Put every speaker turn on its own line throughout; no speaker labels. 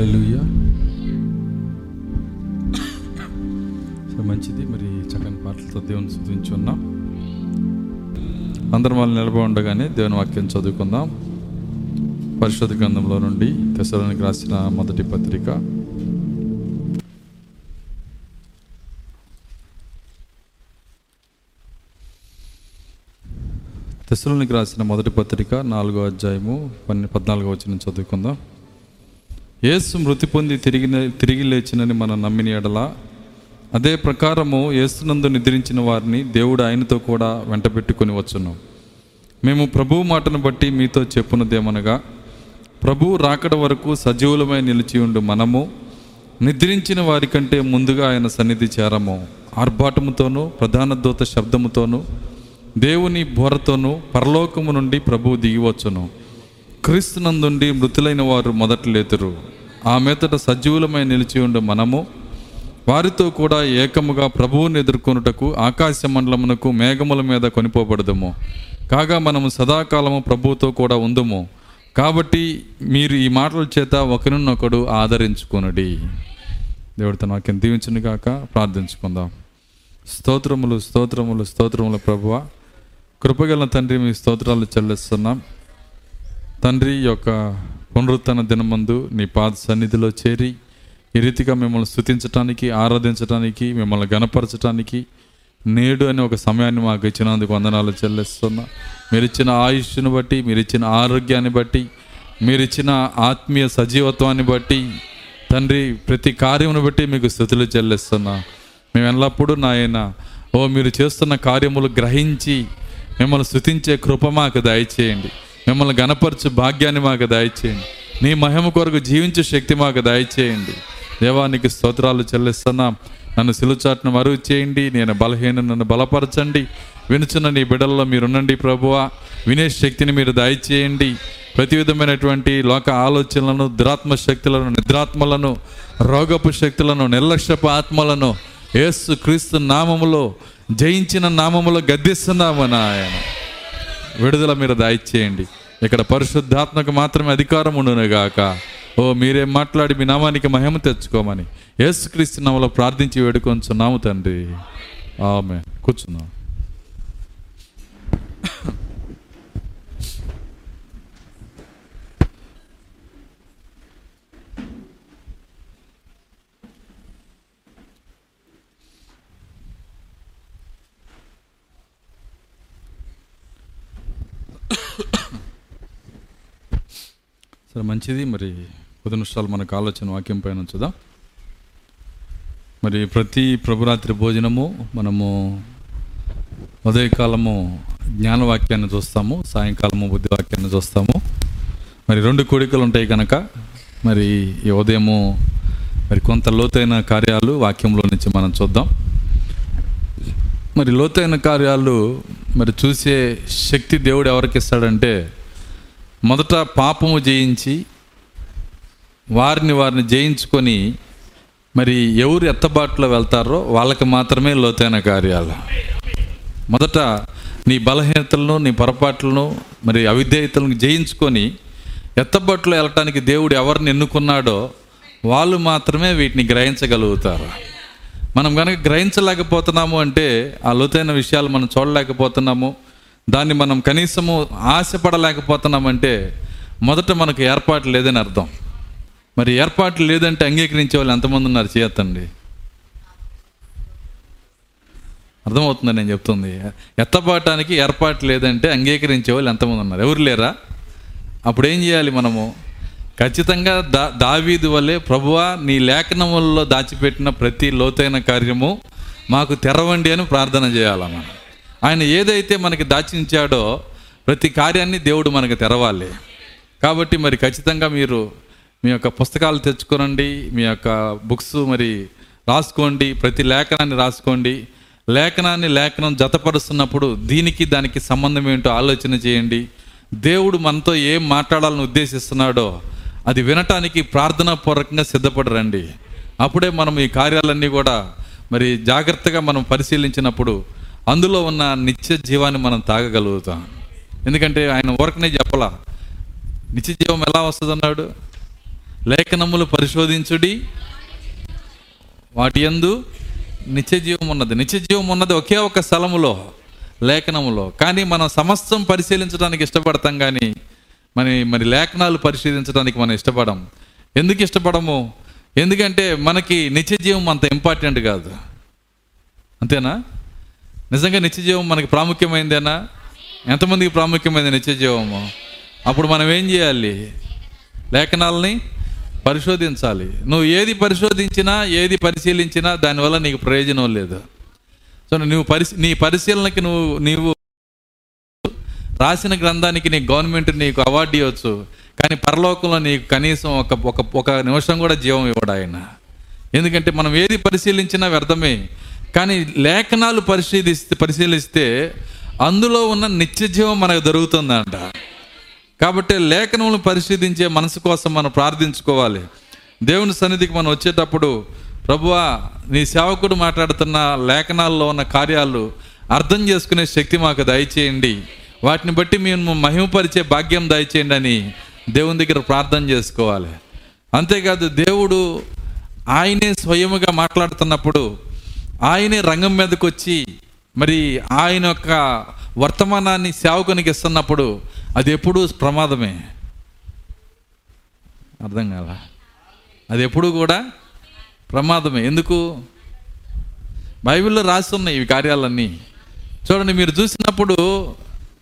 హల్లెలూయా so మంచిది. మరి చక్కని పాటలతో దేవుని స్థుతించి ఉన్నాం అందరం వాళ్ళు నిలబడి ఉండగానే దేవుని వాక్యం చదువుకుందాం. పరిశోధ గ్రంథంలో నుండి తెసలోనికి రాసిన మొదటి పత్రిక. తెసలోనికి రాసిన మొదటి పత్రిక నాలుగో అధ్యాయము పన్నె పద్నాలుగో వచ్చిన చదువుకుందాం. యేసు మృతి పొంది తిరిగి తిరిగి లేచినని మనం నమ్మిన ఎడల అదే ప్రకారము యేసునందు నిద్రించిన వారిని దేవుడు ఆయనతో కూడా వెంట పెట్టుకుని వచ్చును. మేము ప్రభువు మాటను బట్టి మీతో చెప్పున్నదేమనగా ప్రభువు రాకడ వరకు సజీవులమై నిలిచి ఉండు మనము నిద్రించిన వారి కంటే ముందుగా ఆయన సన్నిధి చేరము. ఆర్భాటముతోనూ ప్రధాన దూత శబ్దముతోనూ దేవుని బోరతోనూ పరలోకము నుండి ప్రభువు దిగివచ్చును క్రీస్తునందుండి మృతులైన వారు మొదట లేతురు. ఆ మీదట సజీవులమై నిలిచి ఉండే మనము. వారితో కూడా ఏకముగా ప్రభువుని ఎదుర్కొనుటకు ఆకాశ మండలమునకు మేఘముల మీద కొనిపోబడదుము. కాగా మనము సదాకాలము ప్రభువుతో కూడా ఉందము. కాబట్టి మీరు ఈ మాటల చేత ఒకరినొకడు ఆదరించుకొనుడి. దేవుడు తన వాక్యం దీవించును కాక ప్రార్థించుకుందాం. స్తోత్రములు స్తోత్రములు స్తోత్రములు ప్రభువ. కృపగల తండ్రి మీ స్తోత్రాలు చెల్లిస్తున్నాం. తండ్రి యొక్క పునరుత్న దినమందు నీ పాద సన్నిధిలో చేరి ఈ రీతిగా మిమ్మల్ని స్థుతించటానికి ఆరాధించటానికి మిమ్మల్ని గనపరచటానికి నేడు అనే ఒక సమయాన్ని మాకు ఇచ్చినందుకు వందనాలు చెల్లిస్తున్నా. మీరు ఇచ్చిన ఆయుష్ను బట్టి మీరు ఇచ్చిన ఆరోగ్యాన్ని బట్టి మీరు ఇచ్చిన ఆత్మీయ సజీవత్వాన్ని బట్టి తండ్రి ప్రతి కార్యమును బట్టి మీకు స్థుతులు చెల్లిస్తున్నా. మేము ఎల్లప్పుడూ నాయన ఓ మీరు చేస్తున్న కార్యములు గ్రహించి మిమ్మల్ని స్థుతించే కృప మాకు దయచేయండి. మిమ్మల్ని గనపరచు భాగ్యాన్ని మాకు దయచేయండి. నీ మహిమ కొరకు జీవించే శక్తి మాకు దయచేయండి. దేవానికి స్తోత్రాలు చెల్లిస్తున్నాం. నన్ను సిలుచాట్ను మరుగు చేయండి. నేను బలహీన నన్ను బలపరచండి. వినుచున్న నీ బిడల్లో మీరున్నండి ప్రభువా. వినే శక్తిని మీరు దయచేయండి. ప్రతి విధమైనటువంటి లోక ఆలోచనలను దురాత్మ శక్తులను నిద్రాత్మలను రోగపు శక్తులను నిర్లక్ష్యపు ఆత్మలను ఏసు క్రీస్తు నామములో జయించిన నామములో గద్దిస్తున్నాము నాయన. విడుదల మీరు దయచేయండి ఇక్కడ పరిశుద్ధాత్మకు మాత్రమే అధికారం ఉండునుగాక ఓ మీరేం మాట్లాడి మీ నామానికి మహిమ తెచ్చుకోమని యేసుక్రీస్తు నామలో ప్రార్థించి వేడుకొంచున్నాము తండ్రి. ఆమె కూర్చున్నాం. సరే మంచిది. మరి కొద్ది నిమిషాలు మనకు ఆలోచన వాక్యం పైన ఉంచుదాం. మరి ప్రతి ప్రభురాత్రి భోజనము మనము ఉదయకాలము జ్ఞానవాక్యాన్ని చూస్తాము సాయంకాలము బుద్ధివాక్యాన్ని చూస్తాము. మరి రెండు కోడికలు ఉంటాయి కనుక మరి ఈ ఉదయము మరి కొంత లోతైన కార్యాలు వాక్యంలో నుంచి మనం చూద్దాం. మరి లోతైన కార్యాలు మరి చూసే శక్తి దేవుడు ఎవరికి ఇస్తాడంటే మొదట పాపము జయించి వారిని వారిని జయించుకొని మరి ఎవరు ఎత్తబాటులో వెళ్తారో వాళ్ళకి మాత్రమే లోతైన కార్యాలు. మొదట నీ బలహీనతలను నీ పొరపాట్లను మరి అవిధేయతలను జయించుకొని ఎత్తబాటులో వెళ్ళటానికి దేవుడు ఎవరిని ఎన్నుకున్నాడో వాళ్ళు మాత్రమే వీటిని గ్రహించగలుగుతారు. మనం కనుక గ్రహించలేకపోతున్నాము అంటే ఆ లోతైన విషయాలు మనం చూడలేకపోతున్నాము. దాన్ని మనం కనీసము ఆశపడలేకపోతున్నామంటే మొదట మనకు ఏర్పాటు లేదని అర్థం. మరి ఏర్పాటు లేదంటే అంగీకరించే వాళ్ళు ఎంతమంది ఉన్నారు చేయొద్దండి అర్థమవుతుందని నేను చెప్తుంది? ఎత్తబాటానికి ఏర్పాటు లేదంటే అంగీకరించే వాళ్ళు ఎంతమంది ఉన్నారు? ఎవరు లేరా? అప్పుడు ఏం చేయాలి మనము? ఖచ్చితంగా దా దావీది వల్లే ప్రభువా నీ లేఖనములలో దాచిపెట్టిన ప్రతి లోతైన కార్యము మాకు తెరవండి అని ప్రార్థన చేయాలి మనం? ఆయన ఏదైతే మనకి దాచించాడో ప్రతి కార్యాన్ని దేవుడు మనకు తెరవాలి. కాబట్టి మరి ఖచ్చితంగా మీరు మీ యొక్క పుస్తకాలు తెచ్చుకోనండి మీ యొక్క బుక్స్ మరి రాసుకోండి ప్రతి లేఖనాన్ని రాసుకోండి. లేఖనాన్ని లేఖనం జతపరుస్తున్నప్పుడు దీనికి దానికి సంబంధం ఏంటో ఆలోచన చేయండి. దేవుడు మనతో ఏం మాట్లాడాలని ఉద్దేశిస్తున్నాడో అది వినటానికి ప్రార్థనాపూర్వకంగా సిద్ధపడరండి. అప్పుడే మనం ఈ కార్యాలన్నీ కూడా మరి జాగ్రత్తగా మనం పరిశీలించినప్పుడు అందులో ఉన్న నిత్య జీవాన్ని మనం తాగగలుగుతాం. ఎందుకంటే ఆయన ఊరకనే చెప్పలా నిత్య జీవం ఎలా వస్తుందన్నాడు లేఖనములు పరిశోధించుడి వాటి యందు నిత్య జీవం ఉన్నది. నిత్య జీవం ఉన్నది ఒకే ఒక స్థలములో లేఖనములో. కానీ మనం సమస్తం పరిశీలించడానికి ఇష్టపడతాం కానీ మరి మరి లేఖనాలు పరిశీలించడానికి మనం ఇష్టపడం. ఎందుకు ఇష్టపడము? ఎందుకంటే మనకి నిత్య జీవం అంత ఇంపార్టెంట్ కాదు. అంతేనా? నిజంగా నిత్య జీవం మనకి ప్రాముఖ్యమైందేనా? ఎంతమందికి ప్రాముఖ్యమైంది నిత్య జీవము అప్పుడు మనం ఏం చేయాలి? లేఖనాలని పరిశోధించాలి. నువ్వు ఏది పరిశోధించినా ఏది పరిశీలించినా దానివల్ల నీకు ప్రయోజనం లేదు. సో నువ్వు పరిశీ నీ పరిశీలనకి నువ్వు నీవు రాసిన గ్రంథానికి నీ గవర్నమెంట్ నీకు అవార్డు ఇవ్వచ్చు. కానీ పరలోకంలో నీకు కనీసం ఒక ఒక ఒక నిమిషం కూడా జీవం ఇవ్వడాయన ఎందుకంటే మనం ఏది పరిశీలించినా వ్యర్థమే. కానీ లేఖనాలు పరిశీలిస్తే పరిశీలిస్తే అందులో ఉన్న నిత్యజీవం మనకు దొరుకుతుందంట. కాబట్టి లేఖనములను పరిశీలించే మనసు కోసం మనం ప్రార్థించుకోవాలి. దేవుని సన్నిధికి మనం వచ్చేటప్పుడు ప్రభువా నీ సేవకుడు మాట్లాడుతున్న లేఖనాల్లో ఉన్న కార్యాలు అర్థం చేసుకునే శక్తి మాకు దయచేయండి. వాటిని బట్టి మేము మహిమపరిచే భాగ్యం దయచేయండి అని దేవుని దగ్గర ప్రార్థన చేసుకోవాలి. అంతేకాదు దేవుడు ఆయనే స్వయముగా మాట్లాడుతున్నప్పుడు ఆయనే రంగం మీదకి వచ్చి మరి ఆయన యొక్క వర్తమానాన్ని సేవకునికి ఇస్తున్నప్పుడు అది ఎప్పుడూ ప్రమాదమే. అర్థం కాల? అది ఎప్పుడు కూడా ప్రమాదమే. ఎందుకు? బైబిల్లో రాసి ఉన్నాయి ఇవి కార్యాలన్నీ. చూడండి మీరు చూసినప్పుడు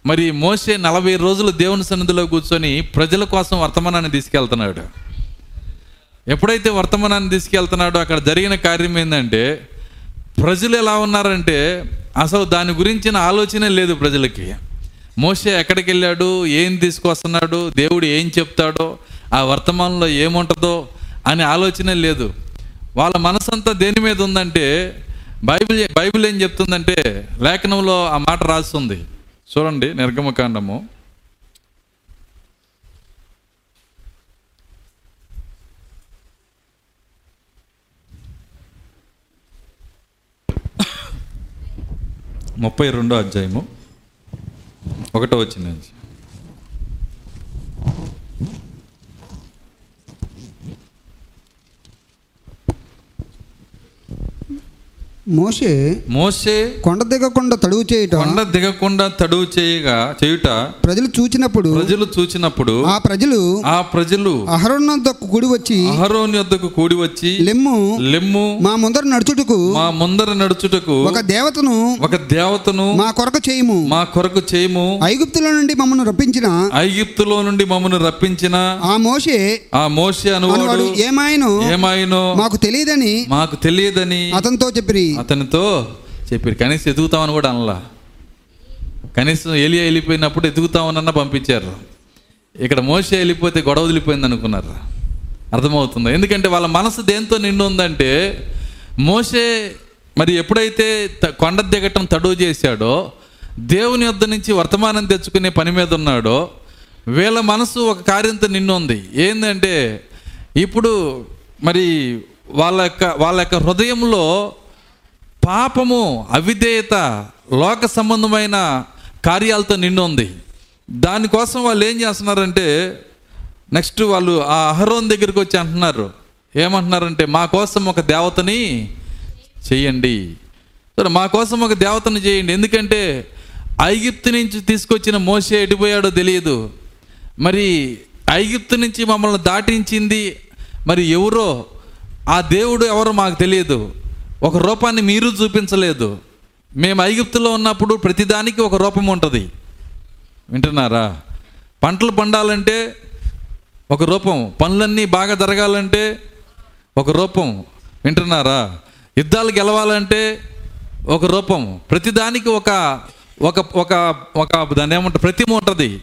మరి మోసే నలభై రోజులు దేవుని సన్నిధిలో కూర్చొని ప్రజల కోసం వర్తమానాన్ని తీసుకెళ్తున్నాడు. ఎప్పుడైతే వర్తమానాన్ని తీసుకెళ్తున్నాడో అక్కడ జరిగిన కార్యం ఏంటంటే ప్రజలు ఎలా ఉన్నారంటే అసలు దాని గురించిన ఆలోచనే లేదు ప్రజలకి. మోసే ఎక్కడికి వెళ్ళాడు? ఏం తీసుకొస్తున్నాడు? దేవుడు ఏం చెప్తాడో? ఆ వర్తమానంలో ఏముంటుందో? అనే ఆలోచనే లేదు. వాళ్ళ మనసంతా దేని మీద ఉందంటే బైబిల్ బైబిల్ ఏం చెప్తుందంటే లేఖనంలో ఆ మాట రాస్తుంది. చూడండి నిర్గమకాండము. ముప్పై రెండో అధ్యాయము ఒకటో వచ్చిన నుంచి.
మోషే
మోసే
కొండ దిగకుండా తడువు చేయటం.
కొండ దిగకుండా తడువు చేయగా చేయుట.
ప్రజలు చూచినప్పుడు
ప్రజలు చూచినప్పుడు
ఆ ప్రజలు
ఆ ప్రజలు
అహరోన్నొద్దకు గుడి వచ్చి
అహరోని వద్దకు కూడి వచ్చి
లెమ్ము
లెమ్ము
మా ముందర నడుచుటకు
మా ముందర నడుచుటకు
ఒక దేవతను
ఒక దేవతను
మా కొరకు చేయము.
మా కొరకు చేయము.
ఐగుప్తుల నుండి మమ్మల్ని రప్పించిన
ఐగిప్తులో నుండి మమ్మను రప్పించిన
ఆ మోషే
ఆ మోసే
అనువాడు
అనువాడు
ఏమాయను
ఏమాయనో
మాకు తెలియదని
మాకు తెలియదని
అతనితో చెప్పిరి.
అతనితో చెప్పారు కనీసం ఎదుగుతామని కూడా అనలా. కనీసం ఎలియా వెళ్ళిపోయినప్పుడు ఎదుగుతామనన్నా పంపించారు. ఇక్కడ మోసే వెళ్ళిపోతే గొడవ వదిలిపోయింది అనుకున్నారు. అర్థమవుతుంది? ఎందుకంటే వాళ్ళ మనసు దేంతో నిండు ఉందంటే మోసే మరి ఎప్పుడైతే త- కొండ దిగటం తడువు చేశాడో దేవుని యొద్ద నుంచి వర్తమానం తెచ్చుకునే పని మీద ఉన్నాడో వీళ్ళ మనసు ఒక కార్యంతో నిండు ఉంది. ఏంటంటే ఇప్పుడు మరి వాళ్ళ యొక్క వాళ్ళ యొక్క హృదయంలో పాపము అవిధేయత లోక సంబంధమైన కార్యాలతో నిండి ఉంది దానికోసం వాళ్ళు ఏం చేస్తున్నారంటే నెక్స్ట్ వాళ్ళు ఆ అహరోన్ దగ్గరికి వచ్చి అంటున్నారు. ఏమంటున్నారంటే మా కోసం ఒక దేవతని చెయ్యండి సరే మా కోసం ఒక దేవతను చేయండి. ఎందుకంటే ఐగిప్తు నుంచి తీసుకొచ్చిన మోసే ఎడిపోయాడో తెలియదు. మరి ఐగిప్తు నుంచి మమ్మల్ని దాటించింది మరి ఎవరో? ఆ దేవుడు ఎవరో మాకు తెలియదు. ఒక రూపాన్ని మీరు చూపించలేదు. మేము ఐగుప్తులో ఉన్నప్పుడు ప్రతిదానికి ఒక రూపం ఉంటుంది. వింటున్నారా? పంటలు పండాలంటే ఒక రూపం పనులన్నీ బాగా జరగాలంటే ఒక రూపం. వింటున్నారా? యుద్ధాలు గెలవాలంటే ఒక రూపం. ప్రతిదానికి ఒక ఒక ఒక ఒక దాన్ని ఏమంటారు? ప్రతిమ ఉంటుంది.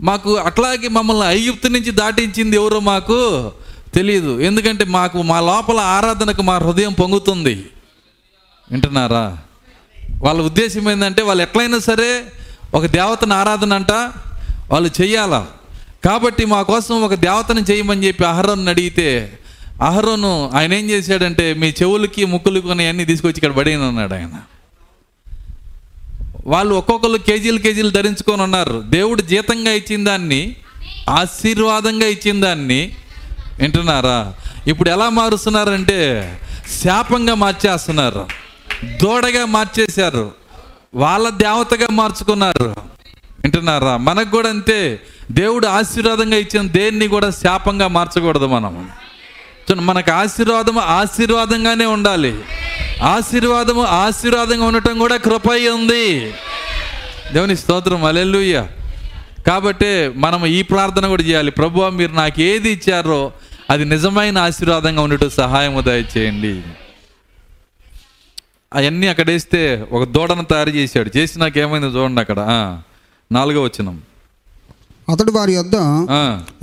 మాకు అట్లాగే మమ్మల్ని ఐగుప్తు నుంచి దాటించింది ఎవరో మాకు తెలియదు ఎందుకంటే మాకు మా లోపల ఆరాధనకు మా హృదయం పొంగుతుంది. వింటున్నారా? వాళ్ళ ఉద్దేశం ఏంటంటే వాళ్ళు ఎట్లయినా సరే ఒక దేవతను ఆరాధన అంట వాళ్ళు చెయ్యాలా? కాబట్టి మా కోసం ఒక దేవతను చేయమని చెప్పి అహరోన్ అడిగితే అహరోను ఆయన ఏం చేశాడంటే మీ చెవులకి ముక్కులకి అన్నీ తీసుకొచ్చి ఇక్కడ పడేయను అన్నాడు ఆయన. వాళ్ళు ఒక్కొక్కరు కేజీలు కేజీలు ధరించుకొని ఉన్నారు. దేవుడు జీతంగా ఇచ్చిన దాన్ని ఆశీర్వాదంగా ఇచ్చిన దాన్ని వింటున్నారా? ఇప్పుడు ఎలా మారుస్తున్నారంటే శాపంగా మార్చేస్తున్నారు. దూడగా మార్చేశారు. వాళ్ళ దేవతగా మార్చుకున్నారు. వింటున్నారా? మనకు కూడా అంతే. దేవుడు ఆశీర్వాదంగా ఇచ్చిన దేన్ని కూడా శాపంగా మార్చకూడదు మనం. మనకు ఆశీర్వాదం ఆశీర్వాదంగానే ఉండాలి. ఆశీర్వాదము ఆశీర్వాదంగా ఉండటం కూడా కృపై ఉంది. దేవుని స్తోత్రం అలెల్లుయ్య కాబట్టి మనం ఈ ప్రార్థన కూడా చేయాలి. ప్రభు మీరు నాకు ఏది ఇచ్చారో అది నిజమైన ఆశీర్వాదంగా ఉండటం సహాయము దయచేయండి. అవన్నీ అక్కడ వేస్తే ఒక దూడను తయారు చేశాడు. చేసి నాకు ఏమైందో చూడండి అక్కడ. నాలుగో వచ్చినం
అతడు వారి యొద్ద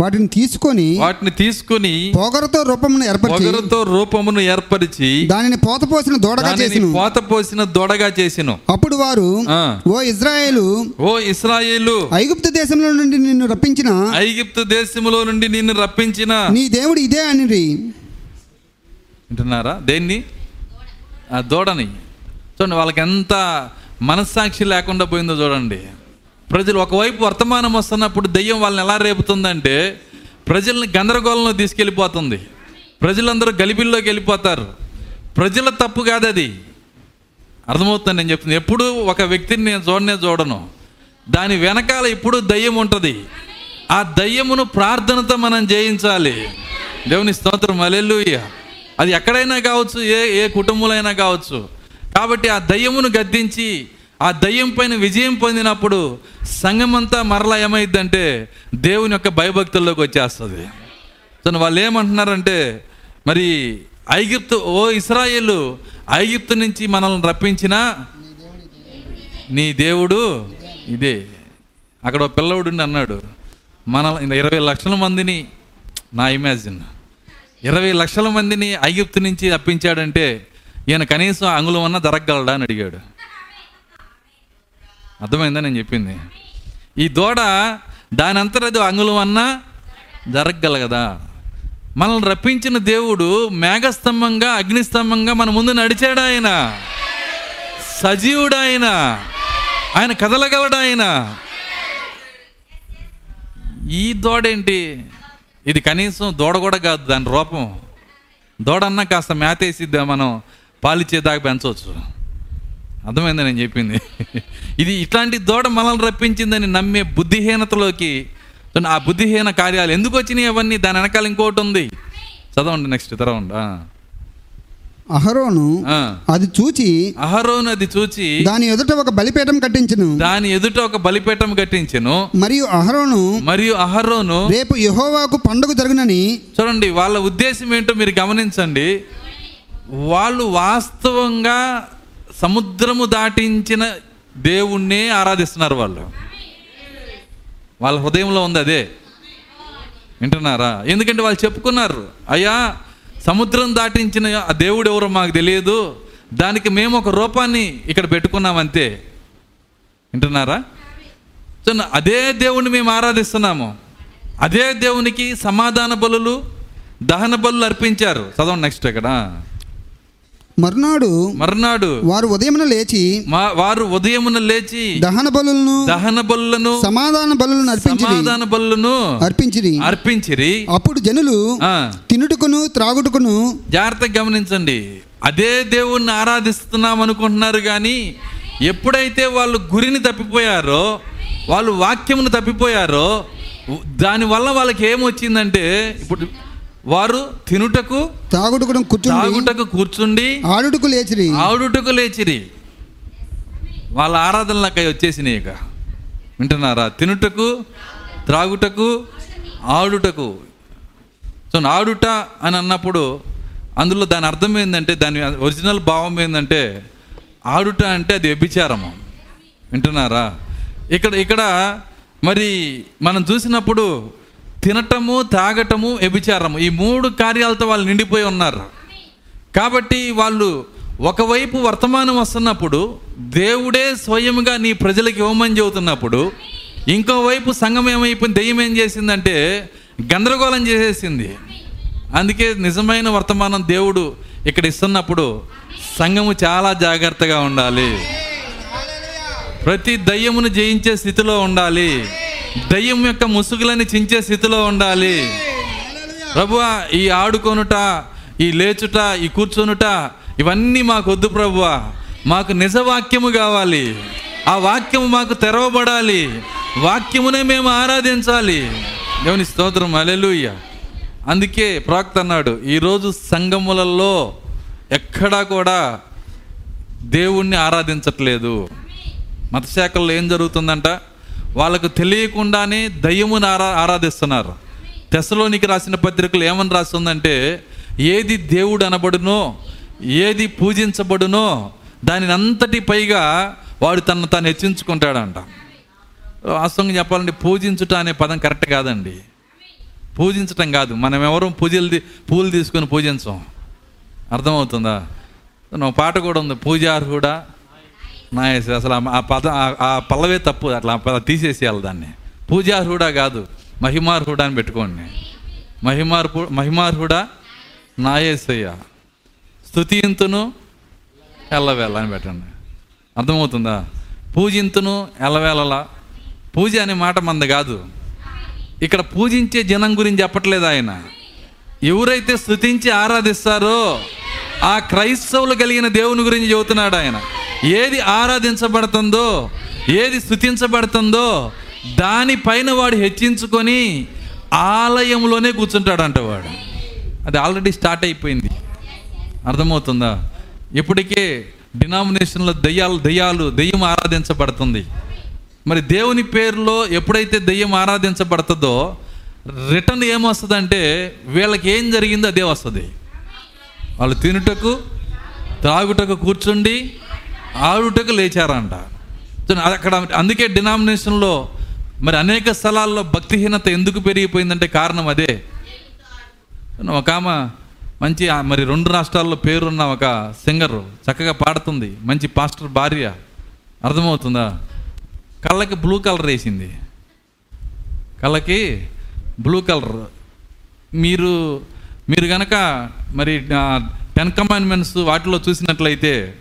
వాటిని తీసుకొని
వాటిని తీసుకుని
పొగరతో రూపమును ఏర్పరిచి
పొగరుతో రూపమును ఏర్పరిచి
దానిని పోతపోసిన దూడగా
దానిని
చేసిను.
పోత పోసిన దొడగా చేసిను.
అప్పుడు వారు. ఓ ఇజ్రాయేలు
ఓ ఇస్రాయేలు
ఐగుప్తు దేశంలో నుండి నిన్ను రప్పించిన
ఐగిప్తు దేశములో నుండి నిన్ను రప్పించిన
నీ దేవుడు ఇదే అనిరి.
వింటున్నారా? దేన్ని? ఆ దూడని. చూడండి వాళ్ళకి ఎంత మనస్సాక్షి లేకుండా పోయిందో చూడండి. ప్రజలు ఒకవైపు వర్తమానం వస్తున్నప్పుడు దెయ్యం వాళ్ళని ఎలా రేపుతుందంటే ప్రజల్ని గందరగోళంలో తీసుకెళ్ళిపోతుంది. ప్రజలందరూ గలిబిల్లోకి వెళ్ళిపోతారు. ప్రజల తప్పు కాదు అది అర్థమవుతుంది నేను చెప్తుంది. ఎప్పుడు ఒక వ్యక్తిని నేను చూడనే చూడను. దాని వెనకాల ఇప్పుడు దయ్యం ఉంటుంది. ఆ దయ్యమును ప్రార్థనతో మనం జయించాలి. దేవుని స్తోత్రం. అలెలుయ్య అది ఎక్కడైనా కావచ్చు ఏ ఏ కుటుంబంలో అయినా కావచ్చు. కాబట్టి ఆ దయ్యమును గద్దించి ఆ దయ్యం పైన విజయం పొందినప్పుడు సంఘమంతా మరలా ఏమైందంటే దేవుని యొక్క భయభక్తుల్లోకి వచ్చేస్తుంది. తను వాళ్ళు ఏమంటున్నారంటే మరి ఐగిప్తు ఓ ఇస్రాయేలు ఐగిప్తు నుంచి మనల్ని రప్పించిన నీ దేవుడు ఇదే. అక్కడ ఒక పిల్లవుడు అన్నాడు మన ఇరవై లక్షల మందిని నా ఇమాజిన్ ఇరవై లక్షల మందిని ఐగుప్తు నుంచి రప్పించాడంటే ఈయన కనీసం అంగుళం అన్నా జరగగలడా అని అడిగాడు. అర్థమైందా నేను చెప్పింది? ఈ దూడ దాని అంతరది అంగుళం అన్నా జరగగలగదా? మనల్ని రప్పించిన దేవుడు మేఘస్తంభంగా అగ్నిస్తంభంగా మన ముందు నడిచాడు ఆయన? సజీవుడు ఆయన ఆయన కదలగలడు ఆయన? ఈ దోడేంటి? ఇది కనీసం దూడ కూడా కాదు దాని రూపం. దూడన్నా కాస్త మేతేసిద్దా మనం? పాలిచ్చేదాకా పెంచవచ్చు. అర్థమైందని నేను చెప్పింది? ఇది ఇట్లాంటి దూడ మనల్ని రప్పించిందని నమ్మే బుద్ధిహీనతలోకి ఆ బుద్ధిహీన కార్యాలు ఎందుకు వచ్చినాయి అవన్నీ? దాని వెనకాల ఇంకోటి ఉంది. చదవండి నెక్స్ట్ తెరవండి.
అహరోను. అది చూచి
అహరోను అది చూచి
దాని ఎదుట ఒక బలిపీఠం కట్టించును.
దాని ఎదుట ఒక బలిపీఠం కట్టించెను.
మరియు అహరోను
మరియు అహరోను
రేపు యెహోవాకు పండుగ జరుగునని
చూడండి వాళ్ళ ఉద్దేశం ఏంటో మీరు గమనించండి. వాళ్ళు వాస్తవంగా సముద్రము దాటించిన దేవుణ్ణే ఆరాధిస్తున్నారు వాళ్ళు. వాళ్ళ హృదయంలో ఉంది అదే. వింటున్నారా? ఎందుకంటే వాళ్ళు చెప్పుకున్నారు అయ్యా సముద్రం దాటించిన ఆ దేవుడు ఎవరో మాకు తెలియదు. దానికి మేము ఒక రూపాన్ని ఇక్కడ పెట్టుకున్నాం అంతే వింటున్నారా? సో అదే దేవుణ్ణి మేము ఆరాధిస్తున్నాము. అదే దేవునికి సమాధాన బలులు దహన బలులు అర్పించారు. చదవండి నెక్స్ట్ ఇక్కడ.
మరునాడు
మర్నాడు
వారు ఉదయమున లేచి
వారు ఉదయమున లేచి
దహన బలులను
దహన బలులను
సమాధాన బలులను అర్పించిరి.
సమాధాన బలులను
అర్పించిరి.
అర్పించిరి.
అప్పుడు జనులు తినుటకును త్రాగుటకును
జాగ్రత్తగా గమనించండి. అదే దేవుణ్ణి ఆరాధిస్తున్నాం అనుకుంటున్నారు కానీ ఎప్పుడైతే వాళ్ళు గురిని తప్పిపోయారో వాళ్ళు వాక్యమును తప్పిపోయారో దానివల్ల వాళ్ళకి ఏమొచ్చిందంటే ఇప్పుడు వారు తినుటకు
త్రాగుటకును కూర్చుని
తాగుటకు కూర్చుండి
ఆడుటకు లేచిరి.
ఆడుటకు లేచిరి. వాళ్ళ ఆరాధనలకై వచ్చేసినాయి ఇక. వింటున్నారా? తినుటకు త్రాగుటకు ఆడుటకు. సో ఆడుట అని అన్నప్పుడు అందులో దాని అర్థం ఏంటంటే దాని ఒరిజినల్ భావం ఏంటంటే ఆడుట అంటే అది వ్యభిచారము. వింటున్నారా? ఇక్కడ ఇక్కడ మరి మనం చూసినప్పుడు తినటము తాగటము వ్యభిచారము. ఈ మూడు కార్యాలతో వాళ్ళు నిండిపోయి ఉన్నారు. కాబట్టి వాళ్ళు ఒకవైపు వర్తమానం వస్తున్నప్పుడు దేవుడే స్వయంగా నీ ప్రజలకు ఇవ్వమని చెబుతున్నప్పుడు ఇంకోవైపు సంఘం ఏమైపోయింది దెయ్యం ఏం చేసిందంటే గందరగోళం చేసేసింది. అందుకే నిజమైన వర్తమానం దేవుడు ఇక్కడ ఇస్తున్నప్పుడు సంఘము చాలా జాగ్రత్తగా ఉండాలి. ప్రతి దయ్యమును జయించే స్థితిలో ఉండాలి. దయ్యం యొక్క ముసుగులని చించే స్థితిలో ఉండాలి. ప్రభు ఈ ఆడుకొనుట ఈ లేచుట ఈ కూర్చొనుట ఇవన్నీ మాకు వద్దు ప్రభువా మాకు నిజవాక్యము కావాలి. ఆ వాక్యము మాకు తెరవబడాలి. వాక్యమునే మేము ఆరాధించాలి. దేవుని స్తోత్రం. అలెలుయ్య అందుకే ప్రాక్త అన్నాడు ఈరోజు సంగములలో ఎక్కడా కూడా దేవుణ్ణి ఆరాధించట్లేదు. మతశాఖల్లో ఏం జరుగుతుందంట? వాళ్ళకు తెలియకుండానే దయ్యమును ఆరా ఆరాధిస్తున్నారు. తెసలోనికి రాసిన పత్రికలు ఏమని రాస్తుందంటే ఏది దేవుడు అనబడునో ఏది పూజించబడునో దానిని అంతటి పైగా వాడు తను తాను హెచ్చించుకుంటాడంట. వాస్తవంగా చెప్పాలంటే పూజించుట అనే పదం కరెక్ట్ కాదండి. పూజించటం కాదు. మనం ఎవరు పూజలు పూలు తీసుకొని పూజించం. అర్థమవుతుందా? పాట కూడా ఉంది. పూజార్హుడా నాయస్ అసలు ఆ- పద ఆ- పల్లవే తప్పు అట్లా పద తీసేసేయాలి దాన్ని. పూజార్హుడా కాదు మహిమార్హుడా అని పెట్టుకోండి. మహిమార్హు మహిమార్హుడా నాయసయ్య స్థుతింతును ఎల్లవేళ అని పెట్టండి. అర్థమవుతుందా? పూజింతును ఎల్లవేళలా. పూజ అనే మాట మంద కాదు. ఇక్కడ పూజించే జనం గురించి చెప్పట్లేదు ఆయన. ఎవరైతే స్థుతించి ఆరాధిస్తారో ఆ క్రైస్తవులు కలిగిన దేవుని గురించి చెబుతున్నాడు ఆయన. ఏది ఆరాధించబడుతుందో ఏది స్థుతించబడుతుందో దానిపైన వాడు హెచ్చించుకొని ఆలయంలోనే కూర్చుంటాడంట వాడు. అది ఆల్రెడీ స్టార్ట్ అయిపోయింది. అర్థమవుతుందా? ఇప్పటికే డినామినేషన్లో దయ్యాలు దయ్యాలు దెయ్యం ఆరాధించబడుతుంది. మరి దేవుని పేరులో ఎప్పుడైతే దెయ్యం ఆరాధించబడుతుందో రిటర్న్ ఏమొస్తుందంటే వీళ్ళకి ఏం జరిగిందో అదే వస్తుంది. వాళ్ళు తినుటకు త్రాగుటకు కూర్చుండి ఆడుటకు లేచారంట. అక్కడ అందుకే డినామినేషన్లో మరి అనేక స్థలాల్లో భక్తిహీనత ఎందుకు పెరిగిపోయిందంటే కారణం అదే. ఒక ఆమె మంచి మరి రెండు రాష్ట్రాల్లో పేరున్న ఒక సింగర్ చక్కగా పాడుతుంది. మంచి పాస్టర్ భార్య. అర్థమవుతుందా? కళ్ళకి బ్లూ కలర్ వేసింది. కళ్ళకి బ్లూ కలర్. మీరు మీరు కనుక మరి టెన్ కమాండ్మెంట్స్ వాటిలో చూసినట్లయితే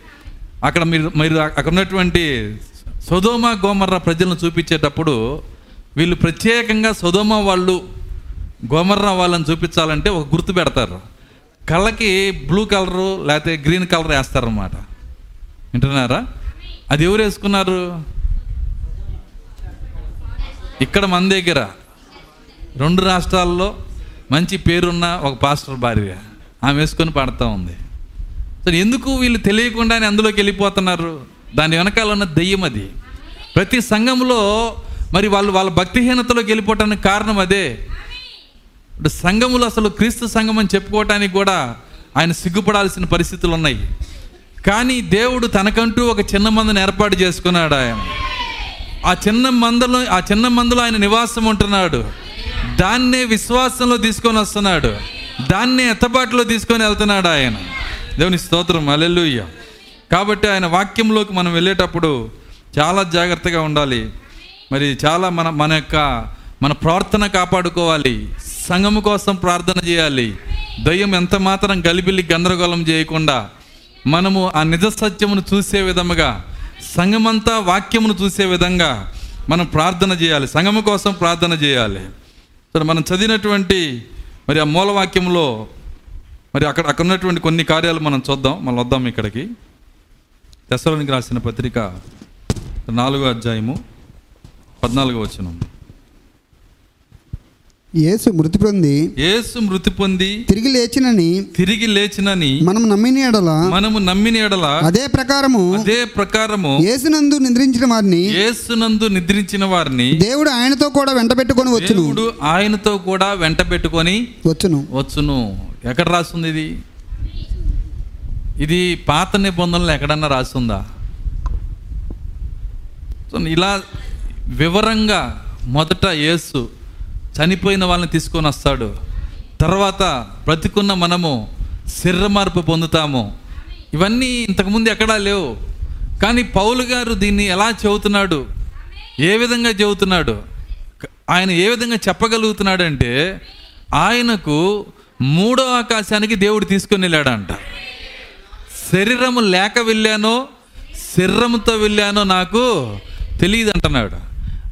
అక్కడ మీరు మీరు అక్కడ ఉన్నటువంటి సొదోమ గోమర్ర ప్రజలను చూపించేటప్పుడు వీళ్ళు ప్రత్యేకంగా సొదోమ వాళ్ళు గోమర్ర వాళ్ళని చూపించాలంటే ఒక గుర్తు పెడతారు. కళ్ళకి బ్లూ కలరు లేకపోతే గ్రీన్ కలర్ వేస్తారన్నమాట. వింటున్నారా? అది ఎవరు వేసుకున్నారు? ఇక్కడ మన దగ్గర రెండు రాష్ట్రాల్లో మంచి పేరున్న ఒక పాస్టర్ భార్య. ఆమె వేసుకొని పాడుతూ ఉంది. సో ఎందుకు వీళ్ళు తెలియకుండానే అందులోకి వెళ్ళిపోతున్నారు? దాని వెనకాల ఉన్న దెయ్యం అది. ప్రతి సంఘంలో మరి వాళ్ళు వాళ్ళ భక్తిహీనతలోకి వెళ్ళిపోవటానికి కారణం అదే. ఇప్పుడు సంఘములు అసలు క్రీస్తు సంఘం అని చెప్పుకోవటానికి కూడా ఆయన సిగ్గుపడాల్సిన పరిస్థితులు ఉన్నాయి. కానీ దేవుడు తనకంటూ ఒక చిన్న మందని ఏర్పాటు చేసుకున్నాడు ఆయన. ఆ చిన్న మందలో ఆ చిన్న మందులో ఆయన నివాసం ఉంటున్నాడు. దాన్నే విశ్వాసంలో తీసుకొని వస్తున్నాడు. దాన్నే ఎత్తబాటులో తీసుకొని వెళ్తున్నాడు ఆయన. దేవుని స్తోత్రం అలెలుయ్య కాబట్టి ఆయన వాక్యంలోకి మనం వెళ్ళేటప్పుడు చాలా జాగ్రత్తగా ఉండాలి. మరి చాలా మన మన యొక్క మన ప్రార్థన కాపాడుకోవాలి. సంఘము కోసం ప్రార్థన చేయాలి. దయ్యం ఎంత మాత్రం గలిబిల్లి గందరగోళం చేయకుండా మనము ఆ నిజ సత్యమును చూసే విధముగా సంఘమంతా వాక్యమును చూసే విధంగా మనం ప్రార్థన చేయాలి. సంఘము కోసం ప్రార్థన చేయాలి. సరే మనం చదివినటువంటి మరి ఆ మూలవాక్యంలో మరి అక్కడ అక్కడ ఉన్నటువంటి కొన్ని కార్యాలు మనం చూద్దాం. మనం వద్దాం ఇక్కడికి. దశలోనికి రాసిన పత్రిక నాలుగో అధ్యాయము పద్నాలుగో వచనం.
యేసు మృతి పొంది
యేసు మృతి పొంది
తిరిగి లేచినని
తిరిగి లేచినని
మనం నమ్మిన ఎడల
మనము నమ్మిన ఎడల
అదే ప్రకారము
అదే ప్రకారము
యేసునందు నిద్రించిన వారిని
యేసునందు నిద్రించిన వారిని
దేవుడు ఆయనతో కూడా వెంట పెట్టుకొని వచ్చును.
దేవుడు ఆయనతో కూడా వెంట పెట్టుకొని
వచ్చును.
వచ్చును. ఎక్కడ రాస్తుంది ఇది? ఇది పాత నిబంధనలు ఎక్కడన్నా రాస్తుందా? సో ఇలా వివరంగా మొదట యేసు చనిపోయిన వాళ్ళని తీసుకొని వస్తాడు. తర్వాత బ్రతికున్న మనము శరీర మార్పు పొందుతాము. ఇవన్నీ ఇంతకుముందు ఎక్కడా లేవు. కానీ పౌలు గారు దీన్ని ఎలా చెబుతున్నాడు? ఏ విధంగా చెబుతున్నాడు? ఆయన ఏ విధంగా చెప్పగలుగుతున్నాడంటే ఆయనకు మూడో ఆకాశానికి దేవుడు తీసుకొని వెళ్ళాడంట. శరీరము లేక వెళ్ళానో శరీరముతో వెళ్ళానో నాకు తెలియదు అంటున్నాడు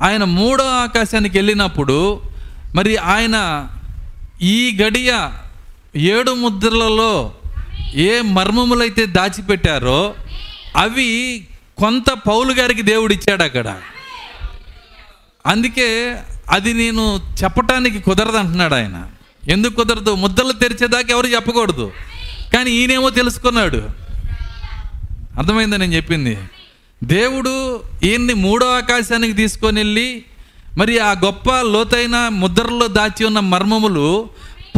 ఆయన మూడో ఆకాశానికి వెళ్ళినప్పుడు మరి ఆయన ఈ గడియ ఏడు ముద్రలలో ఏ మర్మములైతే దాచిపెట్టారో అవి కొంత పౌలు గారికి దేవుడు ఇచ్చాడు అక్కడ. అందుకే అది నేను చెప్పటానికి కుదరదు అంటున్నాడు ఆయన. ఎందుకు కుదరదు? ముద్దలు తెరిచేదాకా ఎవరు చెప్పకూడదు. కానీ ఈయనేమో తెలుసుకున్నాడు. అర్థమైందా నేను చెప్పింది? దేవుడు ఈయన్ని మూడో ఆకాశానికి తీసుకొని వెళ్ళి మరి ఆ గొప్ప లోతైన ముద్రలో దాచి ఉన్న మర్మములు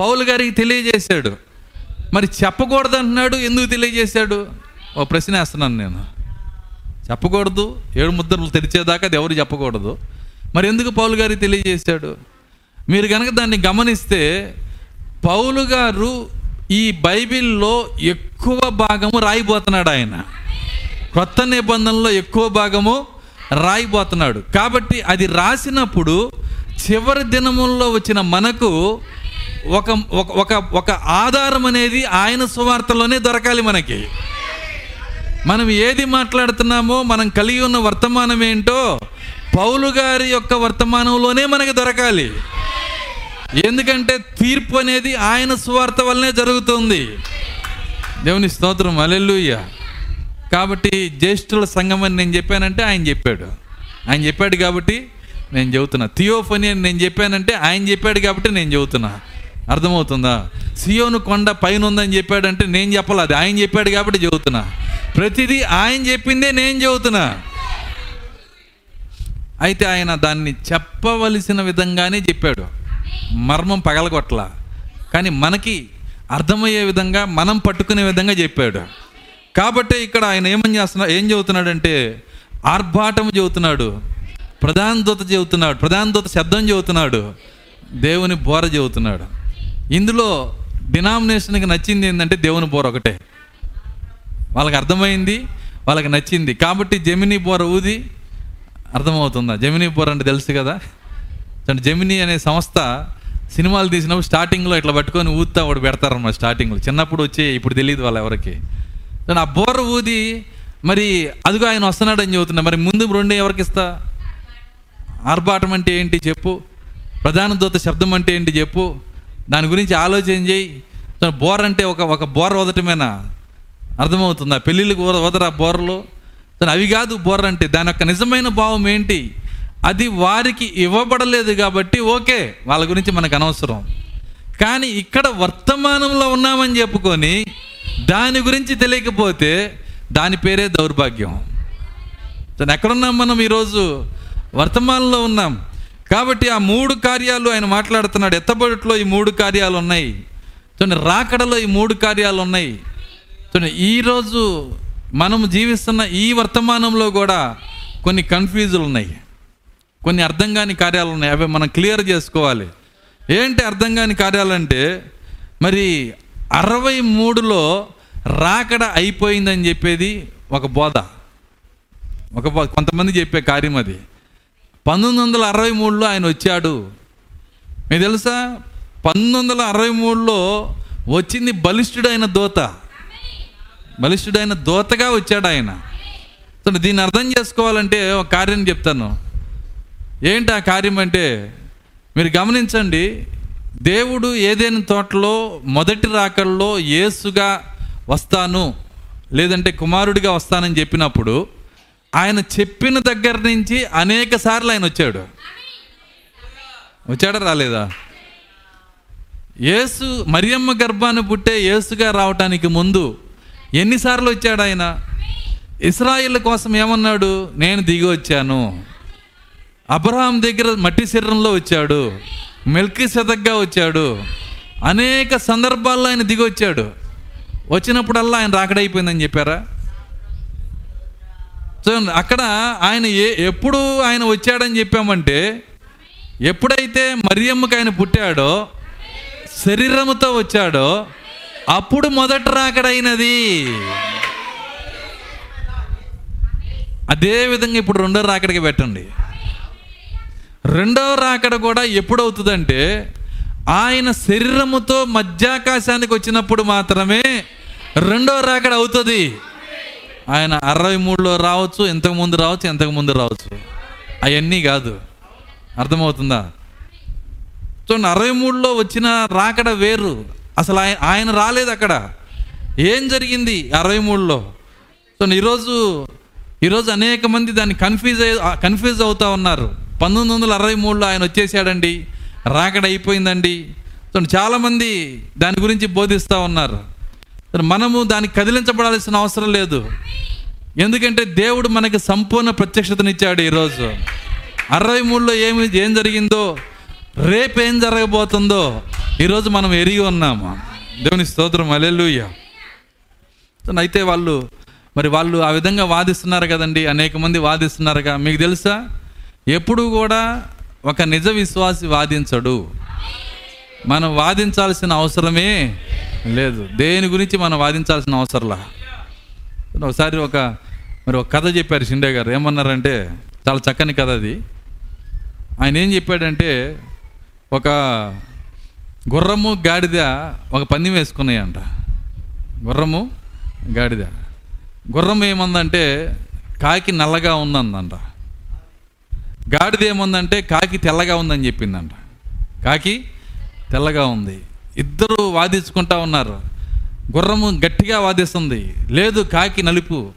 పౌలు గారికి తెలియజేశాడు. మరి చెప్పకూడదు అంటున్నాడు ఎందుకు తెలియజేశాడు? ఓ ప్రశ్న వేస్తున్నాను నేను. చెప్పకూడదు ఏడు ముద్రలు తెరిచేదాకా అది ఎవరు చెప్పకూడదు. మరి ఎందుకు పౌలు గారికి తెలియజేశాడు? మీరు కనుక దాన్ని గమనిస్తే పౌలు గారు ఈ బైబిల్లో ఎక్కువ భాగము రాయిపోతున్నాడు ఆయన. క్రొత్త నిబంధనలో ఎక్కువ భాగము రాయిపోతున్నాడు కాబట్టి అది రాసినప్పుడు చివరి దినముల్లో వచ్చిన మనకు ఒక ఒక- ఒక ఒక ఆధారం అనేది ఆయన సువార్తలోనే దొరకాలి మనకి. మనం ఏది మాట్లాడుతున్నామో మనం కలిగి ఉన్న వర్తమానం ఏంటో పౌలు గారి యొక్క వర్తమానంలోనే మనకి దొరకాలి. ఎందుకంటే తీర్పు అనేది ఆయన సువార్త వల్లనే జరుగుతుంది. దేవుని స్తోత్రం. అలెల్లుయ్య కాబట్టి జ్యేష్ఠుల సంఘం అని నేను చెప్పానంటే ఆయన చెప్పాడు. ఆయన చెప్పాడు కాబట్టి నేను చెబుతున్నా. థియోఫని అని నేను చెప్పానంటే ఆయన చెప్పాడు కాబట్టి నేను చెబుతున్నా. అర్థమవుతుందా? సియోను కొండ పైన ఉందని చెప్పాడంటే నేను చెప్పలేదు అది ఆయన చెప్పాడు కాబట్టి చెబుతున్నా. ప్రతిదీ ఆయన చెప్పిందే నేను చెబుతున్నా. అయితే ఆయన దాన్ని చెప్పవలసిన విధంగానే చెప్పాడు. మర్మం పగలగొట్టలా. కానీ మనకి అర్థమయ్యే విధంగా మనం పట్టుకునే విధంగా చెప్పాడు. కాబట్టి ఇక్కడ ఆయన ఏమని చేస్తున్నా ఏం చెబుతున్నాడంటే ఆర్భాటం చెబుతున్నాడు ప్రధాన దూత చెబుతున్నాడు ప్రధాన దూత శబ్దం చెబుతున్నాడు దేవుని బోర చెబుతున్నాడు. ఇందులో డినామినేషన్కి నచ్చింది ఏంటంటే దేవుని బోర ఒకటే. వాళ్ళకి అర్థమైంది వాళ్ళకి నచ్చింది. కాబట్టి జమినీ బోర ఊది అర్థమవుతుందా? జమినీ బోర్ అంటే తెలుసు కదా? చూడండి జమినీ అనే సంస్థ సినిమాలు తీసినప్పుడు స్టార్టింగ్లో ఇట్లా పట్టుకొని ఊతా వాడు పెడతారన్నమాట స్టార్టింగ్లో చిన్నప్పుడు వచ్చి ఇప్పుడు తెలియదు వాళ్ళ ఎవరికి చూడండి, ఆ బోర ఊది మరి అదిగో ఆయన వస్తున్నాడని చెబుతున్నా. మరి ముందు రెండు ఎవరికి ఇస్తా? ఆర్భాటం అంటే ఏంటి చెప్పు. ప్రధాన దూత శబ్దం అంటే ఏంటి చెప్పు. దాని గురించి ఆలోచన చేయి. చూడండి, బోర్ అంటే ఒక ఒక బోర వదటమేనా? అర్థమవుతుందా? పెళ్ళిళ్ళకి ఊర వదరా బోర్లు చూడండి, అవి కాదు బోర్ అంటే దాని యొక్క నిజమైన భావం ఏంటి? అది వారికి ఇవ్వబడలేదు కాబట్టి ఓకే వాళ్ళ గురించి మనకు అనవసరం. కానీ ఇక్కడ వర్తమానంలో ఉన్నామని చెప్పుకొని దాని గురించి తెలియకపోతే దాని పేరే దౌర్భాగ్యం. తను ఎక్కడున్నాం మనం ఈరోజు? వర్తమానంలో ఉన్నాం. కాబట్టి ఆ మూడు కార్యాలు ఆయన మాట్లాడుతున్నాడు. ఎత్తబడిలో ఈ మూడు కార్యాలు ఉన్నాయి. చూడండి రాకడలో ఈ మూడు కార్యాలు ఉన్నాయి. చూడండి ఈరోజు మనం జీవిస్తున్న ఈ వర్తమానంలో కూడా కొన్ని కన్ఫ్యూజులు ఉన్నాయి. కొన్ని అర్థం కాని కార్యాలు ఉన్నాయి. అవి మనం క్లియర్ చేసుకోవాలి. ఏంటి అర్థం కాని కార్యాలంటే మరి అరవై మూడులో రాకడ అయిపోయిందని చెప్పేది ఒక బోధ. ఒక బో- కొంతమంది చెప్పే కార్యం అది. పంతొమ్మిది వందల అరవై మూడులో ఆయన వచ్చాడు. మీకు తెలుసా? పంతొమ్మిది వందల అరవై మూడులో వచ్చింది బలిష్ఠుడైన దోత. బలిష్ఠుడైన దోతగా వచ్చాడు ఆయన. దీన్ని అర్థం చేసుకోవాలంటే ఒక కార్యం చెప్తాను. ఏంటి ఆ కార్యం అంటే మీరు గమనించండి దేవుడు ఏదైనా తోటలో మొదటి రాకల్లో యేసుగా వస్తాను లేదంటే కుమారుడిగా వస్తానని చెప్పినప్పుడు ఆయన చెప్పిన దగ్గర నుంచి అనేక సార్లు ఆయన వచ్చాడు. వచ్చాడా రాలేదా? యేసు మరియమ్మ గర్భాన్ని పుట్టే యేసుగా రావటానికి ముందు ఎన్నిసార్లు వచ్చాడు ఆయన? ఇస్రాయిల్ కోసం ఏమన్నాడు? నేను దిగి వచ్చాను. అబ్రహాం దగ్గర మట్టి శరీరంలో వచ్చాడు. మెల్కి శతగ్గా వచ్చాడు. అనేక సందర్భాల్లో ఆయన దిగి వచ్చాడు వచ్చినప్పుడల్లా ఆయన రాకడైపోయిందని చెప్పారా? చూడండి అక్కడ ఆయన ఏ ఎప్పుడు ఆయన వచ్చాడని చెప్పామంటే ఎప్పుడైతే మరియమ్మకి ఆయన పుట్టాడో శరీరముతో వచ్చాడో అప్పుడు మొదట రాకడైనది. అదే విధంగా ఇప్పుడు రెండో రాకడికి పెట్టండి. రెండవ రాకడ కూడా ఎప్పుడవుతుందంటే ఆయన శరీరముతో మధ్యాకాశానికి వచ్చినప్పుడు మాత్రమే రెండవ రాకడ అవుతుంది. ఆయన అరవై మూడులో రావచ్చు ఇంతకు ముందు రావచ్చు ఇంతకు ముందు రావచ్చు. అవన్నీ కాదు. అర్థమవుతుందా? చూడండి అరవై మూడులో వచ్చిన రాకడ వేరు. అసలు ఆయన ఆయన రాలేదు అక్కడ. ఏం జరిగింది అరవై మూడులో? చూడండి ఈరోజు ఈరోజు అనేక మంది దాన్ని కన్ఫ్యూజ్ అయ్యి కన్ఫ్యూజ్ అవుతా ఉన్నారు. పంతొమ్మిది వందల అరవై మూడులో ఆయన వచ్చేసాడండి. రాకడ అయిపోయిందండి. చాలామంది దాని గురించి బోధిస్తూ ఉన్నారు. మనము దానికి కదిలించబడాల్సిన అవసరం లేదు. ఎందుకంటే దేవుడు మనకి సంపూర్ణ ప్రత్యక్షతనిచ్చాడు ఈరోజు. అరవై మూడులో ఏమి ఏం జరిగిందో రేపు ఏం జరగబోతుందో ఈరోజు మనం ఎరిగి ఉన్నాము. దేవుని స్తోత్రం అలెలుయ్య అయితే వాళ్ళు మరి వాళ్ళు ఆ విధంగా వాదిస్తున్నారు కదండి. అనేక మంది వాదిస్తున్నారుగా. మీకు తెలుసా? ఎప్పుడు కూడా ఒక నిజ విశ్వాసి వాదించడు. మనం వాదించాల్సిన అవసరమే లేదు. దేని గురించి మనం వాదించాల్సిన అవసరంలా? ఒకసారి ఒక మరి ఒక కథ చెప్పారు షిండే గారు. ఏమన్నారంటే చాలా చక్కని కథ అది. ఆయన ఏం చెప్పాడంటే ఒక గుర్రము గాడిద ఒక పందెం వేసుకున్నాయంట. గుర్రము గాడిద. గుర్రం ఏమందంటే కాకి నల్లగా ఉందందంట. గాడిదేముందంటే కాకి తెల్లగా ఉందని చెప్పిందంట. కాకి తెల్లగా ఉంది. ఇద్దరు వాదించుకుంటా ఉన్నారు. గుర్రము గట్టిగా వాదిస్తుంది. లేదు కాకి నలుపు.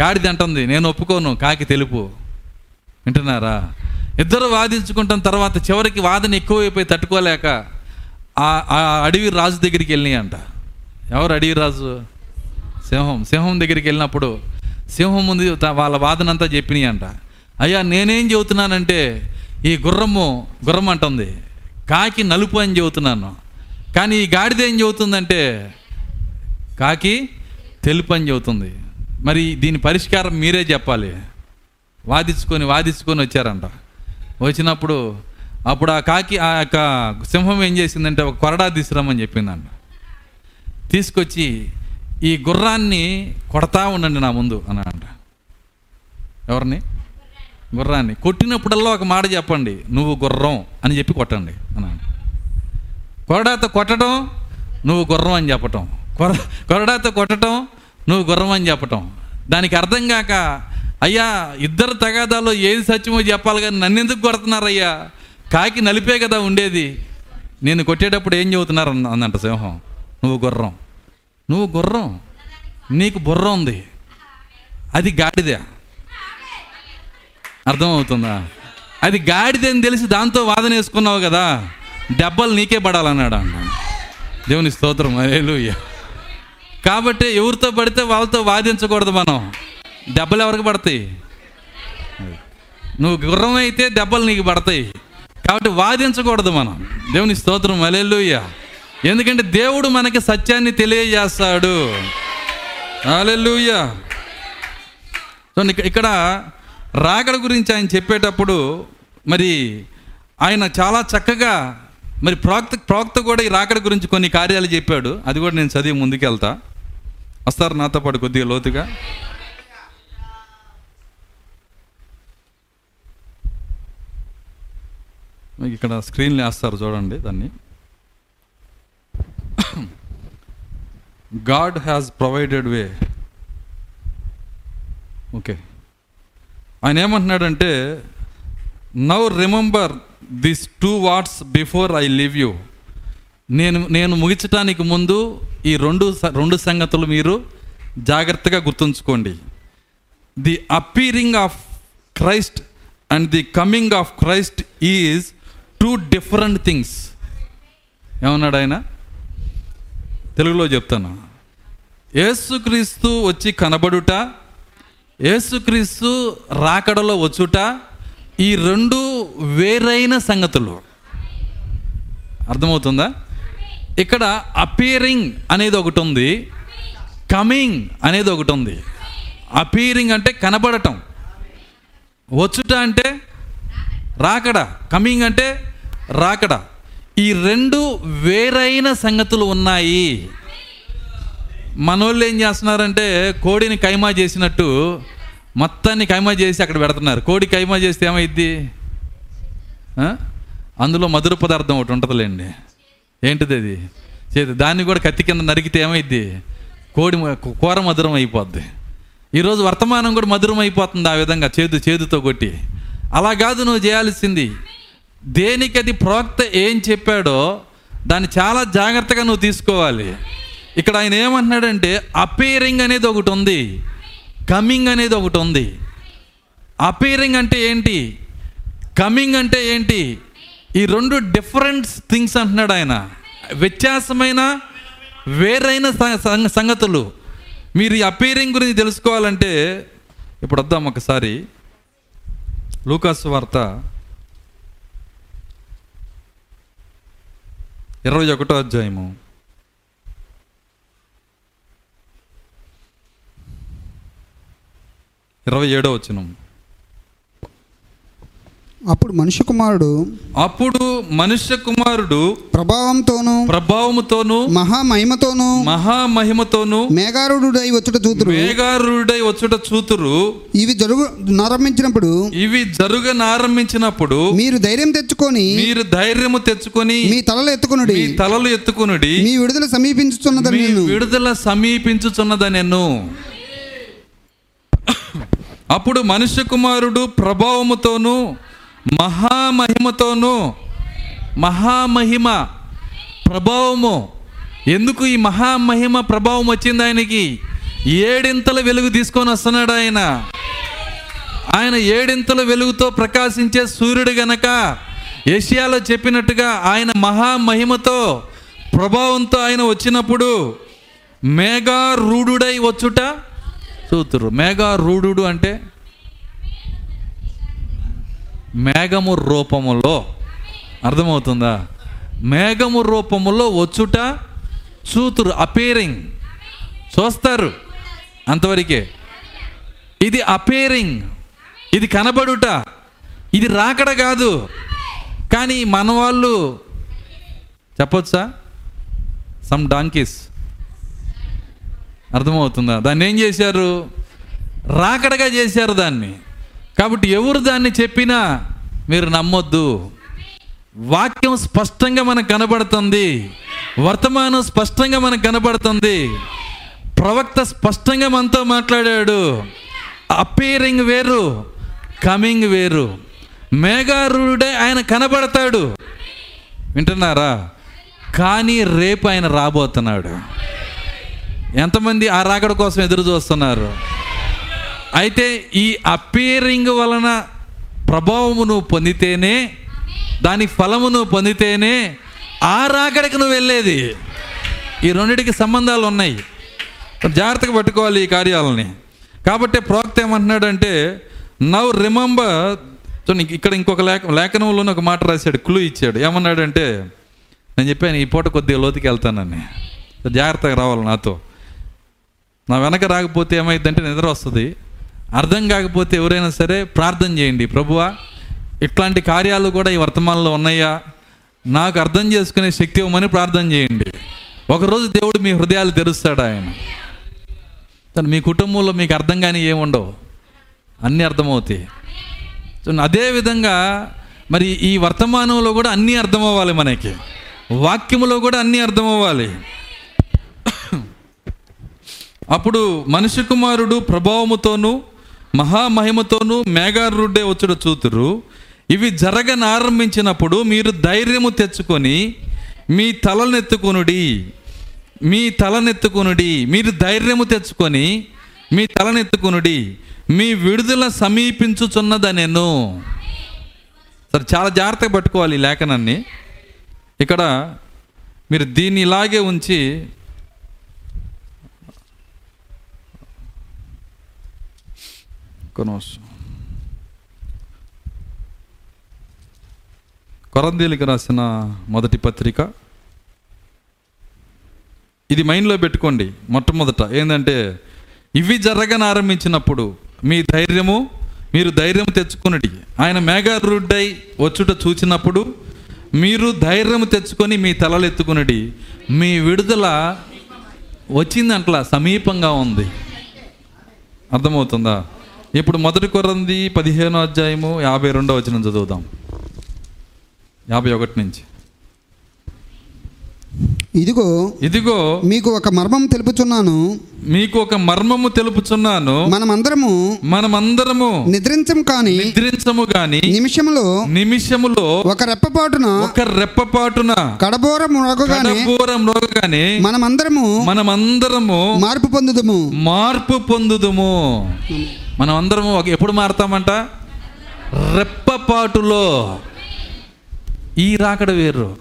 గాడిద అంటుంది నేను ఒప్పుకోను కాకి తెలుపు. వింటున్నారా? ఇద్దరు వాదించుకుంటాం తర్వాత చివరికి వాదన ఎక్కువైపోయి తట్టుకోలేక ఆ అడవి రాజు దగ్గరికి వెళ్ళినాయంట. ఎవరు అడవి రాజు? సింహం. సింహం దగ్గరికి వెళ్ళినప్పుడు సింహం ముందు వాళ్ళ వాదన అంతా అంట అయ్యా నేనేం చెబుతున్నానంటే ఈ గుర్రము గుర్రం అంటుంది. కాకి నలుపు అని చెబుతున్నాను. కానీ ఈ గాడిద ఏం చెబుతుందంటే కాకి తెలుపు అని చెబుతుంది. మరి దీని పరిష్కారం మీరే చెప్పాలి. వాదించుకొని వాదించుకొని వచ్చారంట. వచ్చినప్పుడు అప్పుడు ఆ కాకి ఆ యొక్క సింహం ఏం చేసిందంటే ఒక కొరడా తీసుకురామని చెప్పిందంట. తీసుకొచ్చి ఈ గుర్రాన్ని కొడతా ఉండండి నా ముందు అన్నాడంట. ఎవరిని? గుర్రాన్ని. కొట్టినప్పుడల్లా ఒక మాట చెప్పండి. నువ్వు గుర్రం అని చెప్పి కొట్టండి అన్నాడు. కొరడాతో కొట్టడం నువ్వు గుర్రం అని చెప్పటం. కొర కొరడాతో కొట్టడం నువ్వు గుర్రం అని చెప్పటం. దానికి అర్థం కాక అయ్యా ఇద్దరు తగాదాలో ఏది సత్యమో చెప్పాలి కానీ నన్ను ఎందుకు కొడుతున్నారయ్యా? కాకి నలిపే కదా ఉండేది. నేను కొట్టేటప్పుడు ఏం చెబుతున్నారు అన్న- అందంట సింహం. నువ్వు గుర్రం. నువ్వు గుర్రం. నీకు బుర్ర ఉంది. అది గాడిదే. అర్థమవుతుందా? అది గాడిదని తెలిసి దాంతో వాదన వేసుకున్నావు కదా దెబ్బలు నీకే పడాలన్నాడు అన్న దేవుని స్తోత్రం అయ్యేలుయ్య కాబట్టి ఎవరితో పడితే వాళ్ళతో వాదించకూడదు మనం. దెబ్బలు ఎవరికి పడతాయి? నువ్వు గుర్రం అయితే దెబ్బలు నీకు పడతాయి. కాబట్టి వాదించకూడదు మనం. దేవుని స్తోత్రం అలెలుయ్య ఎందుకంటే దేవుడు మనకి సత్యాన్ని తెలియజేస్తాడు. అలెలుయ్యా సో ఇక్కడ రాకడ గురించి ఆయన చెప్పేటప్పుడు మరి ఆయన చాలా చక్కగా మరి ప్రవక్త ప్రవక్త కూడా ఈ రాకడ గురించి కొన్ని కార్యాలు చెప్పాడు. అది కూడా నేను చదివి ముందుకెళ్తా. వస్తారు నాతో పాటు కొద్దిగా లోతుగా. మీకు ఇక్కడ స్క్రీన్లు వేస్తారు చూడండి దాన్ని. God has provided way okay ఆయన ఏమంటున్నాడంటే now remember this two words before I leave you నేను నేను ముగించటానికి ముందు ఈ రెండు రెండు సంగతులు మీరు జాగ్రత్తగా గుర్తుంచుకోండి. The appearing of Christ and the coming of Christ is two different things ఏమన్నాడు ఆయన? తెలుగులో చెప్తాను. యేసుక్రీస్తు వచ్చి కనబడుట యేసుక్రీస్తు రాకడలో వచ్చుట ఈ రెండు వేరైన సంగతులు. అర్థమవుతుందా? ఇక్కడ అపీరింగ్ అనేది ఒకటి ఉంది. కమింగ్ అనేది ఒకటి ఉంది. అపీరింగ్ అంటే కనబడటం. వచ్చుట అంటే రాకడ. కమింగ్ అంటే రాకడ. ఈ రెండు వేరైన సంగతులు ఉన్నాయి. మనోళ్ళు ఏం చేస్తున్నారంటే కోడిని కైమా చేసినట్టు మొత్తాన్ని కైమా చేసి అక్కడ పెడుతున్నారు. కోడి కైమా చేస్తే ఏమైద్ది? అందులో మధుర పదార్థం ఒకటి ఉంటుందిలేండి. ఏంటిది అది? చేతి దాన్ని కూడా కత్తి కింద నరికితే ఏమైద్ది? కోడి కూర మధురం అయిపోద్ది. ఈరోజు వర్తమానం కూడా మధురం అయిపోతుంది ఆ విధంగా చేదు చేదుతో కొట్టి. అలా కాదు నువ్వు చేయాల్సింది. దేనికి అది ప్రవక్త ఏం చెప్పాడో దాన్ని చాలా జాగ్రత్తగా నువ్వు తీసుకోవాలి. ఇక్కడ ఆయన ఏమంటున్నాడంటే అపేరింగ్ అనేది ఒకటి ఉంది. కమింగ్ అనేది ఒకటి ఉంది. అపేరింగ్ అంటే ఏంటి? కమింగ్ అంటే ఏంటి? ఈ రెండు డిఫరెంట్ థింగ్స్ అంటున్నాడు ఆయన. వ్యత్యాసమైన వేరైన సంగతులు. మీరు ఈ అపేరింగ్ గురించి తెలుసుకోవాలంటే ఇప్పుడు వద్దాం ఒకసారి. లూకాస్ వార్త ఇరవై ఒకటో అధ్యాయము. ఇరవై ఏడో వచ్చినాం
అప్పుడు మనుష్య కుమారుడు
అప్పుడు మనుష్య కుమారుడు
ప్రభావంతోను
ప్రభావముతోను
మహామహిమతోను
మహామహిమతోను
మేఘారుడై వచ్చుట చూతురు.
మేఘారుడై వచ్చుట చూతురు.
ఇవి జరుగు నారంభించినప్పుడు
ఇవి జరుగనారంభించినప్పుడు
మీరు ధైర్యం తెచ్చుకొని
మీరు ధైర్యము తెచ్చుకొని
మీ తలలు ఎత్తుకొనుడి.
మీ తలలు ఎత్తుకునుడి.
మీ విడుదల నేను.
విడుదల సమీపించుచున్నదనెను. అప్పుడు మనుష్య కుమారుడు ప్రభావముతోనూ మహామహిమతోనూ మహామహిమ ప్రభావము. ఎందుకు ఈ మహామహిమ ప్రభావం వచ్చింది ఆయనకి? ఏడింతల వెలుగు తీసుకొని వస్తున్నాడు ఆయన. ఆయన ఏడింతల వెలుగుతో ప్రకాశించే సూర్యుడు గనక ఏషియాలో చెప్పినట్టుగా ఆయన మహామహిమతో ప్రభావంతో ఆయన వచ్చినప్పుడు మేఘారూఢుడై వచ్చుట చూతురు మేఘారూఢుడు అంటే మేఘము రూపములో. అర్థమవుతుందా? మేఘము రూపములో వచ్చుట చూతురు అపేరింగ్ చూస్తారు అంతవరకే. ఇది అపేరింగ్ ఇది కనబడుట. ఇది రాకడ కాదు. కానీ మన వాళ్ళు చెప్పొచ్చా? సమ్ డాంకీస్ అర్థమవుతుందా? దాన్ని ఏం చేశారు? రాకడగా చేశారు దాన్ని. కాబట్టి ఎవరు దాన్ని చెప్పినా మీరు నమ్మొద్దు. వాక్యం స్పష్టంగా మనకు కనబడుతుంది. వర్తమానం స్పష్టంగా మనకు కనబడుతుంది. ప్రవక్త స్పష్టంగా మనతో మాట్లాడాడు. అపేరింగ్ వేరు కమింగ్ వేరు. మేఘారుడే ఆయన కనబడతాడు. వింటున్నారా? కానీ రేపు ఆయన రాబోతున్నాడు. ఎంతమంది ఆ రాకడ కోసం ఎదురు చూస్తున్నారు? అయితే ఈ అపీరింగ్ వలన ప్రభావమును పొందితేనే దాని ఫలమును పొందితేనే ఆ రాకడికి నువ్వు వెళ్ళేది. ఈ రెండిటికి సంబంధాలు ఉన్నాయి. జాగ్రత్తగా పట్టుకోవాలి ఈ కార్యాలని. కాబట్టి ప్రోక్త ఏమంటున్నాడంటే నవ్ రిమంబర్ ఇక్కడ ఇంకొక లేఖ లేఖనంలోనే ఒక మాట రాశాడు క్లూ ఇచ్చాడు. ఏమన్నాడంటే నేను చెప్పాను ఈ పూట కొద్దిగా లోతుకి వెళ్తానని. జాగ్రత్తగా రావాలి నాతో. నా వెనక రాకపోతే ఏమైందంటే నిద్ర వస్తుంది. అర్థం కాకపోతే ఎవరైనా సరే ప్రార్థన చేయండి. ప్రభువా ఇట్లాంటి కార్యాలు కూడా ఈ వర్తమానంలో ఉన్నాయా? నాకు అర్థం చేసుకునే శక్తి ఇవ్వమని ప్రార్థన చేయండి. ఒకరోజు దేవుడు మీ హృదయాలు తెరుస్తాడు ఆయన. తను మీ కుటుంబంలో మీకు అర్థం కానీ ఏముండవు అన్నీ అర్థమవుతాయి. సో అదే విధంగా మరి ఈ వర్తమానంలో కూడా అన్నీ అర్థమవ్వాలి మనకి. వాక్యములో కూడా అన్నీ అర్థమవ్వాలి. అప్పుడు మనిషి కుమారుడు ప్రభావముతోను మహామహిమతోనూ మేఘారుడే వచ్చుడు చూతురు. ఇవి జరగనారంభించినప్పుడు మీరు ధైర్యము తెచ్చుకొని మీ తలనెత్తుకొనుడి. మీ తలనెత్తుకొనుడి. మీరు ధైర్యము తెచ్చుకొని మీ తలనెత్తుకొనుడి. మీ విడుదల సమీపించుచున్నదనెను. సరే చాలా జాగ్రత్తగా పట్టుకోవాలి ఈ లేఖనాన్ని. ఇక్కడ మీరు దీన్ని ఇలాగే ఉంచి కొనవచ్చు కొరందీలికి రాసిన మొదటి పత్రిక. ఇది మైండ్లో పెట్టుకోండి మొట్టమొదట. ఏంటంటే ఇవి జరగనారంభించినప్పుడు మీ ధైర్యము మీరు ధైర్యం తెచ్చుకున్నది ఆయన మేఘారుడ్డై వచ్చుట చూచినప్పుడు మీరు ధైర్యం తెచ్చుకొని మీ తలలు ఎత్తుకున్నది మీ విడుదల వచ్చిందంట్లా సమీపంగా ఉంది. అర్థమవుతుందా? ఇప్పుడు మొదటి కొరంది పదిహేనో అధ్యాయము యాభై రెండో వచనం చదువుదాం. యాభై ఒకటి నుంచి.
ఇదిగో
ఇదిగో
మీకు ఒక మర్మం తెలుపుచున్నాను.
మీకు ఒక మర్మము తెలుపుచున్నాను.
మనమందరము
మనమందరము
నిద్రించం కాని
నిద్రించము గాని
నిమిషములో
నిమిషములో
ఒక రెప్పపాటున
ఒక రెప్పపాటున
కడబోర మునగగానే
కడబూర మ్రోగగానే
మనమందరము
మనమందరము
మార్పు పొందుదుము.
మార్పు పొందుదుము. మనం అందరము ఒక- ఎప్పుడు మారతామంట? రెప్పపాటులో. ఈ రాకడ వేరు.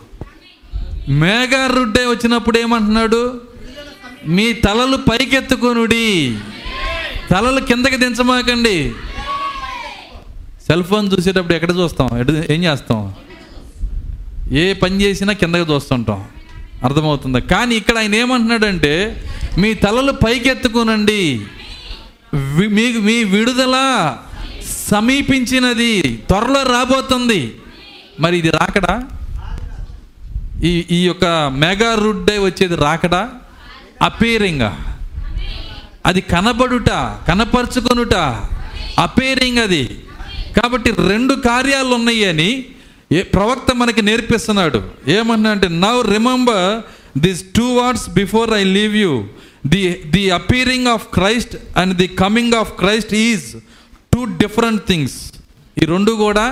మేఘారుడ్డే వచ్చినప్పుడు ఏమంటున్నాడు? మీ తలలు పైకెత్తుకొనుడి. తలలు కిందకి దించమాకండి. సెల్ ఫోన్ చూసేటప్పుడు ఎక్కడ చూస్తాం? ఎటు ఏం చేస్తాం? ఏ పని చేసినా కిందకి చూస్తుంటాం. అర్థమవుతుందా? కానీ ఇక్కడ ఆయన ఏమంటున్నాడంటే మీ తలలు పైకెత్తుకునండి. మీకు మీ విడుదల సమీపించినది త్వరలో రాబోతుంది. మరి ఇది రాకడా? ఈ ఈ యొక్క మెగా రుడ్డే వచ్చేది రాకడా? అపేరింగ్. అది కనబడుట కనపరుచుకొనుట అపేరింగ్ అది కాబట్టి రెండు కార్యాలు ఉన్నాయి అని ఏ ప్రవక్త మనకి నేర్పిస్తున్నాడు. ఏమన్నా అంటే now remember this two words before I leave you the the appearing of Christ and the coming of Christ is two different things ఈ రెండు కూడా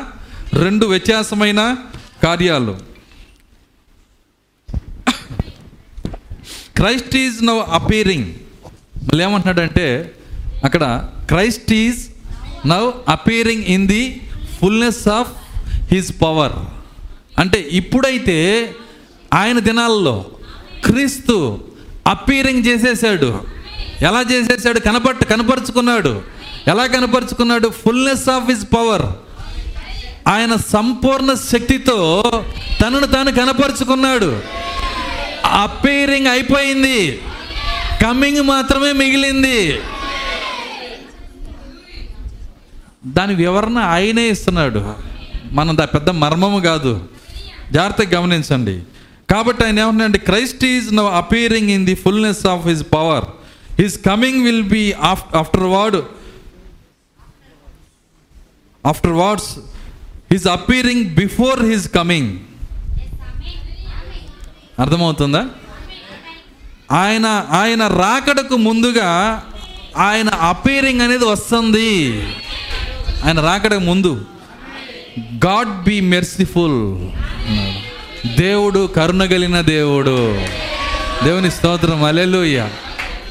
రెండు వ్యత్యాసమైన కార్యాలు. క్రైస్ట్ ఈజ్ నవ్ అపీరింగ్ మళ్ళీ ఏమంటున్నాడంటే అక్కడ Christ is now appearing in the fullness of his power అంటే ఇప్పుడైతే ఆయన దినాల్లో క్రీస్తు అపీరింగ్ చేసేసాడు. ఎలా చేసేసాడు? కనపట్ కనపరుచుకున్నాడు. ఎలా కనపరుచుకున్నాడు? ఫుల్నెస్ ఆఫ్ హిస్ పవర్ ఆయన సంపూర్ణ శక్తితో తనను తాను కనపరుచుకున్నాడు. అప్పీరింగ్ అయిపోయింది. కమింగ్ మాత్రమే మిగిలింది. దాని వివరణ ఆయనే ఇస్తున్నాడు. మనం దా పెద్ద మర్మము కాదు. జాగ్రత్తగా గమనించండి. కాబట్టి ఆయన ఏమన్నాడంటే Christ is now appearing in the fullness of his power his coming will be afterward afterwards his appearing before his coming అర్థమవుతుందా? ఆయన ఆయన రాకడకు ముందుగా ఆయన అపీరింగ్ అనేది వస్తుంది. ఆయన రాకడకు ముందు. గాడ్ బి మెర్సిఫుల్ దేవుడు కరుణగలిగిన దేవుడు. దేవుని స్తోత్రం. అలెలుయ్య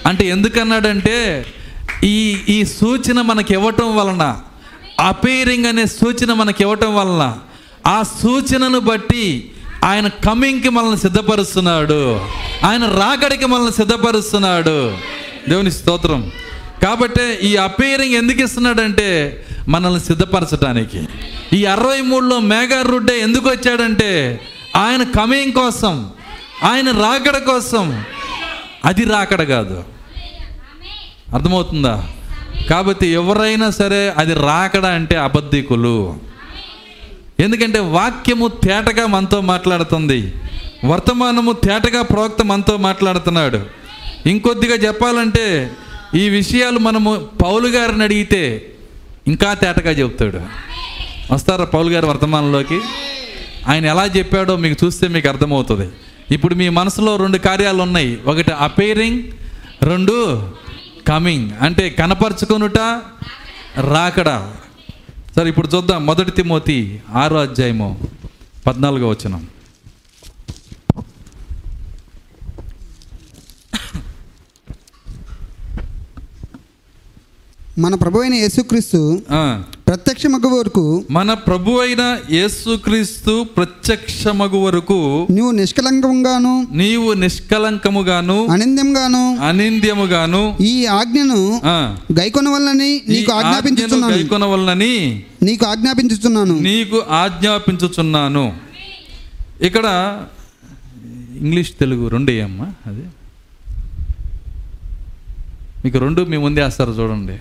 అంటే ఎందుకన్నాడంటే ఈ ఈ సూచన మనకి ఇవ్వటం వలన అపేరింగ్ అనే సూచన మనకి ఇవ్వటం వలన ఆ సూచనను బట్టి ఆయన కమింగ్కి మనల్ని సిద్ధపరుస్తున్నాడు. ఆయన రాకడికి మనల్ని సిద్ధపరుస్తున్నాడు. దేవుని స్తోత్రం. కాబట్టి ఈ అపీరింగ్ ఎందుకు ఇస్తున్నాడంటే మనల్ని సిద్ధపరచడానికి ఈ అరవై మూడులో మేఘా రుడ్డే ఎందుకు వచ్చాడంటే ఆయన కమింగ్ కోసం ఆయన రాకడ కోసం. అది రాకడ కాదు. అర్థమవుతుందా? కాబట్టి ఎవరైనా సరే అది రాకడ అంటే అబద్ధికులు. ఎందుకంటే వాక్యము తేటగా మనతో మాట్లాడుతుంది. వర్తమానము తేటగా ప్రవక్త మనతో మాట్లాడుతున్నాడు. ఇంకొద్దిగా చెప్పాలంటే ఈ విషయాలు మనము పౌలు గారిని అడిగితే ఇంకా తేటగా చెప్తాడు వస్తారా పౌలు గారు వర్తమానంలోకి? ఆయన ఎలా చెప్పాడో మీకు చూస్తే మీకు అర్థమవుతుంది. ఇప్పుడు మీ మనసులో రెండు కార్యాలు ఉన్నాయి ఒకటి అపేరింగ్ రెండు కమింగ్ అంటే కనపరుచుకొనుట రాకడా. సరే ఇప్పుడు చూద్దాం. మొదటి తిమోతి ఆరో అధ్యాయము పద్నాలుగో వచనం.
మన ప్రభు అయిన యేసుక్రీస్తు ప్రత్యక్షమగు వరకు
మన ప్రభు అయిన యేసుక్రీస్తు ప్రత్యక్షమగు వరకు
నువ్వు నిష్కలంకంగాను
నీవు నిష్కలంకముగాను
అనింద్యంగాను
అనింద్యముగాను
ఈ ఆజ్ఞను
ఆ,
గైకొనవల్లని
ఈ
నీకు ఆజ్ఞాపించుతున్నాను
గైకొనవలనని
నీకు ఆజ్ఞాపించుతున్నాను
నీకు ఆజ్ఞాపించుచున్నాను. ఇక్కడ ఇంగ్లీష్ తెలుగు రెండు అమ్మా అది. మీకు రెండు మీ ముందే వేస్తారు చూడండి.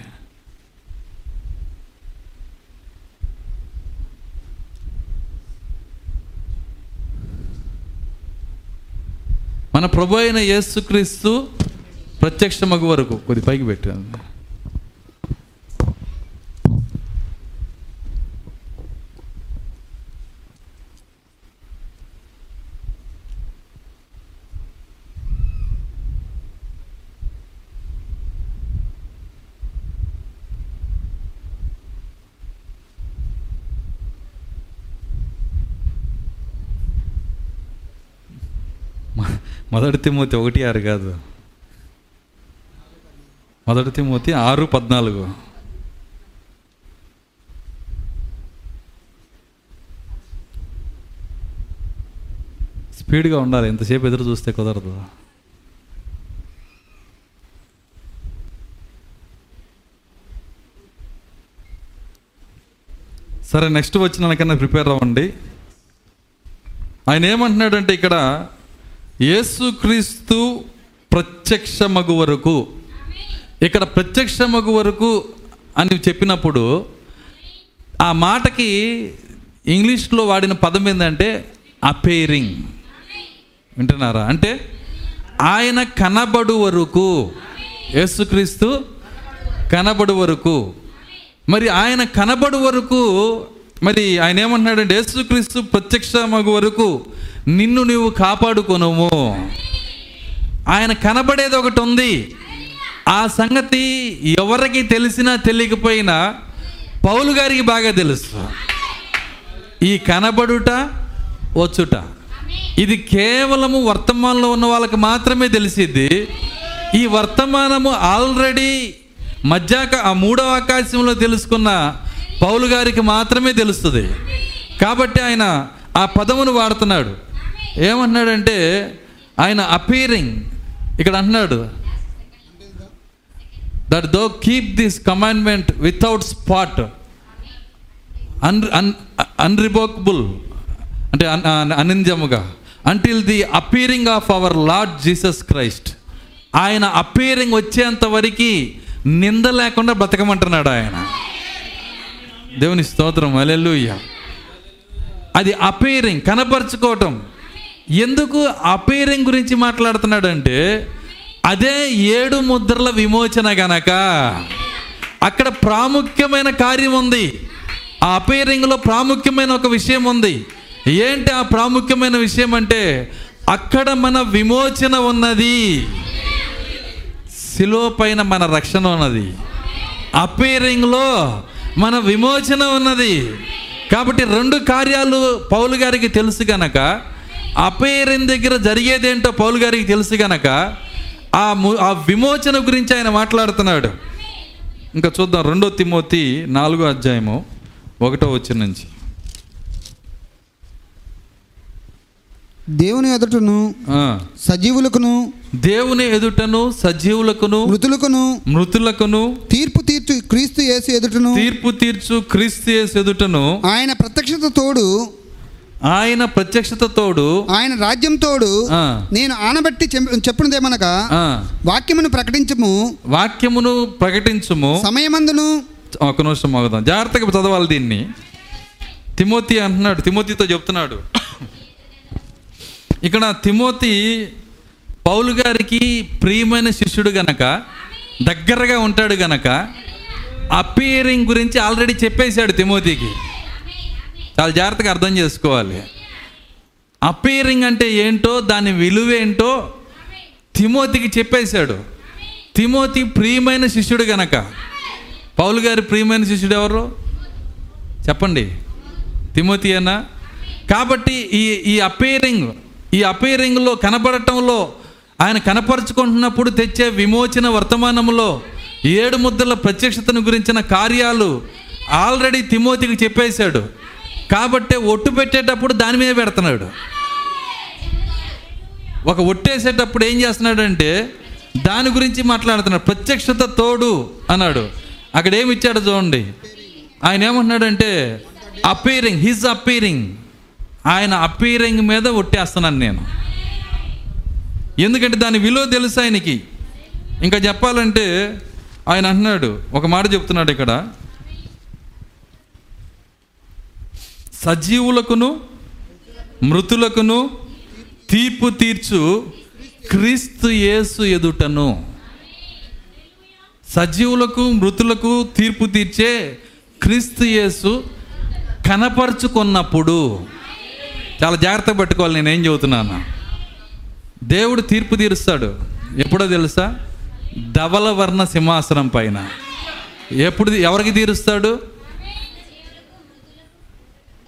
మన ప్రభు అయిన యేసుక్రీస్తు ప్రత్యక్షమగు వరకు. కొద్ది పైకి పెట్టాను మొదటి తిమోతి ఒకటి ఆరు కాదు. మొదటి తిమోతి ఆరు పద్నాలుగు. స్పీడ్గా ఉండాలి ఎంతసేపు ఎదురు చూస్తే కుదరదు. సరే నెక్స్ట్ వచ్చిన కన్నా ప్రిపేర్ అవ్వండి. ఆయన ఏమంటున్నాడంటే ఇక్కడ యేసుక్రీస్తు ప్రత్యక్షమగు వరకు. ఇక్కడ ప్రత్యక్షమగు వరకు అని చెప్పినప్పుడు ఆ మాటకి ఇంగ్లీష్లో వాడిన పదం ఏంటంటే అపేరింగ్. వింటున్నారా? అంటే ఆయన కనబడు వరకు. యేసుక్రీస్తు కనబడు వరకు. మరి ఆయన కనబడు వరకు. మరి ఆయన ఏమంటున్నాడంటే యేసుక్రీస్తు ప్రత్యక్షమగు వరకు. నిన్ను నువ్వు కాపాడుకొనుము. ఆయన కనబడేది ఒకటి ఉంది. ఆ సంగతి ఎవరికి తెలిసినా తెలియకపోయినా పౌలు గారికి బాగా తెలుసు. ఈ కనబడుట వచ్చుట. ఇది కేవలము వర్తమానంలో ఉన్న వాళ్ళకి మాత్రమే తెలిసిద్ది. ఈ వర్తమానము ఆల్రెడీ మధ్యాక ఆ మూడవ ఆకాశంలో తెలుసుకున్న పౌలు గారికి మాత్రమే తెలుస్తుంది. కాబట్టి ఆయన ఆ పదమును వాడుతున్నాడు. ఏమన్నాడంటే ఆయన అపీరింగ్ ఇక్కడ అంటున్నాడు that thou keep this commandment without spot un un unrebukable అంటే un- until the appearing of our Lord Jesus Christ ఆయన అపీరింగ్ వచ్చేంత వరకు నింద లేకుండా బ్రతకమంటున్నాడు ఆయన. దేవుని స్తోత్రం. అలెలుయ్య అది అపీరింగ్ కనపరుచుకోవటం. ఎందుకు అపీరింగ్ గురించి మాట్లాడుతున్నాడంటే అదే ఏడు ముద్రల విమోచన గనక అక్కడ ప్రాముఖ్యమైన కార్యం ఉంది. ఆ అపేరింగ్లో ప్రాముఖ్యమైన ఒక విషయం ఉంది. ఏంటి ఆ ప్రాముఖ్యమైన విషయం అంటే అక్కడ మన విమోచన ఉన్నది. శిలువ పైన మన రక్షణ ఉన్నది. అపేరింగ్లో మన విమోచన ఉన్నది. కాబట్టి రెండు కార్యాలు పౌలు గారికి తెలుసు గనక అపేరింగ్ దగ్గర జరిగేదేంటో పౌలు గారికి తెలుసు గనక ఆ ఆ విమోచన గురించి ఆయన మాట్లాడుతున్నాడు. ఇంకా చూద్దాం రెండో తిమోతి నాలుగో అధ్యాయము ఒకటో వచ్చిన నుంచి.
దేవుని ఎదుటను సజీవులకును
దేవుని ఎదుటను సజీవులకును
మృతులకును
మృతులకును
తీర్పు తీర్చు క్రీస్తు యేసు ఎదుటను
తీర్పు తీర్చు క్రీస్తు యేసు ఎదుటను
ఆయన ప్రత్యక్షత తోడు
ఆయన ప్రత్యక్షత తోడు
ఆయన రాజ్యం తోడు నేను ఆనబట్టి చెప్- చెప్పునదేమనగా
ఆ,
వాక్యమును ప్రకటించము.
వాక్యమును ప్రకటించుము.
సమయమందును.
ఒక నిమిషం ఆగుదాం. జాగ్రత్తగా చదవాలి దీన్ని. తిమోతి అంటున్నాడు. తిమోతితో చెప్తున్నాడు. ఇక్కడ తిమోతి పౌలు గారికి ప్రియమైన శిష్యుడు గనక దగ్గరగా ఉంటాడు గనక అపీరింగ్ గురించి ఆల్రెడీ చెప్పేశాడు తిమోతికి. చాలా జాగ్రత్తగా అర్థం చేసుకోవాలి. అపీరింగ్ అంటే ఏంటో దాని విలువేంటో తిమోతికి చెప్పేశాడు. తిమోతి ప్రియమైన శిష్యుడు గనక. పౌలు గారి ప్రియమైన శిష్యుడు ఎవరు? చెప్పండి. తిమోతి అన్నా. కాబట్టి ఈ ఈ అపేరింగ్ ఈ అపేరింగ్లో కనపడటంలో ఆయన కనపరుచుకుంటున్నప్పుడు తెచ్చే విమోచన వర్తమానంలో ఏడు ముద్దల ప్రత్యక్షతను గురించిన కార్యాలు ఆల్రెడీ తిమోతికి చెప్పేశాడు. కాబట్టి ఒట్టు పెట్టేటప్పుడు దాని మీద పెడుతున్నాడు. ఒక ఒట్టేసేటప్పుడు ఏం చేస్తున్నాడంటే దాని గురించి మాట్లాడుతున్నాడు. ప్రత్యక్షత తోడు అన్నాడు. అక్కడ ఏమి ఇచ్చాడు చూడండి. ఆయన ఏమంటున్నాడంటే అపీరింగ్ హిజ్ అపీరింగ్ ఆయన అపీరింగ్ మీద ఒట్టేస్తున్నాను నేను. ఎందుకంటే దాని విలువ తెలుసు ఆయనకి. ఇంకా చెప్పాలంటే ఆయన అంటున్నాడు ఒక మాట చెప్తున్నాడు ఇక్కడ. సజీవులకును మృతులకును తీర్పు తీర్చు క్రీస్తు యేసు ఎదుటను. సజీవులకు మృతులకు తీర్పు తీర్చే క్రీస్తు యేసు కనపరుచుకున్నప్పుడు. చాలా జాగ్రత్త పట్టుకోవాలి నేనేం చెబుతున్నాను. దేవుడు తీర్పు తీరుస్తాడు. ఎప్పుడో తెలుసా? ధవల వర్ణ సింహాసనం పైన. ఎప్పుడు ఎవరికి తీరుస్తాడు?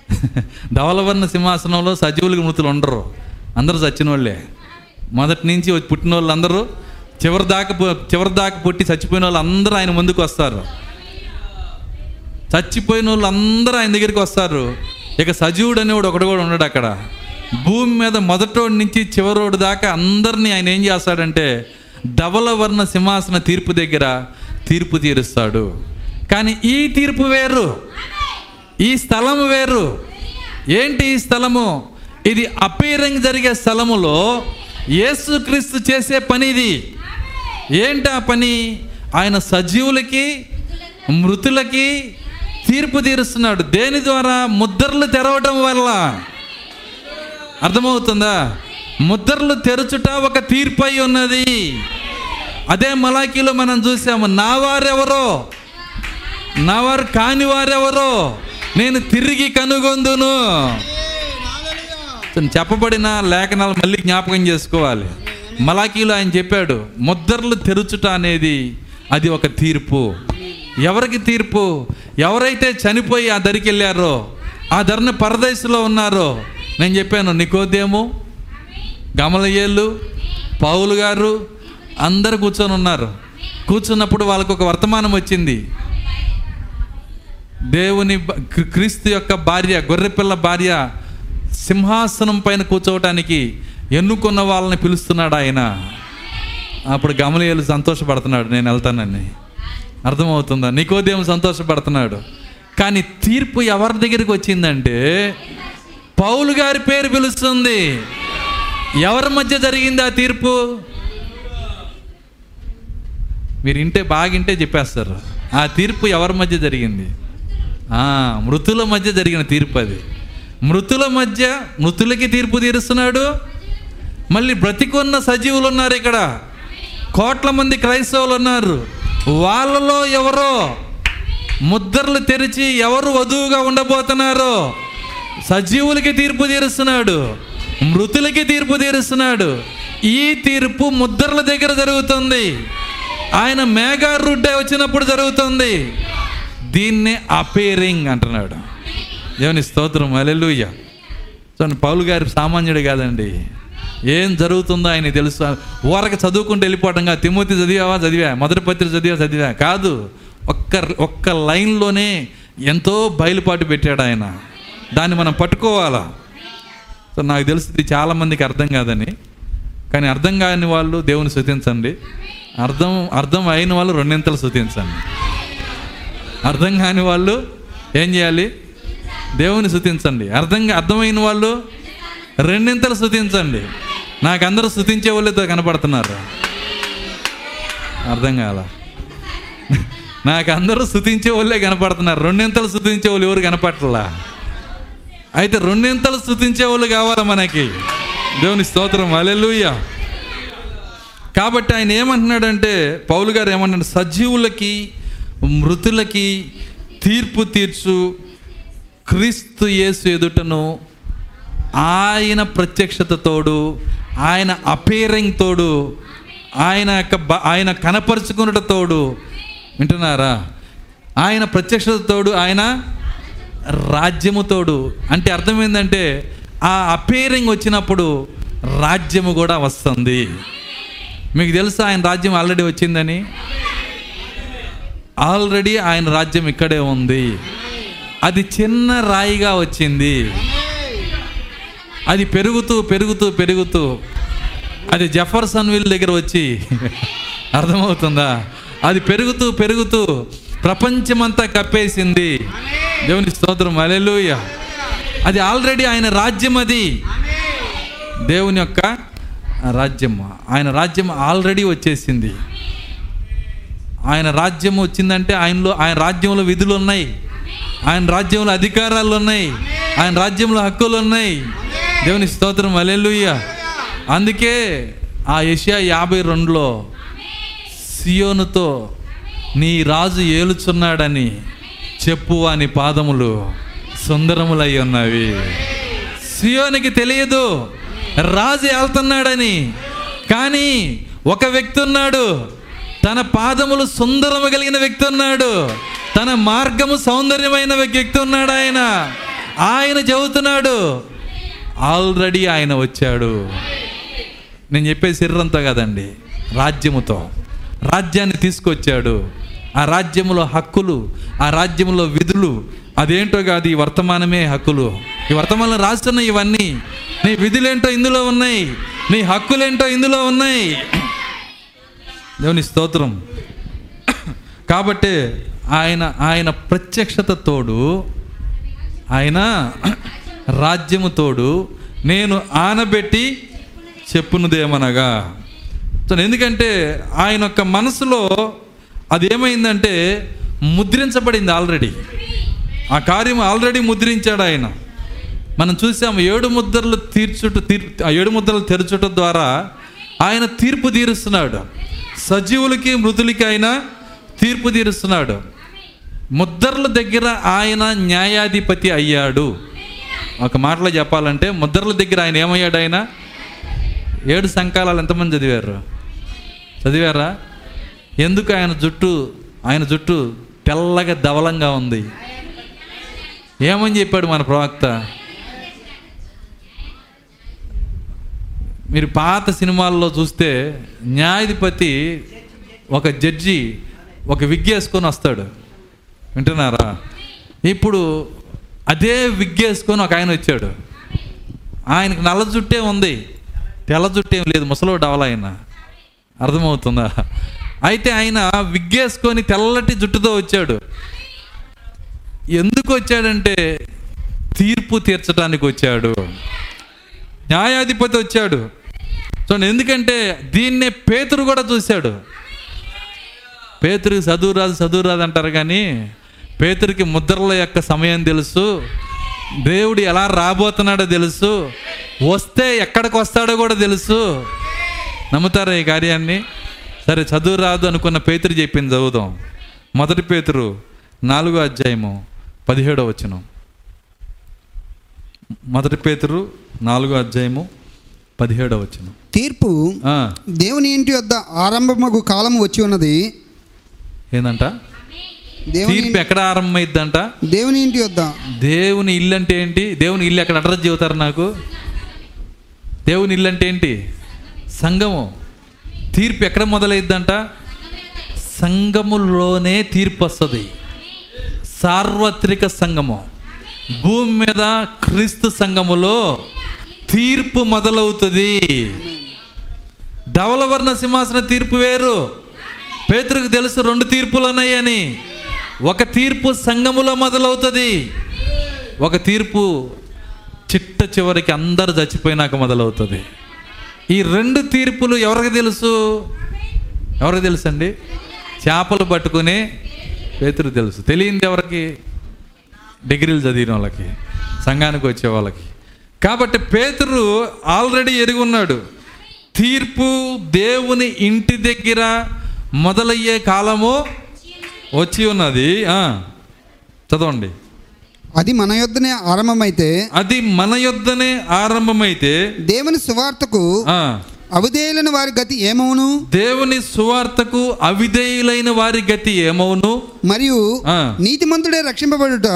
ధవలవర్ణ సింహాసనంలో సజీవులకు మృతులు ఉండరు. అందరూ చచ్చిన వాళ్ళే మొదటి నుంచి పుట్టిన వాళ్ళు అందరూ చివరి దాకా చివరి దాకా పుట్టి చచ్చిపోయిన వాళ్ళు అందరూ ఆయన ముందుకు వస్తారు. చచ్చిపోయిన వాళ్ళు అందరూ ఆయన దగ్గరికి వస్తారు. ఇక సజీవుడు అనేవాడు ఒకడు కూడా ఉన్నాడు అక్కడ. భూమి మీద మొదటోడి నుంచి చివరోడు దాకా అందరినీ ఆయన ఏం చేస్తాడంటే ధవలవర్ణ సింహాసన తీర్పు దగ్గర తీర్పు తీరుస్తాడు. కానీ ఈ తీర్పు వేరు. ఈ స్థలం వేరు. ఏంటి ఈ స్థలము? ఇది అపీరింగ్ జరిగే స్థలములో యేసుక్రీస్తు చేసే పని ఇది. ఏంటి ఆ పని? ఆయన సజీవులకి మృతులకి తీర్పు తీరుస్తున్నాడు. దేని ద్వారా? ముద్రలు తెరవడం వల్ల. అర్థమవుతుందా? ముద్రలు తెరచుట ఒక తీర్పు అయి ఉన్నది. అదే మలాకీలో మనం చూసాము నా వారెవరో? నా వారు కాని వారెవరో? నేను తిరిగి కనుగొందును. చెప్పబడిన లేఖనాలు మళ్ళీ జ్ఞాపకం చేసుకోవాలి. మలాకీలో ఆయన చెప్పాడు ముద్రలు తెరుచుట అనేది అది ఒక తీర్పు. ఎవరికి తీర్పు? ఎవరైతే చనిపోయి ఆ దరికి వెళ్ళారో ఆ ధరని పరదేశంలో ఉన్నారో నేను చెప్పాను నికోదేము గమలయ్యేళ్ళు పావులు గారు అందరు కూర్చొని ఉన్నారు. కూర్చున్నప్పుడు వాళ్ళకు ఒక వర్తమానం వచ్చింది. దేవుని క్రీస్తు యొక్క భార్య గొర్రెపిల్ల భార్య సింహాసనం పైన కూర్చోవటానికి ఎన్నుకున్న వాళ్ళని పిలుస్తున్నాడు ఆయన. అప్పుడు గమనీయులు సంతోషపడుతున్నాడు నేను వెళ్తానని. అర్థమవుతుందా? నికోదేం సంతోషపడుతున్నాడు? కానీ తీర్పు ఎవరి దగ్గరికి వచ్చిందంటే పౌలు గారి పేరు పిలుస్తుంది. ఎవరి మధ్య జరిగింది ఆ తీర్పు? మీరు ఇంటే బాగింటే చెప్పేస్తారు. ఆ తీర్పు ఎవరి మధ్య జరిగింది? మృతుల మధ్య జరిగిన తీర్పు అది. మృతుల మధ్య మృతులకి తీర్పు తీరుస్తున్నాడు. మళ్ళీ బ్రతికున్న సజీవులు ఉన్నారు ఇక్కడ. కోట్ల మంది క్రైస్తవులు ఉన్నారు. వాళ్ళలో ఎవరో ముద్రలు తెరిచి ఎవరు వధువుగా ఉండబోతున్నారో? సజీవులకి తీర్పు తీరుస్తున్నాడు. మృతులకి తీర్పు తీరుస్తున్నాడు. ఈ తీర్పు ముద్రల దగ్గర జరుగుతుంది. ఆయన మేఘారుడ్డే వచ్చినప్పుడు జరుగుతుంది. దీన్నే అపేరింగ్ అంటున్నాడు. దేవుని స్తోత్రం అలెలుయ్య చూడండి పౌలు గారు సామాన్యుడు కాదండి. ఏం జరుగుతుందో ఆయన తెలుసు. ఊరక చదువుకుంటూ వెళ్ళిపోవటంగా తిమ్మతి చదివావా? చదివా. మొదటి పత్రిక చదివా? చదివా? కాదు. ఒక్క ఒక్క లైన్లోనే ఎంతో బయలుపాటు పెట్టాడు ఆయన. దాన్ని మనం పట్టుకోవాలా? సో నాకు తెలుసు ఇది చాలామందికి అర్థం కాదని. కానీ అర్థం కాని వాళ్ళు దేవుని శృతించండి అర్థం అర్థం అయిన వాళ్ళు రెండింతలు శృతించండి అర్థం కాని వాళ్ళు ఏం చేయాలి? దేవుని స్థుతించండి. అర్థంగా అర్థమైన వాళ్ళు రెండింతలు స్థుతించండి. నాకు అందరూ స్థుతించే వాళ్ళతో కనపడుతున్నారు. అర్థం కాల. నాకు అందరూ స్థుతించే వాళ్ళే కనపడుతున్నారు. రెండింతలు స్థుతించే వాళ్ళు ఎవరు కనపడలా అయితే రెండింతలు స్థుతించే వాళ్ళు కావాలా మనకి? దేవుని స్తోత్రం. అలెలుయ్య కాబట్టి ఆయన ఏమంటున్నాడంటే పౌలు గారు ఏమంటున్నాడు సజీవులకి మృతులకి తీర్పు తీర్చు క్రీస్తు యేసు ఎదుటను ఆయన ప్రత్యక్షత తోడు ఆయన అపేరింగ్ తోడు ఆయన యొక్క బ- ఆయన కనపరుచుకున్నట తోడు వింటున్నారా? ఆయన ప్రత్యక్షత తోడు ఆయన రాజ్యము తోడు అంటే అర్థం ఏంటంటే ఆ అపేరింగ్ వచ్చినప్పుడు రాజ్యము కూడా వస్తుంది. మీకు తెలుసా ఆయన రాజ్యం ఆల్రెడీ వచ్చిందని? ఆల్రెడీ ఆయన రాజ్యం ఇక్కడే ఉంది. అది చిన్న రాయిగా వచ్చింది. అది పెరుగుతూ పెరుగుతూ పెరుగుతూ అది జఫర్సన్ విల్ దగ్గర వచ్చి అర్థమవుతుందా? అది పెరుగుతూ పెరుగుతూ ప్రపంచమంతా కప్పేసింది. దేవుని స్తోత్రం. అలెలుయ అది ఆల్రెడీ ఆయన రాజ్యం అది. దేవుని యొక్క రాజ్యం ఆయన రాజ్యం ఆల్రెడీ వచ్చేసింది. ఆయన రాజ్యం వచ్చిందంటే ఆయనలో ఆయన రాజ్యంలో విధులు ఉన్నాయి. ఆయన రాజ్యంలో అధికారాలు ఉన్నాయి. ఆయన రాజ్యంలో హక్కులు ఉన్నాయి. దేవుని స్తోత్రం అలెలుయ్య అందుకే ఆ ఏషియా యాభై రెండులో సియోనుతో నీ రాజు ఏలుచున్నాడని చెప్పు అని పాదములు సుందరములై ఉన్నవి. సియోనికి తెలియదు రాజు వెళ్తున్నాడని కానీ ఒక వ్యక్తి ఉన్నాడు తన పాదములు సుందరము కలిగిన వ్యక్తి ఉన్నాడు. తన మార్గము సౌందర్యమైన వ్యక్తి ఉన్నాడు ఆయన. ఆయన చెబుతున్నాడు ఆల్రెడీ ఆయన వచ్చాడు. నేను చెప్పే శరీరంతో కదండి. రాజ్యముతో. రాజ్యాన్ని తీసుకొచ్చాడు. ఆ రాజ్యములో హక్కులు ఆ రాజ్యములో విధులు. అదేంటో కాదు ఈ వర్తమానమే హక్కులు. ఈ వర్తమానంలో రాస్తున్నాయి ఇవన్నీ నీ విధులేంటో ఇందులో ఉన్నాయి. నీ హక్కులేంటో ఇందులో ఉన్నాయి. దేవుని స్తోత్రం. కాబట్టి ఆయన ఆయన ప్రత్యక్షత తోడు ఆయన రాజ్యము తోడు నేను ఆనబెట్టి చెప్పునుదేమనగా. ఎందుకంటే ఆయన యొక్క మనసులో అది ఏమైందంటే ముద్రించబడింది ఆల్రెడీ. ఆ కార్యం ఆల్రెడీ ముద్రించాడు ఆయన. మనం చూసాము ఏడు ముద్రలు తీర్చుట తీర్ ఆ ఏడు ముద్రలు తెరచుట ద్వారా ఆయన తీర్పు తీరుస్తున్నాడు. సజీవులకి మృతులకి ఆయన తీర్పు తీరుస్తున్నాడు. ముద్రల దగ్గర ఆయన న్యాయాధిపతి అయ్యాడు. ఒక మాటలో చెప్పాలంటే ముద్రల దగ్గర ఆయన ఏమయ్యాడు ఆయన? ఏడు సంకాలాలు ఎంతమంది చదివారు? చదివారా? ఎందుకు ఆయన జుట్టు ఆయన జుట్టు తెల్లగా ధవలంగా ఉంది? ఏమని చెప్పాడు మన ప్రవక్త? మీరు పాత సినిమాల్లో చూస్తే న్యాయాధిపతి ఒక జడ్జి ఒక విగ్ వేసుకొని వస్తాడు. వింటున్నారా? ఇప్పుడు అదే విగ్ వేసుకొని ఒక ఆయన వచ్చాడు. ఆయనకు నల్ల జుట్టే ఉంది. తెల్ల జుట్టేం లేదు. ముసలో డవల ఆయన. అర్థమవుతుందా? అయితే ఆయన విగ్గేసుకొని తెల్లటి జుట్టుతో వచ్చాడు. ఎందుకు వచ్చాడంటే తీర్పు తీర్చడానికి వచ్చాడు. న్యాయాధిపతి వచ్చాడు. చూడండి ఎందుకంటే దీన్నే పేతురు కూడా చూశాడు. పేతురికి చదువు రాదు చదువు రాదు అంటారు కానీ పేతురికి ముద్రల యొక్క సమయం తెలుసు. దేవుడు ఎలా రాబోతున్నాడో తెలుసు. వస్తే ఎక్కడికి వస్తాడో కూడా తెలుసు. నమ్ముతారా ఈ కార్యాన్ని? సరే చదువు రాదు అనుకున్న పేతురు చెప్పింది చదువుదాం. మొదటి పేతురు నాలుగో అధ్యాయము పదిహేడో వచనం. మొదటి పేతురు నాలుగో అధ్యాయము పదిహేడో వచనం.
తీర్పు దేవుని ఇంటి వద్ద ఆరంభమగు కాలం వచ్చి ఉన్నది.
ఏందంట?
దేవుని
తీర్పు ఎక్కడ ఆరంభమైద్దంట
దేవుని ఇంటి వద్ద.
దేవుని ఇల్లు అంటే ఏంటి? దేవుని ఇల్లు ఎక్కడ అడ్రస్ చెబుతారు నాకు? దేవుని ఇల్లు అంటే ఏంటి? సంఘము. తీర్పు ఎక్కడ మొదలైద్దంట? సంఘములోనే తీర్పు వస్తుంది. సార్వత్రిక సంఘము. భూమి మీద క్రీస్తు సంఘములో తీర్పు మొదలవుతుంది. ధవలవర్ణ సింహాసన తీర్పు వేరు. పేతురికి తెలుసు రెండు తీర్పులు ఉన్నాయని. ఒక తీర్పు సంఘములో మొదలవుతుంది. ఒక తీర్పు చిట్ట చివరికి అందరు చచ్చిపోయినాక మొదలవుతుంది. ఈ రెండు తీర్పులు ఎవరికి తెలుసు? ఎవరికి తెలుసు అండి చేపలు పట్టుకుని పేతురు తెలుసు. తెలియంది ఎవరికి? డిగ్రీలు చదివిన వాళ్ళకి సంఘానికి వచ్చే వాళ్ళకి. కాబట్టి పేతురు ఆల్రెడీ ఎరిగి ఉన్నాడు. తీర్పు దేవుని ఇంటి దగ్గర మొదలయ్యే కాలము వచ్చి ఉన్నది. చదవండి.
అది మన యొద్దనే ఆరంభమైతే
అది మన యొద్దనే ఆరంభమైతే
దేవుని సువార్తకు అవిధేయులైన వారి గతి ఏమవును?
దేవుని సువార్తకు అవిధేయులైన వారి గతి ఏమవును?
మరియు. నీతిమంతుడే రక్షింపబడుట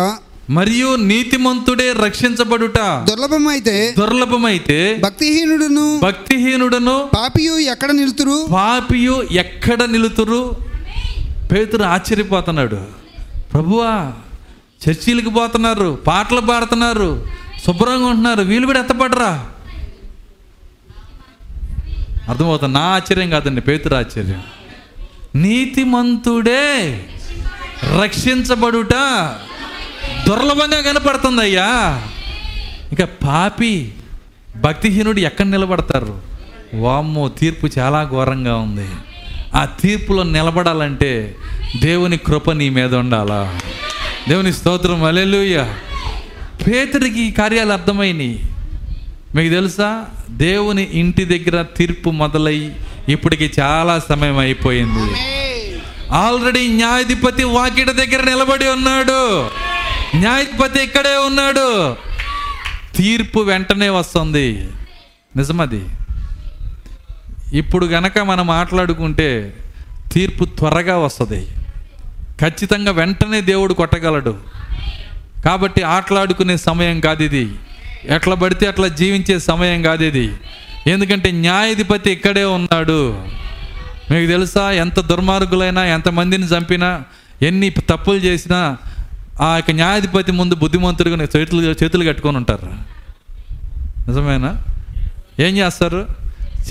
మరియు నీతిమంతుడే రక్షించబడుట.
దుర్లభమైతే
దుర్లభమైతే
భక్తిహీనుడును
భక్తిహీనుడను
పాపియు ఎక్కడ నిలుతురు?
పాపియు ఎక్కడ నిలుతురు? పేతురు ఆశ్చర్యపోతున్నాడు. ప్రభువా చర్చీలకు పోతున్నారు పాటలు పాడుతున్నారు శుభ్రంగా ఉంటున్నారు వీళ్ళు కూడా ఎత్తపడరా? అర్థమవుతుంది నా ఆశ్చర్యం కాదండి పేతురు ఆశ్చర్యం. నీతిమంతుడే రక్షించబడుట. దుర్లభంగా కనపడుతుంది అయ్యా ఇక పాపి భక్తిహీనుడు ఎక్కడ నిలబడతారు? వామ్మో తీర్పు చాలా ఘోరంగా ఉంది. ఆ తీర్పులో నిలబడాలంటే దేవుని కృప నీ మీద ఉండాలా? దేవుని స్తోత్రం అలెలుయ్య పేతుడికి ఈ కార్యాలు అర్థమైనవి మీకు తెలుసా? దేవుని ఇంటి దగ్గర తీర్పు మొదలై ఇప్పటికి చాలా సమయం అయిపోయింది. ఆల్రెడీ న్యాయాధిపతి వాకిట దగ్గర నిలబడి ఉన్నాడు. న్యాయాధిపతి ఇక్కడే ఉన్నాడు. తీర్పు వెంటనే వస్తుంది. నిజమది. ఇప్పుడు గనక మనం మాట్లాడుకుంటే తీర్పు త్వరగా వస్తుంది. ఖచ్చితంగా వెంటనే దేవుడు కొట్టగలడు. కాబట్టి ఆటలాడుకునే సమయం కాదు ఇది. ఎట్లా పడితే అట్లా జీవించే సమయం కాదు ఇది. ఎందుకంటే న్యాయాధిపతి ఇక్కడే ఉన్నాడు. మీకు తెలుసా ఎంత దుర్మార్గులైనా ఎంతమందిని చంపినా ఎన్ని తప్పులు చేసినా ఆ యొక్క న్యాయాధిపతి ముందు బుద్ధిమంతుడుగా చేతులు చేతులు కట్టుకొని ఉంటారు. నిజమేనా? ఏం చేస్తారు?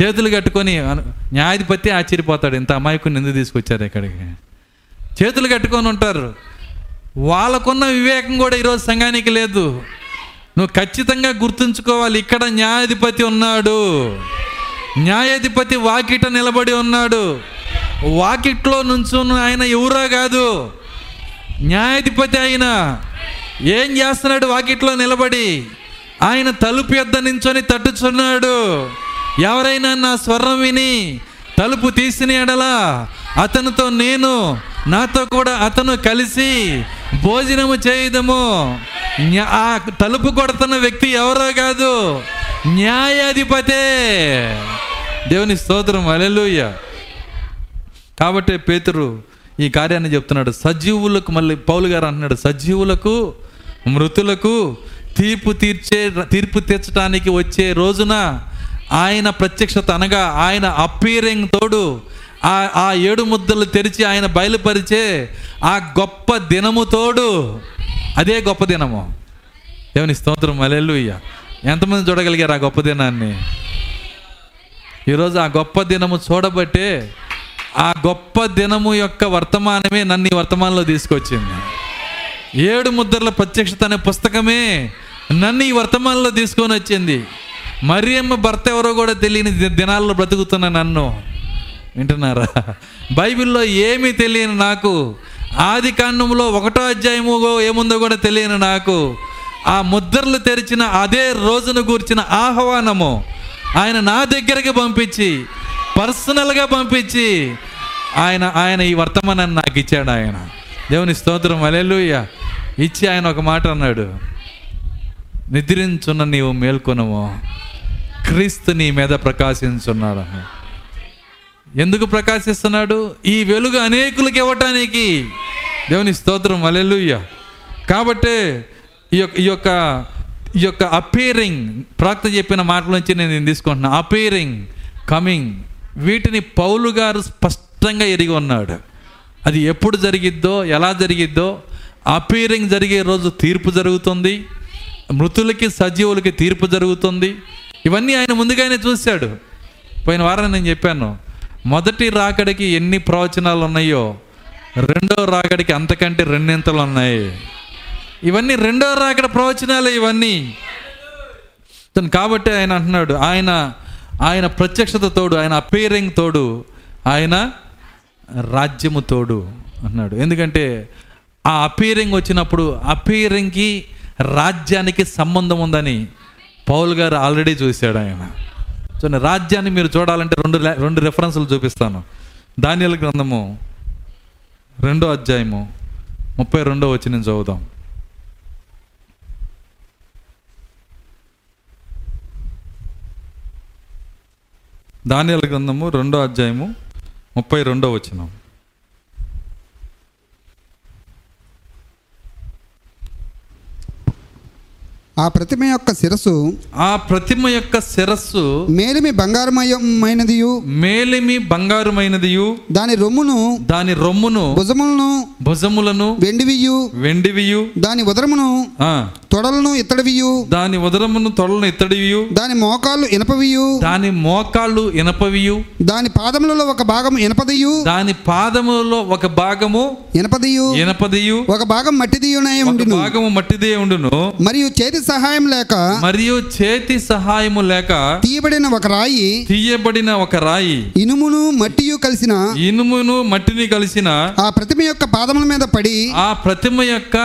చేతులు కట్టుకొని న్యాయాధిపతి ఆశ్చర్యపోతాడు. ఇంత అమాయకుని ఎందుకు తీసుకొచ్చారు ఇక్కడికి? చేతులు కట్టుకొని ఉంటారు. వాళ్ళకున్న వివేకం కూడా ఈరోజు సంఘానికి లేదు. నువ్వు ఖచ్చితంగా గుర్తుంచుకోవాలి. ఇక్కడ న్యాయాధిపతి ఉన్నాడు. న్యాయాధిపతి వాకిట నిలబడి ఉన్నాడు. వాకిట్లో నుంచున్న ఆయన ఎవరో కాదు. న్యాయాధిపతి ఆయన ఏం చేస్తున్నాడు? వాకిట్లో నిలబడి ఆయన తలుపు ఎద్ద నించొని తట్టుచున్నాడు. ఎవరైనా నా స్వరం విని తలుపు తీసిన ఎడలా అతనితో నేను నాతో కూడా అతను కలిసి భోజనము చేయదము. ఆ తలుపు కొడుతున్న వ్యక్తి ఎవరో కాదు న్యాయాధిపతే. దేవుని స్తోత్రం. అలెలుయ్య కాబట్టి పేతురు ఈ కార్యాన్ని చెప్తున్నాడు. సజీవులకు మళ్ళీ పౌలు గారు అంటున్నాడు. సజీవులకు మృతులకు తీర్పు తీర్చే తీర్పు తీర్చడానికి వచ్చే రోజున ఆయన ప్రత్యక్షత అనగా ఆయన అప్పీరింగ్ తోడు ఆ ఆ ఏడు ముద్దలు తెరిచి ఆయన బయలుపరిచే ఆ గొప్ప దినము తోడు. అదే గొప్ప దినము. దేవుని స్తోత్రం. అలెలుయ్య ఎంతమంది చూడగలిగారు ఆ గొప్ప దినాన్ని? ఈరోజు ఆ గొప్ప దినము చూడబట్టే ఆ గొప్ప దినము యొక్క వర్తమానమే నన్ను ఈ వర్తమానంలో తీసుకొచ్చింది. ఏడు ముద్రల ప్రత్యక్షత అనే పుస్తకమే నన్ను ఈ వర్తమానంలో తీసుకొని వచ్చింది. మరియమ్మ భర్త ఎవరో కూడా తెలియని దినాల్లో బ్రతుకుతున్న నన్ను. వింటున్నారా? బైబిల్లో ఏమీ తెలియని నాకు ఆది కాండంలో ఒకటో అధ్యాయము ఏముందో కూడా తెలియని నాకు ఆ ముద్రలు తెరిచిన అదే రోజును గూర్చిన ఆహ్వానము ఆయన నా దగ్గరికి పంపించి పర్సనల్గా పంపించి ఆయన ఆయన ఈ వర్తమానాన్ని నాకు ఇచ్చాడు ఆయన. దేవుని స్తోత్రం అలెలుయ్య ఇచ్చి ఆయన ఒక మాట అన్నాడు. నిద్రించున్న నీవు మేల్కొనము. క్రీస్తు నీ మీద ప్రకాశించున్నాడు. ఎందుకు ప్రకాశిస్తున్నాడు? ఈ వెలుగు అనేకులకి ఇవ్వటానికి. దేవుని స్తోత్రం అలెలుయ్య కాబట్టే ఈ యొక్క ఈ యొక్క ఈ యొక్క అపేరింగ్ ప్రాక్త చెప్పిన మాటల నుంచి నేను దీన్ని తీసుకుంటున్నా. అపేరింగ్ కమింగ్ వీటిని పౌలు గారు స్పష్టంగా ఎరిగి ఉన్నాడు. అది ఎప్పుడు జరిగిద్దో ఎలా జరిగిద్దో అపీరింగ్ జరిగే రోజు తీర్పు జరుగుతుంది. మృతులకి సజీవులకి తీర్పు జరుగుతుంది. ఇవన్నీ ఆయన ముందుగానే చూశాడు. పోయిన వారం నేను చెప్పాను. మొదటి రాకడికి ఎన్ని ప్రవచనాలు ఉన్నాయో రెండో రాకడికి అంతకంటే రెండింతలు ఉన్నాయి ఇవన్నీ రెండో రాకడ ప్రవచనాలు ఇవన్నీ. తను కాబట్టి ఆయన అంటున్నాడు ఆయన ఆయన ప్రత్యక్షత తోడు ఆయన అపేరింగ్ తోడు ఆయన రాజ్యము తోడు అన్నాడు ఎందుకంటే ఆ అపీరింగ్ వచ్చినప్పుడు అపీరింగ్కి రాజ్యానికి సంబంధం ఉందని పౌల్ గారు ఆల్రెడీ చూశాడు ఆయన. చూడండి రాజ్యాన్ని మీరు చూడాలంటే రెండు రెండు రెఫరెన్సులు చూపిస్తాను. దానియల గ్రంథము రెండో అధ్యాయము ముప్పై రెండో వచ్చి నేను చదువుతాం దానియల గ్రంథము రెండో అధ్యాయము ముప్పై రెండో వచనం.
ఆ ప్రతిమ యొక్క శిరస్సు
ఆ ప్రతిమ యొక్క శిరస్సు
మేలిమి బంగారమయమైనదియు.
మేలిమి బంగారుమైనదియు.
దాని రొమ్మును
దాని రొమ్మును
భుజములను
భుజములను
వెండివియు.
వెండివియు.
దాని ఉదరమును
ఆ,
తొడలను ఇత్తడివియు.
దాని ఉదరమును తొడలను ఇత్తడివియు.
దాని మోకాళ్ళు ఇనపవియు.
దాని మోకాళ్ళు ఇనపవియు.
దాని పాదములలో ఒక భాగం ఇనపదియు.
దాని పాదములో ఒక భాగము
ఇనపదియు.
ఇనపదియు.
ఒక భాగం మట్టిదియునై ఉండును.
భాగము మట్టిదే ఉండును.
మరియు చేతి సహాయం లేక
మరియు చేతి సహాయము లేక
తీయబడిన ఒక రాయి
తీయబడిన ఒక రాయి
ఇనుమును మట్టియు కలిసిన
ఇనుమును మట్టిని కలిసిన
ఆ ప్రతిమ యొక్క పాదముల మీద పడి
ఆ ప్రతిమ యొక్క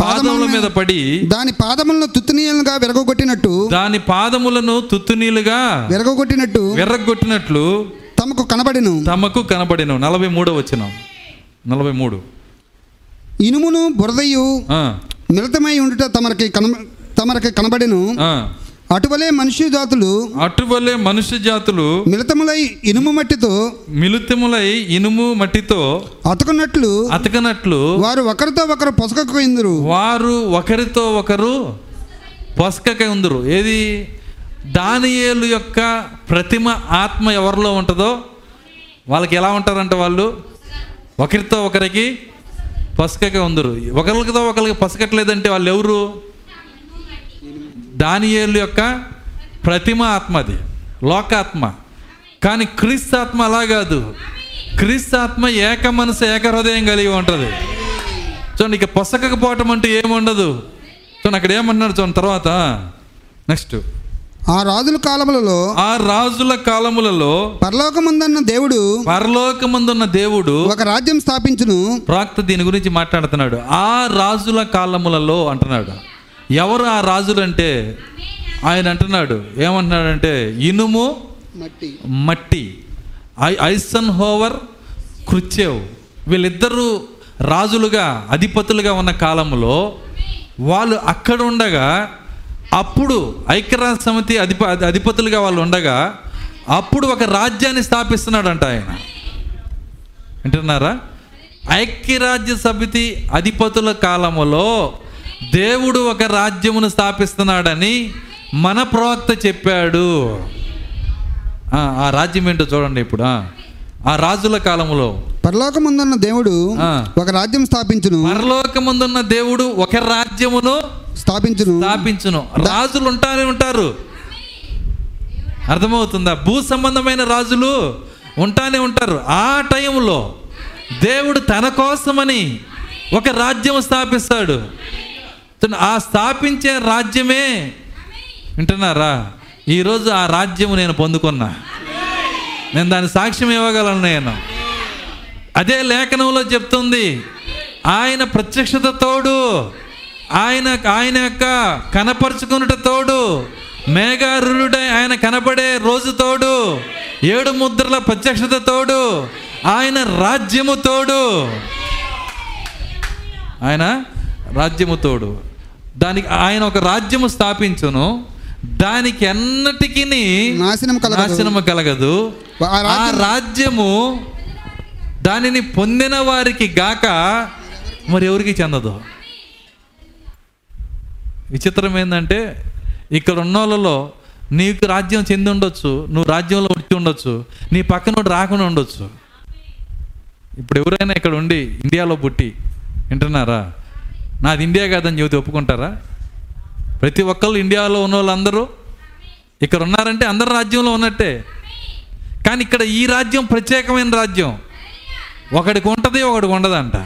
పాదముల మీద పడి
దాని పాదములను తుత్తునీయులుగా విరగొట్టినట్టు
దాని పాదములను తుత్తునీలుగా
విరగొట్టినట్టు
విర్రగొట్టినట్లు
తమకు కనబడెను.
తమకు కనబడిన. నలభై మూడో వచ్చిన నలభై మూడు.
ఇనుమును బురదయు మిళితమై ఉండుట తమరికి కన తమరికి కనబడెను. అటువలే మనుష్య జాతులు
అటువలే మనుష్య జాతులు
మిళితములై ఇనుము మట్టితో
మిలుతిములై ఇనుము మట్టితో
అతుకున్నట్లు
అతకనట్లు
వారు ఒకరితో ఒకరు పొసకకు ఇందురు.
వారు ఒకరితో ఒకరు పొసకక ఉందరు. ఏది? దానియేలు యొక్క ప్రతిమ ఆత్మ ఎవరిలో ఉంటుందో వాళ్ళకి ఎలా ఉంటారంట వాళ్ళు? ఒకరితో ఒకరికి పసకగా ఉందరు. ఒకరితో ఒకరికి పసకట్లేదంటే వాళ్ళు ఎవరు దానియేలు యొక్క ప్రతిమ ఆత్మ అది లోకాత్మ. కానీ క్రీస్తు ఆత్మ అలా కాదు. క్రీస్తు ఆత్మ ఏక మనసు ఏక హృదయం కలిగి ఉంటుంది. చూడండి ఇక పొసకపోవటం అంటే ఏముండదు చూడండి అక్కడ ఏమన్నాడు చూడండి తర్వాత. నెక్స్ట్.
ఆ రాజుల కాలములలో
ఆ రాజుల కాలములలో
పరలోకముందన్న దేవుడు
పరలోకమందున్న దేవుడు
ఒక రాజ్యం స్థాపించును.
ప్రాక్త దీని గురించి మాట్లాడుతున్నాడు. ఆ రాజుల కాలములలో అంటున్నాడు. ఎవరు ఆ రాజులు అంటే ఆయన అంటున్నాడు ఏమంటున్నాడంటే ఇనుము
మట్టి.
మట్టి. ఐ ఐసన్ హోవర్ కృత్యేవ్. వీళ్ళిద్దరూ రాజులుగా అధిపతులుగా ఉన్న కాలంలో వాళ్ళు అక్కడ ఉండగా అప్పుడు ఐక్యరాజ్య సమితి అధిప అధిపతులుగా వాళ్ళు ఉండగా అప్పుడు ఒక రాజ్యాన్ని స్థాపిస్తున్నాడంట ఆయన. వింటున్నారా? ఐక్యరాజ్య సమితి అధిపతుల కాలములో దేవుడు ఒక రాజ్యమును స్థాపిస్తున్నాడని మన ప్రవక్త చెప్పాడు. ఆ, ఆ రాజ్యం ఏంటో చూడండి ఇప్పుడు ఆ. రాజుల కాలములో.
పరలోకముందన్న దేవుడు. ఒక రాజ్యం స్థాపించును.
పరలోకమందున్న దేవుడు ఒక రాజ్యమును
స్థాపించును.
స్థాపించును. రాజులు ఉంటానే ఉంటారు. అర్థమవుతుందా? భూ సంబంధమైన రాజులు ఉంటానే ఉంటారు. ఆ టైంలో దేవుడు తన కోసమని ఒక రాజ్యం స్థాపిస్తాడు. ఆ స్థాపించే రాజ్యమే. వింటున్నారా? ఈరోజు ఆ రాజ్యము నేను పొందుకున్నా. నేను దాని సాక్ష్యం ఇవ్వగలను నేను. అదే లేఖనంలో చెప్తుంది ఆయన ప్రత్యక్షత తోడు ఆయన ఆయన యొక్క కనపరుచుకున్నట తోడు మేఘారుడై ఆయన కనపడే రోజు తోడు ఏడు ముద్రల ప్రత్యక్షత తోడు ఆయన రాజ్యము తోడు. ఆయన రాజ్యము తోడు. దానికి ఆయన ఒక రాజ్యము స్థాపించును. దానికి ఎన్నటికి
నాశనం కలగదు.
నాశనము కలగదు.
ఆ
ఆ
రాజ్యం-
రాజ్యము దానిని పొందిన వారికి గాక మరి ఎవరికి చెందదు? విచిత్రం ఏంటంటే ఇక్కడ ఉన్న వాళ్ళలో నీకు రాజ్యం చెంది ఉండొచ్చు నువ్వు రాజ్యంలో వచ్చి ఉండొచ్చు నీ పక్కన రాకుండా ఉండొచ్చు. ఇప్పుడు ఎవరైనా ఇక్కడ ఉండి ఇండియాలో పుట్టి వింటున్నారా? నాది ఇండియా కాదని చెబితే ఒప్పుకుంటారా? ప్రతి ఒక్కళ్ళు ఇండియాలో ఉన్న వాళ్ళందరూ ఇక్కడ ఉన్నారంటే అందరు రాజ్యంలో ఉన్నట్టే. కానీ ఇక్కడ ఈ రాజ్యం ప్రత్యేకమైన రాజ్యం. ఒకడికి ఉంటుంది ఒకడికి ఉండదంట.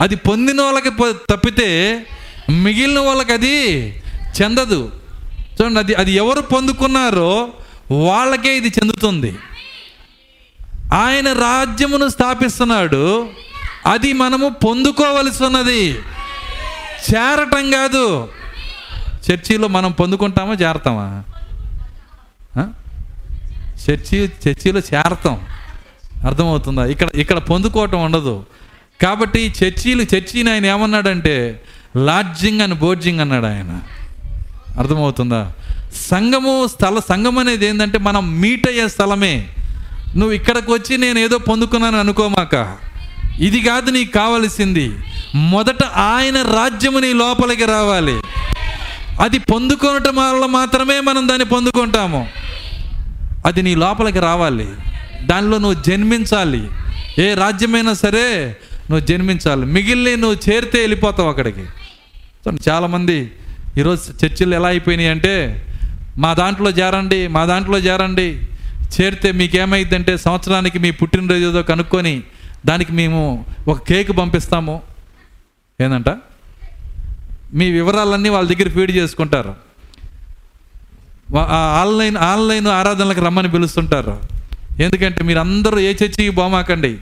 అది పొందిన వాళ్ళకి తప్పితే మిగిలిన వాళ్ళకి అది చెందదు. చూడండి అది అది ఎవరు పొందుకున్నారో వాళ్ళకే ఇది చెందుతుంది. ఆయన రాజ్యమును స్థాపిస్తున్నాడు. అది మనము పొందుకోవలసి ఉన్నది. చేరటం కాదు. చర్చిలో మనం పొందుకుంటామా చేరతామా చర్చి చర్చిలో చేరతాం. అర్థమవుతుందా? ఇక్కడ ఇక్కడ పొందుకోవటం ఉండదు. కాబట్టి చర్చీలు చర్చిని ఆయన ఏమన్నాడంటే లాడ్జింగ్ అని బోర్జింగ్ అన్నాడు ఆయన. అర్థమవుతుందా? సంఘము స్థల సంఘం అనేది ఏంటంటే మనం మీట్ అయ్యే స్థలమే. నువ్వు ఇక్కడికి వచ్చి నేను ఏదో పొందుకున్నాను అనుకోమాక. ఇది కాదు నీకు కావలసింది. మొదట ఆయన రాజ్యము నీ లోపలికి రావాలి. అది పొందుకోవటం వల్ల మాత్రమే మనం దాన్ని పొందుకుంటాము. అది నీ లోపలికి రావాలి. దానిలో నువ్వు జన్మించాలి. ఏ రాజ్యమైనా సరే నువ్వు జన్మించాలి. మిగిలిన నువ్వు చేరితే వెళ్ళిపోతావు అక్కడికి. చాలామంది ఈరోజు చర్చిలు ఎలా అయిపోయినాయి అంటే మా దాంట్లో చేరండి మా దాంట్లో చేరండి. చేరితే మీకేమైందంటే సంవత్సరానికి మీ పుట్టినరోజు ఏదో కనుక్కొని దానికి మేము ఒక కేక్ పంపిస్తాము. ఏందంట? మీ వివరాలన్నీ వాళ్ళ దగ్గర ఫీడ్ చేసుకుంటారు. ఆ ఆన్లైన్ ఆన్లైన్ ఆరాధనలకు రమ్మని పిలుస్తుంటారు. ఎందుకంటే మీరు అందరూ ఏ చర్చికి పోమాకండి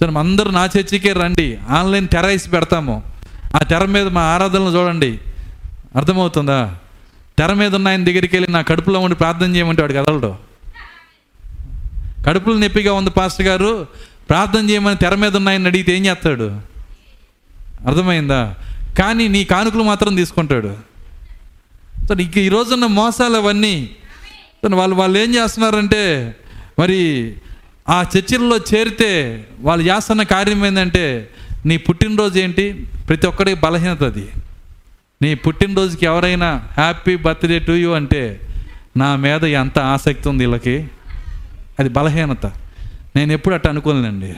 సరే అందరూ నా చర్చికే రండి. ఆన్లైన్ తెర పెడతాము. ఆ తెర మీద మా ఆరాధనలు చూడండి. అర్థమవుతుందా? తెర మీద ఉన్న ఆయన దగ్గరికి వెళ్ళి నా కడుపులో ఉండి ప్రార్థన చేయమంటే వాడు కదలడు కడుపులు నొప్పిగా ఉంది పాస్టర్ గారు. ప్రార్థన చేయమని తెర మీద ఉన్నాయని అడిగితే ఏం చేస్తాడు? అర్థమైందా? కానీ నీ కానుకలు మాత్రం తీసుకుంటాడు. సో ఇంక ఈ రోజున్న మోసాలు అవన్నీ వాళ్ళు వాళ్ళు ఏం చేస్తున్నారంటే మరి ఆ చర్చిల్లో చేరితే వాళ్ళు చేస్తున్న కార్యం ఏంటంటే నీ పుట్టినరోజు ఏంటి? ప్రతి ఒక్కడికి బలహీనత అది. నీ పుట్టినరోజుకి ఎవరైనా హ్యాపీ బర్త్డే టు యూ అంటే నా మీద ఎంత ఆసక్తి ఉంది వీళ్ళకి? అది బలహీనత. నేను ఎప్పుడు అట్ట అనుకోలేనండి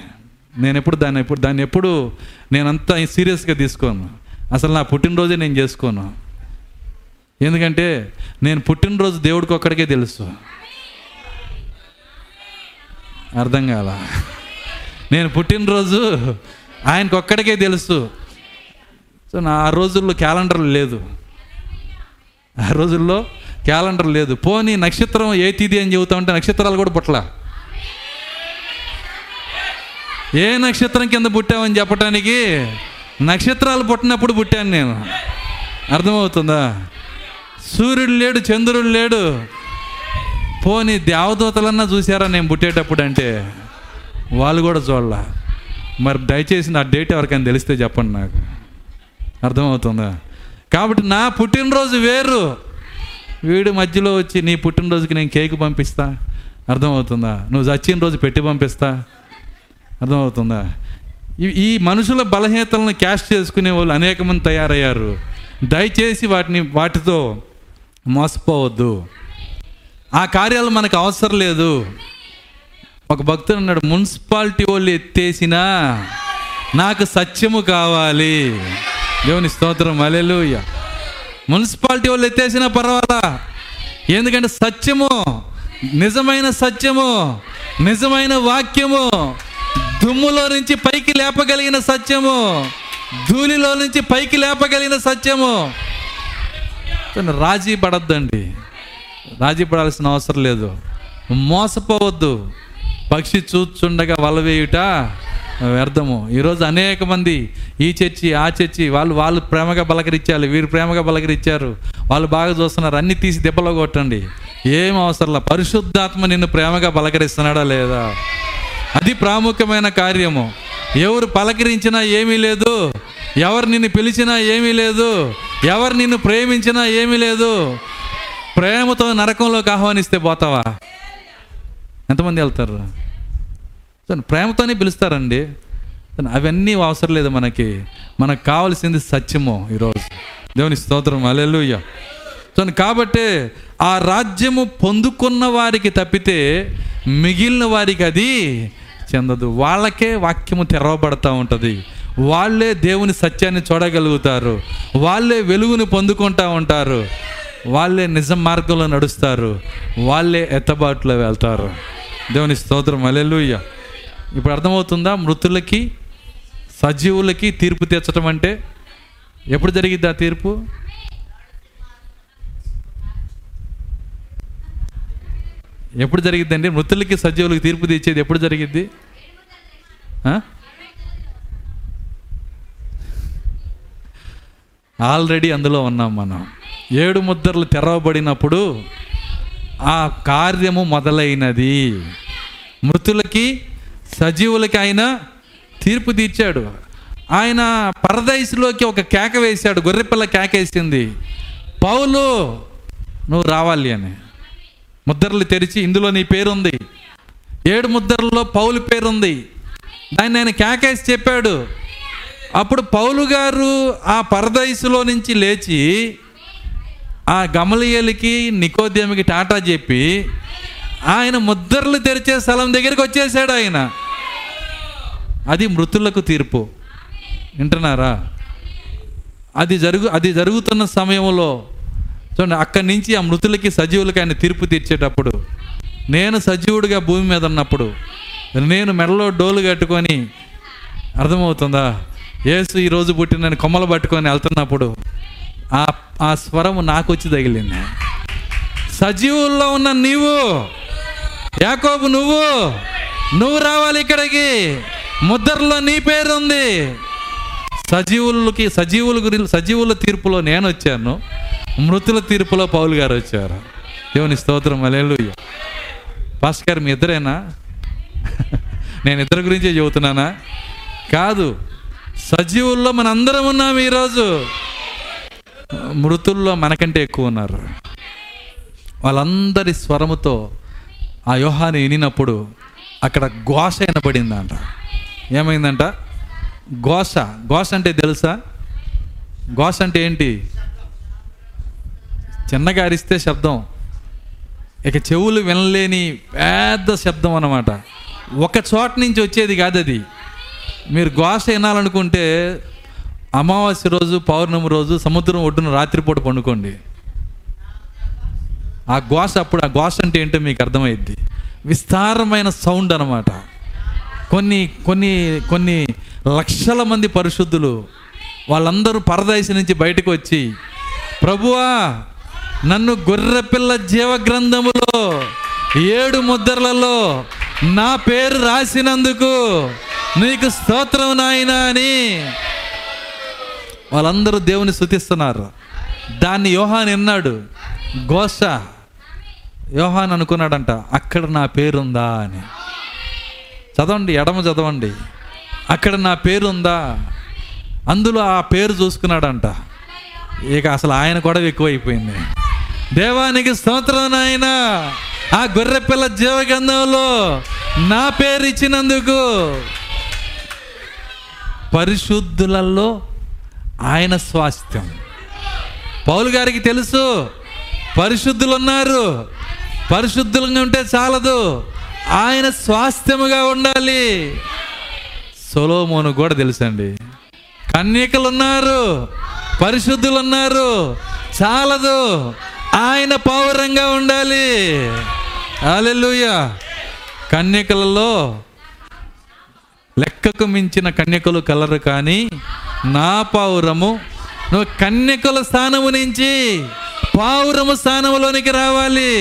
నేను ఎప్పుడు దాన్ని ఎప్పుడు దాన్ని ఎప్పుడు నేనంతా సీరియస్గా తీసుకోను. అసలు నా పుట్టినరోజే నేను చేసుకోను. ఎందుకంటే నేను పుట్టినరోజు దేవుడికి ఒక్కడికే తెలుసు. అర్థం కాల. నేను పుట్టినరోజు ఆయనకు ఒక్కడికే తెలుసు. సో నా ఆ రోజుల్లో క్యాలెండర్ లేదు. ఆ రోజుల్లో క్యాలెండర్ లేదు. పోనీ నక్షత్రం ఏ తిది అని చెబుతా ఉంటే నక్షత్రాలు కూడా పుట్టలా. ఏ నక్షత్రం కింద పుట్టావని చెప్పటానికి నక్షత్రాలు పుట్టినప్పుడు పుట్టాను నేను. అర్థమవుతుందా? సూర్యుడు లేడు చంద్రుడు లేడు. పోనీ దేవదూతలన్నా చూసారా నేను పుట్టేటప్పుడు అంటే? వాళ్ళు కూడా చూడాల. మరి దయచేసి నా డేట్ ఎవరికైనా తెలిస్తే చెప్పండి నాకు. అర్థమవుతుందా? కాబట్టి నా పుట్టినరోజు వేరు. వీడి మధ్యలో వచ్చి నీ పుట్టినరోజుకి నేను కేక్ పంపిస్తా. అర్థమవుతుందా? నువ్వు చచ్చిన రోజు పెట్టి పంపిస్తా. అర్థమవుతుందా? ఈ మనుషుల బలహీనతలను క్యాష్ చేసుకునే వాళ్ళు అనేక మంది తయారయ్యారు. దయచేసి వాటిని వాటితో మోసపోవద్దు. ఆ కార్యాలు మనకు అవసరం లేదు. ఒక భక్తుడు అన్నాడు మున్సిపాలిటీ వాళ్ళు ఎత్తేసినా నాకు సత్యము కావాలి. దేవుని స్తోత్రం అలెలుయ్య మున్సిపాలిటీ వాళ్ళు ఎత్తేసినా పర్వాలా? ఎందుకంటే సత్యము నిజమైన సత్యము నిజమైన వాక్యము దుమ్ములో నుంచి పైకి లేపగలిగిన సత్యము. ధూళిలో నుంచి పైకి లేపగలిగిన సత్యము. రాజీ పడద్దండి. రాజీ పడాల్సిన అవసరం లేదు. మోసపోవద్దు. పక్షి చూచుండగా వలవేయుట వ్యర్థము. ఈరోజు అనేక మంది ఈ చర్చి ఆ చర్చి వాళ్ళు వాళ్ళు ప్రేమగా బలకరించాలి. వీరు ప్రేమగా బలకరించారు. వాళ్ళు బాగా చూస్తున్నారు. అన్ని తీసి దెబ్బలో కొట్టండి. ఏం అవసరంలా? పరిశుద్ధాత్మ నిన్ను ప్రేమగా బలకరిస్తున్నాడా లేదా? అది ప్రాముఖ్యమైన కార్యము. ఎవరు పలకరించినా ఏమీ లేదు. ఎవరు నిన్ను పిలిచినా ఏమీ లేదు. ఎవరు నిన్ను ప్రేమించినా ఏమీ లేదు. ప్రేమతో నరకంలోకి ఆహ్వానిస్తే పోతావా? ఎంతమంది వెళ్తారు? ప్రేమతోనే పిలుస్తారండి. అవన్నీ అవసరం లేదు మనకి. మనకు కావాల్సింది సత్యము ఈరోజు. దేవుని స్తోత్రం. అలెలుయ్య సో కాబట్టి ఆ రాజ్యము పొందుకున్న వారికి తప్పితే మిగిలిన వారికి అది చెందదు. వాళ్ళకే వాక్యము తెరవబడతా ఉంటుంది. వాళ్ళే దేవుని సత్యాన్ని చూడగలుగుతారు. వాళ్ళే వెలుగుని పొందుకుంటా ఉంటారు. వాళ్ళే నిజం మార్గంలో నడుస్తారు. వాళ్ళే ఎత్తబాటులో వెళ్తారు. దేవుని స్తోత్రం. అలెలుయ్య ఇప్పుడు అర్థమవుతుందా? మృతులకి సజీవులకి తీర్పు తీర్చడం అంటే ఎప్పుడు జరిగిద్ది ఆ తీర్పు? ఎప్పుడు జరిగిద్దండి? మృతులకి సజీవులకి తీర్పు తీర్చేది ఎప్పుడు జరిగిద్ది? ఆల్రెడీ అందులో ఉన్నాం మనం. ఏడు ముద్రలు తెరవబడినప్పుడు ఆ కార్యము మొదలైనది. మృతులకి సజీవులకి ఆయన తీర్పు తీర్చాడు. ఆయన పరదైసులోకి ఒక కేక వేశాడు గొర్రెపిల్ల కేక వేసింది పౌలు నువ్వు రావాలి అని. ముద్రలు తెరిచి ఇందులో నీ పేరుంది. ఏడు ముద్రల్లో పౌలు పేరుంది. దాన్ని ఆయన కేకేసి చెప్పాడు. అప్పుడు పౌలు గారు ఆ పరదైసులో నుంచి లేచి ఆ గమలియలకి నికోద్యమికి టాటా చెప్పి ఆయన ముద్రలు తెరిచే స్థలం దగ్గరికి వచ్చేసాడు ఆయన. అది మృతులకు తీర్పు. వింటున్నారా? అది జరుగు అది జరుగుతున్న సమయంలో చూడండి అక్కడి నుంచి ఆ మృతులకి సజీవులకి ఆయన తీర్పు తీర్చేటప్పుడు నేను సజీవుడిగా భూమి మీద ఉన్నప్పుడు నేను మెడలో డోలు కట్టుకొని అర్థమవుతుందా? యేసు ఈరోజు పుట్టిన కొమ్మలు పట్టుకొని వెళ్తున్నప్పుడు ఆ ఆ స్వరము నాకు వచ్చి తగిలింది. సజీవుల్లో ఉన్న నీవు యాకోబు నువ్వు నువ్వు రావాలి ఇక్కడికి ముద్రలో నీ పేరు ఉంది. సజీవులకి సజీవుల గురి సజీవుల తీర్పులో నేను వచ్చాను. మృతుల తీర్పులో పౌలు గారు వచ్చారు. దేవుని స్తోత్రం అలేలు పాస్టర్ గారు మీ ఇద్దరేనా? నేను ఇద్దరి గురించే చెబుతున్నానా? కాదు సజీవుల్లో మన అందరం ఉన్నాం ఈరోజు. మృతుల్లో మనకంటే ఎక్కువ ఉన్నారు. వాళ్ళందరి స్వరముతో ఆ యోహాన్ని వినినప్పుడు అక్కడ ఘోష వినపడిందంట ఏమైందంట? ఘోష. ఘోష అంటే తెలుసా? ఘోష అంటే ఏంటి? చిన్నగా అరిస్తే శబ్దం. ఇక చెవులు వినలేని పెద్ద శబ్దం అన్నమాట. ఒక చోట నుంచి వచ్చేది కాదు అది మీరు ఘోష వినాలనుకుంటే అమావాస్య రోజు పౌర్ణమి రోజు సముద్రం ఒడ్డున రాత్రిపూట పండుకోండి. ఆ ఘోష అప్పుడు ఆ ఘోష అంటే ఏంటో మీకు అర్థమైద్ది. విస్తారమైన సౌండ్ అనమాట కొన్ని కొన్ని కొన్ని లక్షల మంది పరిశుద్ధులు వాళ్ళందరూ పరదేశం నుంచి బయటకు వచ్చి ప్రభువా నన్ను గొర్రెపిల్ల జీవగ్రంథములో ఏడు ముద్రలలో నా పేరు రాసినందుకు నీకు స్తోత్రం నాయనా అని వాళ్ళందరూ దేవుని స్థుతిస్తున్నారు దాన్ని యోహాన్ విన్నాడు. గోష యోహాన్ అనుకున్నాడంట అక్కడ నా పేరుందా? అని. చదవండి ఎడమ చదవండి. అక్కడ నా పేరు ఉందా అందులో ఆ పేరు చూసుకున్నాడంట. ఇక అసలు ఆయన కూడా ఎక్కువైపోయింది. దేవానికి స్తోత్రం నాయన. ఆ గొర్రెపిల్ల జీవగంధంలో నా పేరు ఇచ్చినందుకు పరిశుద్ధులలో ఆయన స్వాస్థ్యం. పౌలు గారికి తెలుసు పరిశుద్ధులు ఉన్నారు పరిశుద్ధులుగా ఉంటే చాలదు ఆయన స్వాస్థ్యముగా ఉండాలి. సొలోమోను కూడా తెలుసండి. కన్యకలు ఉన్నారు పరిశుద్ధులు ఉన్నారు చాలదు. ఆయన పౌరంగా ఉండాలి. అలెలుయ కన్యకలలో లెక్కకు మించిన కన్యకలు కలరు కానీ నా పావురము నువ్వు కన్యకల స్థానము నుంచి పావురము స్థానంలోనికి రావాలి.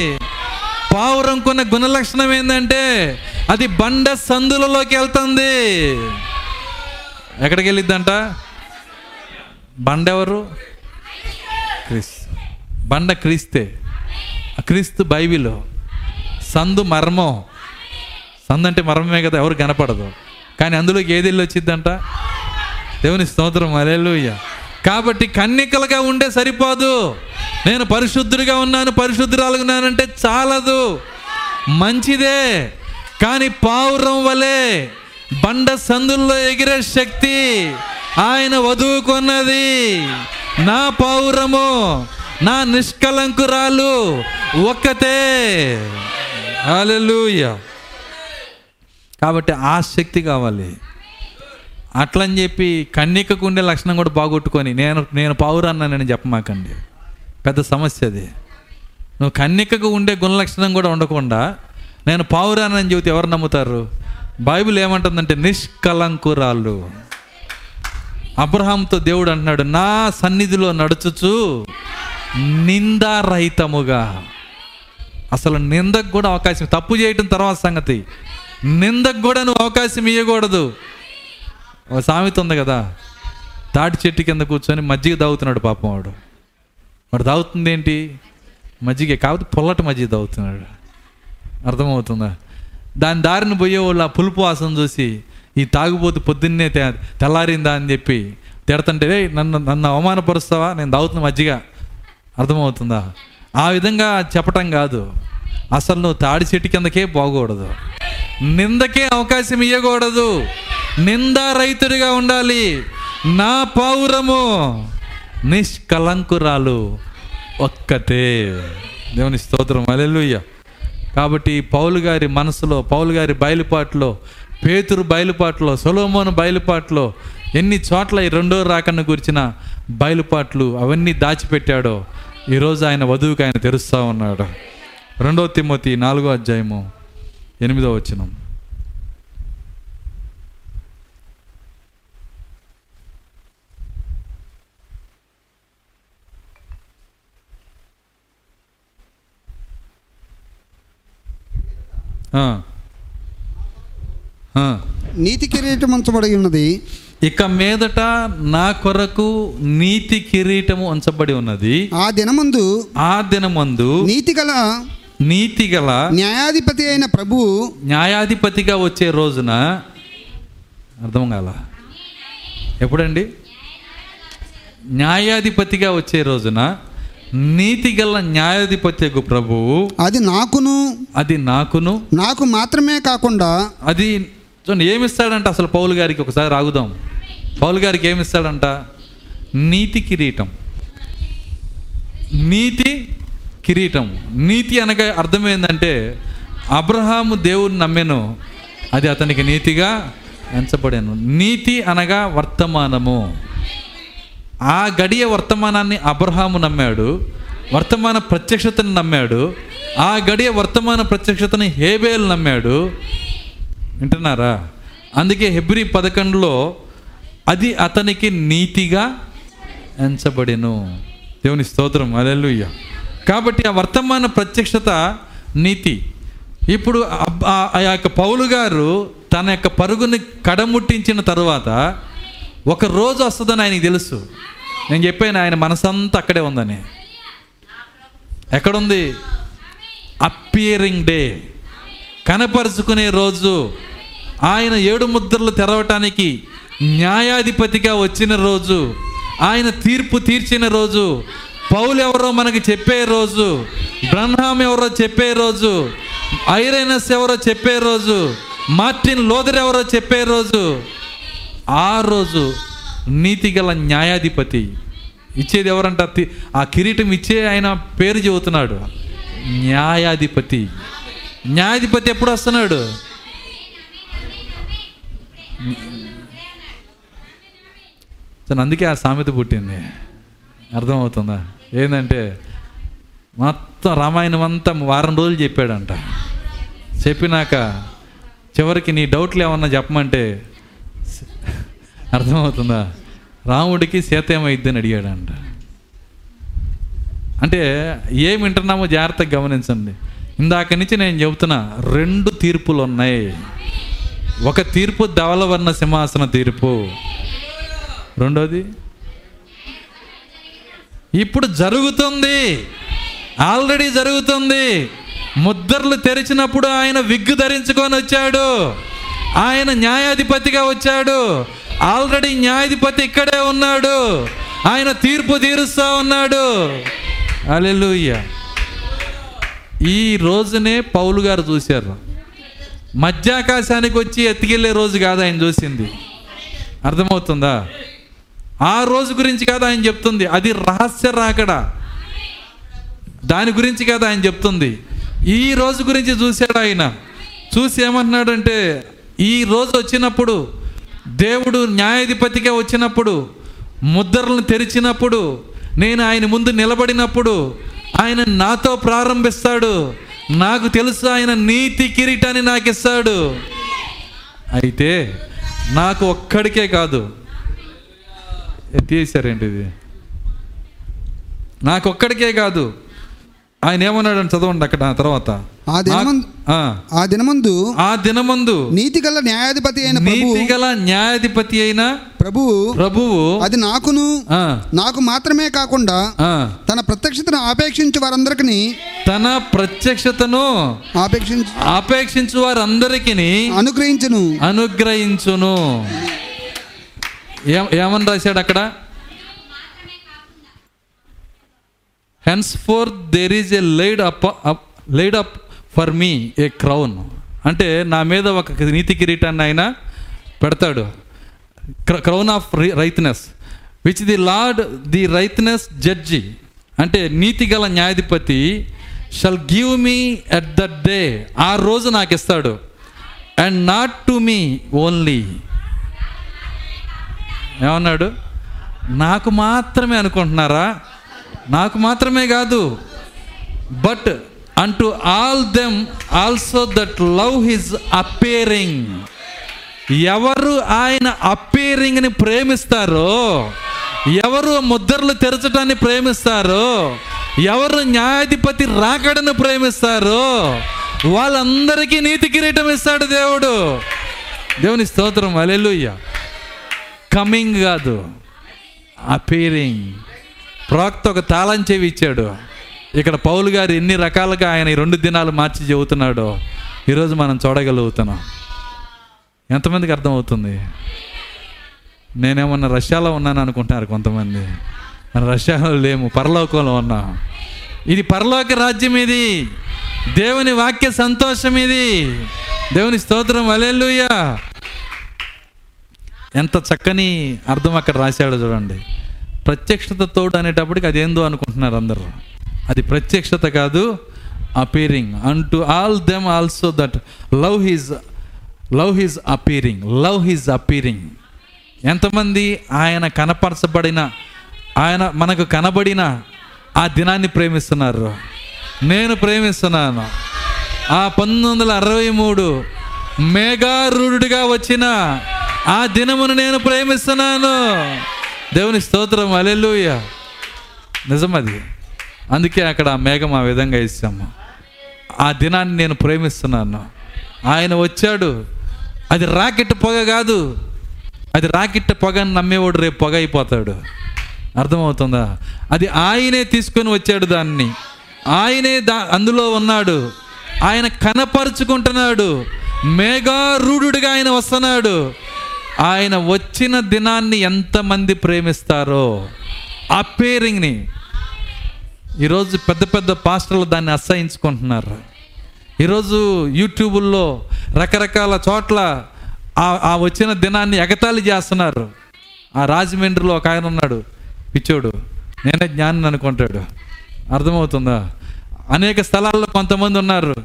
పావురం కొన్న గుణలక్షణం ఏంటంటే అది బండ సందులలోకి వెళ్తుంది. ఎక్కడికి వెళ్ళిద్దంట బండ ఎవరు బండ క్రీస్తే. క్రీస్తు బైబిల్. సందు మర్మం. సందు అంటే మర్మమే కదా ఎవరు కనపడదు. కానీ అందులోకి ఏది వచ్చిందంట దేవుని స్తోత్రం అలెలుయ్య కాబట్టి కన్నికలుగా ఉండే సరిపోదు. నేను పరిశుద్ధుడిగా ఉన్నాను పరిశుద్ధురాలుగా ఉన్నానంటే చాలదు. మంచిదే. కానీ పావురం వలె బండ సందుల్లో ఎగిరే శక్తి ఆయన వధువుకున్నది నా పావురము నా నిష్కలంకురాలు ఒక్కతే. హల్లెలూయా. కాబట్టి ఆ శక్తి కావాలి. అట్లని చెప్పి కన్యకకు ఉండే లక్షణం కూడా బాగొట్టుకొని నేను నేను పావురాన్నానని చెప్పమాకండి. పెద్ద సమస్య అది. నువ్వు కన్నికకు ఉండే గుణలక్షణం కూడా ఉండకుండా నేను పావురానని చెబితే ఎవరు నమ్ముతారు? బైబిల్ ఏమంటుందంటే నిష్కలంకురాలు. అబ్రహాంతో దేవుడు అంటున్నాడు నా సన్నిధిలో నడుచుచు నిందారహితముగా. అసలు నిందకు కూడా అవకాశం తప్పు చేయటం తర్వాత సంగతి. నిందకు కూడా నువ్వు అవకాశం ఇవ్వకూడదు ఒక సామెత ఉంది కదా తాటి చెట్టు కింద కూర్చొని మజ్జిగ తాగుతున్నాడు పాపం వాడు. వాడు తాగుతుంది ఏంటి? మజ్జిగ కాబట్టి పొల్లటి మజ్జిగ తాగుతున్నాడు. అర్థమవుతుందా? దాని దారిన పోయే వాళ్ళు ఆ పులుపు వాసన చూసి ఈ తాగుబోతు పొద్దున్నే తెల్లారిందా? అని చెప్పి తిడతంటే నన్ను నన్ను అవమానపరుస్తావా? నేను తాగుతున్న మజ్జిగ. అర్థమవుతుందా? ఆ విధంగా చెప్పటం కాదు. అసలు నువ్వు తాడి చెట్టు కిందకే పోకూడదు. నిందకే అవకాశం ఇవ్వకూడదు నిందా రైతుడిగా ఉండాలి. నా పౌరము నిష్కలంకురాలు ఒక్కతే దేవుని స్తోత్రం. అలెలుయ్య కాబట్టి పౌలు గారి మనసులో పౌలు గారి బయలుపాట్లో పేతురు బయలుపాట్లో సొలోమోను బయలుపాట్లో ఎన్ని చోట్ల ఈ రెండో రాకన్న గురించిన బయలుపాట్లు అవన్నీ దాచిపెట్టాడో ఈరోజు ఆయన వధువుకి ఆయన తెరుస్తూ ఉన్నాడు. రెండో తిమ్మతి నాలుగో అధ్యాయము ఎనిమిదో వచ్చినం
నీతి కిరీటం ఉంచబడి ఉన్నది.
ఇక మీదట నా కొరకు నీతి కిరీటము ఉంచబడి ఉన్నది.
ఆ దినమందు
ఆ దినమందు
నీతి గల
నీతి గల
న్యాయాధిపతి అయిన ప్రభువు
న్యాయాధిపతిగా వచ్చే రోజున అర్థం కాల? ఎప్పుడండి? న్యాయాధిపతిగా వచ్చే రోజున నీతి గల న్యాయాధిపత్యకు ప్రభువు
అది నాకును
అది నాకును
నాకు మాత్రమే కాకుండా
అది చూడండి ఏమిస్తాడంట అసలు పౌలు గారికి? ఒకసారి ఆగుదాం. పౌలు గారికి ఏమిస్తాడంట? నీతి కిరీటం. నీతి కిరీటం. నీతి అనగా అర్థమైందంటే అబ్రహాము దేవుని నమ్మెను. అది అతనికి నీతిగా ఎంచబడాను. నీతి అనగా వర్తమానము. ఆ గడియ వర్తమానాన్ని అబ్రహాము నమ్మాడు. వర్తమాన ప్రత్యక్షతను నమ్మాడు. ఆ గడియ వర్తమాన ప్రత్యక్షతని హేబేలు నమ్మాడు. వింటున్నారా? అందుకే హెబ్రి పదకొండులో అది అతనికి నీతిగా ఎంచబడెను. దేవుని స్తోత్రం. అలెలుయ్య కాబట్టి ఆ వర్తమాన ప్రత్యక్షత నీతి. ఇప్పుడు అబ్- ఆ ఆ యొక్క పౌలు గారు తన యొక్క పరుగుని కడముట్టించిన తర్వాత ఒక రోజు వస్తుందని ఆయనకి తెలుసు. నేను చెప్పాను ఆయన మనసంతా అక్కడే ఉందని. ఎక్కడుంది? Appearing day. కనపరుచుకునే రోజు ఆయన ఏడు ముద్రలు తెరవటానికి న్యాయాధిపతిగా వచ్చిన రోజు ఆయన తీర్పు తీర్చిన రోజు పౌలు ఎవరో మనకి చెప్పే రోజు బ్రహ్మాం ఎవరో చెప్పే రోజు ఐరైనస్ ఎవరో చెప్పే రోజు మార్టిన్ లోదర్ ఎవరో చెప్పే రోజు ఆ రోజు నీతిగల న్యాయాధిపతి ఇచ్చేది ఎవరంట? ఆ కిరీటం ఇచ్చే ఆయన పేరు చెబుతున్నాడు. న్యాయాధిపతి. న్యాయాధిపతి ఎప్పుడు వస్తున్నాడు? తను అందుకే ఆ సామెత పుట్టింది. అర్థమవుతుందా? ఏంటంటే మొత్తం రామాయణం అంతా వారం రోజులు చెప్పాడంట. చెప్పినాక చివరికి నీ డౌట్లు ఏమన్నా చెప్పమంటే అర్థమవుతుందా? రాముడికి సీత ఏమైద్దని అడిగాడంట. అంటే ఏమి వింటున్నామో జాగ్రత్తగా గమనించండి. ఇందాక నుంచి నేను చెబుతున్నా రెండు తీర్పులు ఉన్నాయి ఒక తీర్పు ధవలవర్ణ సింహాసన తీర్పు. రెండోది ఇప్పుడు జరుగుతుంది. ఆల్రెడీ జరుగుతుంది. ముద్రలు తెరిచినప్పుడు ఆయన విగ్గు ధరించుకొని వచ్చాడు. ఆయన న్యాయాధిపతిగా వచ్చాడు. ఆల్రెడీ న్యాయాధిపతి ఇక్కడే ఉన్నాడు. ఆయన తీర్పు తీరుస్తా ఉన్నాడు. అలెలుయ్యా ఈ రోజునే పౌలు గారు చూశారు. మధ్యాకాశానికి వచ్చి ఎత్తికెళ్ళే రోజు కాదు ఆయన చూసింది. అర్థమవుతుందా? ఆ రోజు గురించి కాదు ఆయన చెప్తుంది. అది రహస్య రాకడా. దాని గురించి కాదు ఆయన చెప్తుంది. ఈ రోజు గురించి చూశాడు ఆయన. చూసి ఏమంటున్నాడంటే ఈ రోజు వచ్చినప్పుడు దేవుడు న్యాయాధిపతిగా వచ్చినప్పుడు ముద్రలను తెరిచినప్పుడు నేను ఆయన ముందు నిలబడినప్పుడు ఆయన నాతో ప్రారంభిస్తాడు. నాకు తెలుసు ఆయన నీతి కిరీటాన్ని నాకు ఇస్తాడు అయితే నాకు ఒక్కడికే కాదు. తీసారేంటి ఇది నాకు ఒక్కడికే కాదు. ఆయన ఏమన్నాడని చదవండి అక్కడ తర్వాత.
ఆ దినమందు
ఆ,
దినమందు
ఆ దినమందు
నీతిగల న్యాయాధిపతి అయిన ప్రభు
నీతి గల న్యాయాధిపతి అయిన
ప్రభువు
ప్రభువు
అది నాకును నాకు మాత్రమే కాకుండా తన ప్రత్యక్షతను ఆపేక్షించు వారందరికీ
తన ప్రత్యక్షతను
ఆపేక్షించు
ఆపేక్షించు వారందరికీ
అనుగ్రహించును.
అనుగ్రహించును. ఏమని రాశాడు అక్కడ? Henceforth there is a laid up laid up for me a crown అంటే నా మీద ఒక నీతి కిరీటాన్ని ఆయన పెడతాడు. Crown of righteousness which the lord the righteous judge అంటే నీతి గల న్యాయాధిపతి shall give me at the day ఆ రోజు నాకు ఇస్తాడు. And not to me only ఏమన్నాడు? నాకు మాత్రమే అనుకుంటున్నారా? నాకు మాత్రమే కాదు but unto all them also that love his appearing ఎవరు ఆయన అపేరింగ్ని ప్రేమిస్తారో ఎవరు ముద్రలు తెరచడాన్ని ప్రేమిస్తారో ఎవరు న్యాయాధిపతి రాకడను ప్రేమిస్తారో వాళ్ళందరికీ నీతి కిరీటం ఇస్తాడు దేవుడు. దేవుని స్తోత్రం అలెలుయ్య కమింగ్ కాదు అపీరింగ్ ప్రాక్త ఒక తాళం చెవి ఇచ్చాడు. ఇక్కడ పౌలు గారు ఎన్ని రకాలుగా ఆయన ఈ రెండు దినాలు మార్చి చెబుతున్నాడో ఈరోజు మనం చూడగలుగుతున్నాం. ఎంతమందికి అర్థమవుతుంది? నేనేమన్నా రష్యాలో ఉన్నాను అనుకుంటున్నారు కొంతమంది. మన రష్యాలో లేము పరలోకంలో ఉన్నాం. ఇది పరలోక రాజ్యం ఇది. దేవుని వాక్య సంతోషం ఇది. దేవుని స్తోత్రం అలెలుయ్యా ఎంత చక్కని అర్థం అక్కడ రాశాడో చూడండి. ప్రత్యక్షత తోడు అనేటప్పటికి అదేందో అనుకుంటున్నారు అందరు. అది ప్రత్యక్షత కాదు appearing unto all them also that love his love his appearing love his appearing ఎంతమంది ఆయన కనపరచబడిన ఆయన మనకు కనబడిన ఆ దినాన్ని ప్రేమిస్తున్నారు. నేను ప్రేమిస్తున్నాను. ఆ పంతొమ్మిది వందల అరవై మూడు మేఘారూఢుడిగా వచ్చిన ఆ దినమును నేను ప్రేమిస్తున్నాను. దేవుని స్తోత్రం అలెలుయ నిజమది. అందుకే అక్కడ ఆ మేఘం ఆ విధంగా ఇస్తాము ఆ దినాన్ని నేను ప్రేమిస్తున్నాను. ఆయన వచ్చాడు. అది రాకెట్ పొగ కాదు. అది రాకెట్ పొగని నమ్మేవాడు రేపు పొగ అయిపోతాడు. అర్థమవుతుందా? అది ఆయనే తీసుకొని వచ్చాడు దాన్ని. ఆయనే దా అందులో ఉన్నాడు. ఆయన కనపరుచుకుంటున్నాడు. మేఘారూఢుడిగా ఆయన వస్తున్నాడు. ఆయన వచ్చిన దినాన్ని ఎంతమంది ప్రేమిస్తారో ఆ పేరింగ్ని ఈరోజు పెద్ద పెద్ద పాస్టర్లు దాన్ని అసహించుకుంటున్నారు. ఈరోజు యూట్యూబుల్లో రకరకాల చోట్ల ఆ- వచ్చిన దినాన్ని ఎగతాళి చేస్తున్నారు. ఆ రాజమండ్రిలో ఒక ఆయన ఉన్నాడు. పిచ్చోడు. నేనే జ్ఞాని అనుకుంటాడు. అర్థమవుతుందా? అనేక స్థలాల్లో కొంతమంది ఉన్నారు.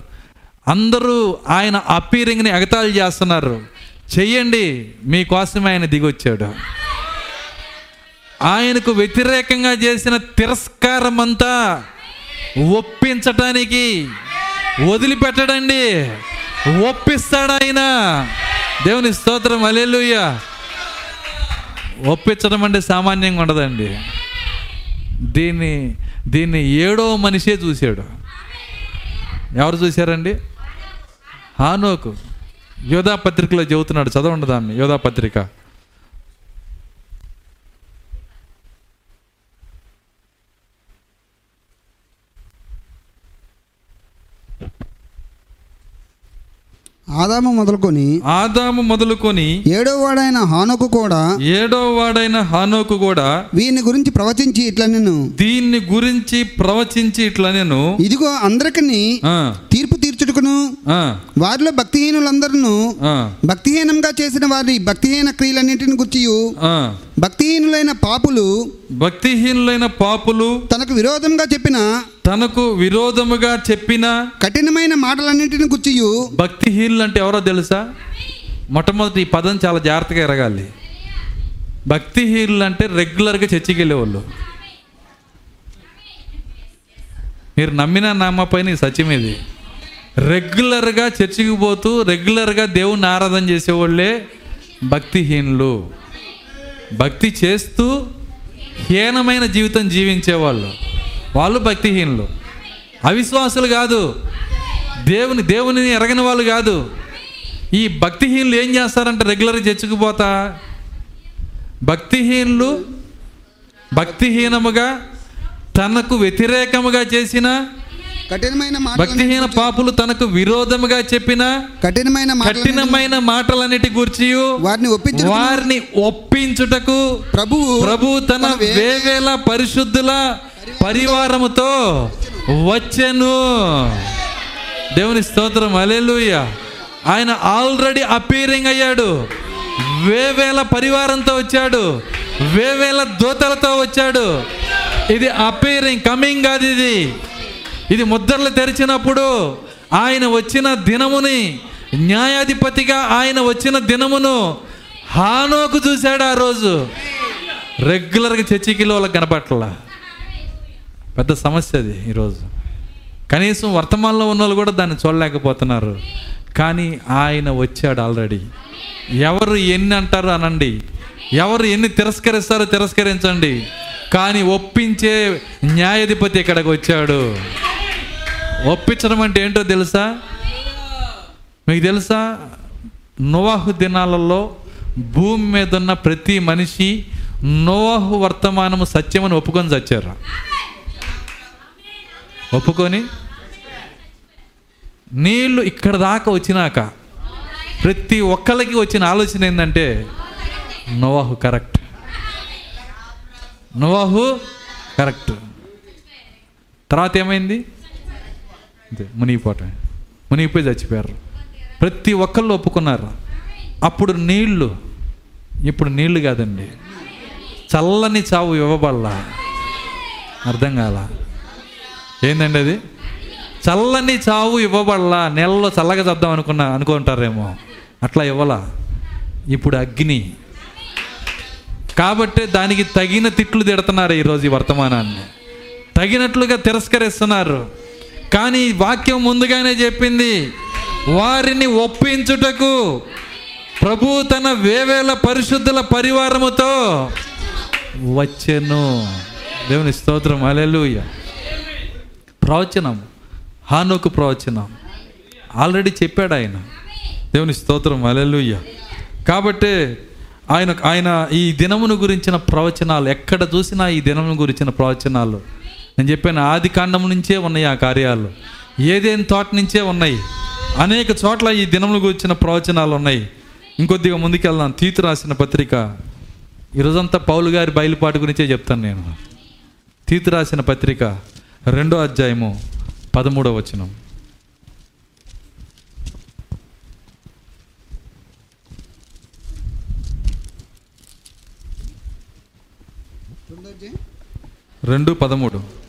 అందరూ ఆయన అపీరింగ్ని ఎగతాళి చేస్తున్నారు. చెయ్యండి మీకోసమే ఆయన దిగొచ్చాడు. ఆయనకు వ్యతిరేకంగా చేసిన తిరస్కారం అంతా ఒప్పించటానికి వదిలిపెట్టడండి. ఒప్పిస్తాడు ఆయన. దేవుని స్తోత్రం అలెలుయ్య ఒప్పించడం అంటే సామాన్యంగా ఉండదండి. దీన్ని దీన్ని ఏడో మనిషే చూశాడు. ఎవరు చూశారండి? హానోకు. యోధా పత్రికలో చెబుతున్నాడు చదవండి దాన్ని యోధా పత్రిక.
ఆదాము మొదలుకొని
ఆదాము మొదలుకొని
ఏడో వాడైన హానోకు కూడా
ఏడో వాడైన హానోకు కూడా
వీని గురించి ప్రవచించి ఇట్లా నేను
దీన్ని గురించి ప్రవచించి ఇట్లా నేను
ఇదిగో అందరికీ తీర్పు
ఆ,
వారిలో భక్తిహీనులందరూ భక్తిహీనంగా చేసిన వారి భక్తిహీన క్రియలన్నింటిని గుర్చి. భక్తిహీనులైన పాపులు
భక్తిహీనులైన పాపులు
తనకు విరోధంగా చెప్పిన
తనకు విరోధముగా చెప్పిన
కఠినమైన మాటలన్నింటిని గుర్చియు.
భక్తిహీనులు అంటే ఎవరో తెలుసా? మొట్టమొదటి ఈ పదం చాలా జాగ్రత్తగా ఎరగాలి. భక్తిహీనులు అంటే రెగ్యులర్గా చర్చికి వెళ్ళేవాళ్ళు. మీరు నమ్మిన నమ్మపైన సత్యం ఇది. రెగ్యులర్గా చర్చికి పోతూ రెగ్యులర్గా దేవుణ్ణి ఆరాధన చేసేవాళ్ళే భక్తిహీనులు. భక్తి చేస్తూ హీనమైన జీవితం జీవించేవాళ్ళు. వాళ్ళు భక్తిహీనులు. అవిశ్వాసులు కాదు. దేవుని దేవుని ఎరగని వాళ్ళు కాదు. ఈ భక్తిహీనులు ఏం చేస్తారంటే రెగ్యులర్గా చర్చికి పోతా? భక్తిహీనులు భక్తిహీనముగా తనకు వ్యతిరేకముగా చేసిన
కఠినమైన
భక్తిహీన పాపులు తనకు విరోధముగా చెప్పిన
కఠినమైన
కఠినమైన మాటలన్నిటి గురించి
వారిని ఒప్పించుటకు
వారిని ఒప్పించుటకు
ప్రభువు
ప్రభు తన వేవేల పరిశుద్ధుల పరివారముతో వచ్చెను. దేవుని స్తోత్రం అలెలుయ ఆయన ఆల్రెడీ అపీరింగ్ అయ్యాడు. వేవేల పరివారంతో వచ్చాడు. వేవేల దూతలతో వచ్చాడు. ఇది అపీరింగ్ కమింగ్ కాదు ఇది. ఇది ముద్రలు తెరిచినప్పుడు ఆయన వచ్చిన దినముని న్యాయాధిపతిగా ఆయన వచ్చిన దినమును హానోకు చూశాడు ఆ రోజు. రెగ్యులర్గా చర్చికిలో వాళ్ళకి కనపట్ల పెద్ద సమస్య అది ఈరోజు కనీసం వర్తమానంలో ఉన్న వాళ్ళు కూడా దాన్ని చూడలేకపోతున్నారు. కానీ ఆయన వచ్చాడు ఆల్రెడీ. ఎవరు ఎన్ని అంటారు అనండి. ఎవరు ఎన్ని తిరస్కరిస్తారో తిరస్కరించండి. కానీ ఒప్పించే న్యాయాధిపతి ఇక్కడికి వచ్చాడు. ఒప్పించడం అంటే ఏంటో తెలుసా? మీకు తెలుసా? నోవాహు దినాలలో భూమి మీద ఉన్న ప్రతి మనిషి నోవాహు వర్తమానము సత్యమని ఒప్పుకొని చచ్చారు? ఒప్పుకొని? నీళ్ళు ఇక్కడ దాకా వచ్చినాక ప్రతి ఒక్కరికి వచ్చిన ఆలోచన ఏంటంటే నోవాహు కరెక్ట్. నోవాహు కరెక్ట్. తర్వాత ఏమైంది? అంతే మునిగిపోవటం మునిగిపోయి చచ్చిపోయారు. ప్రతి ఒక్కళ్ళు ఒప్పుకున్నారు. అప్పుడు నీళ్ళు ఇప్పుడు నీళ్ళు కాదండి. చల్లని చావు ఇవ్వబడలా. అర్థం కాల. ఏందండి అది? చల్లని చావు ఇవ్వబడలా. నెలలో చల్లగా చద్దాం అనుకున్నా అనుకుంటారేమో. అట్లా ఇవ్వలా. ఇప్పుడు అగ్ని. కాబట్టి దానికి తగిన తిట్లు తిడుతున్నారు ఈరోజు ఈ వర్తమానాన్ని. తగినట్లుగా తిరస్కరిస్తున్నారు. కానీ వాక్యం ముందుగానే చెప్పింది వారిని ఒప్పించుటకు ప్రభు తన వేవేల పరిశుద్ధుల పరివారముతో వచ్చెను. దేవుని స్తోత్రం అలెలుయ్య ప్రవచనం హానుకు ప్రవచనం. ఆల్రెడీ చెప్పాడు ఆయన. దేవుని స్తోత్రం అలెలుయ్య కాబట్టి ఆయన ఆయన ఈ దినమును గురించిన ప్రవచనాలు ఎక్కడ చూసినా ఈ దినమును గురించిన ప్రవచనాలు. నేను చెప్పాను ఆది కాండం నుంచే ఉన్నాయి ఆ కార్యాలు. ఏదేని తోట నుంచే ఉన్నాయి? అనేక చోట్ల ఈ దినమును గురించిన ప్రవచనాలు ఉన్నాయి. ఇంకొద్దిగా ముందుకెళ్దాం. తీతు రాసిన పత్రిక. ఈరోజంతా పౌలు గారి బయలుపాటు గురించే చెప్తాను నేను. తీతు రాసిన పత్రిక రెండో అధ్యాయము పదమూడవ వచనం. రెండు పదమూడు.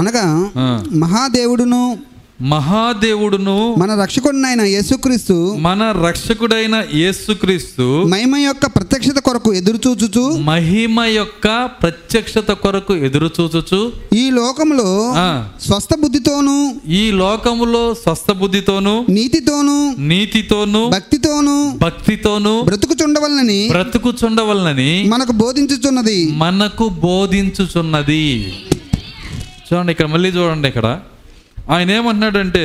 అనగా. మహాదేవుడును
మహాదేవుడును
మన రక్షకుడినైన యేసుక్రీస్తు
మన రక్షకుడైన యేసుక్రీస్తు
మహిమ యొక్క ప్రత్యక్షత కొరకు ఎదురు చూచుచు
మహిమ యొక్క ప్రత్యక్షత కొరకు ఎదురు చూచుచు
ఈ లోకములో స్వస్థ బుద్ధితోను
ఈ లోకములో స్వస్థ బుద్ధితోను
నీతితోను
నీతితోను
భక్తితోను
భక్తితోను
బ్రతుకుచుండవలనని
బ్రతుకుచుండవలనని
మనకు బోధించుచున్నది.
మనకు బోధించుచున్నది. చూడండి ఇక్కడ మళ్ళీ చూడండి ఇక్కడ. ఆయన ఏమంటున్నాడంటే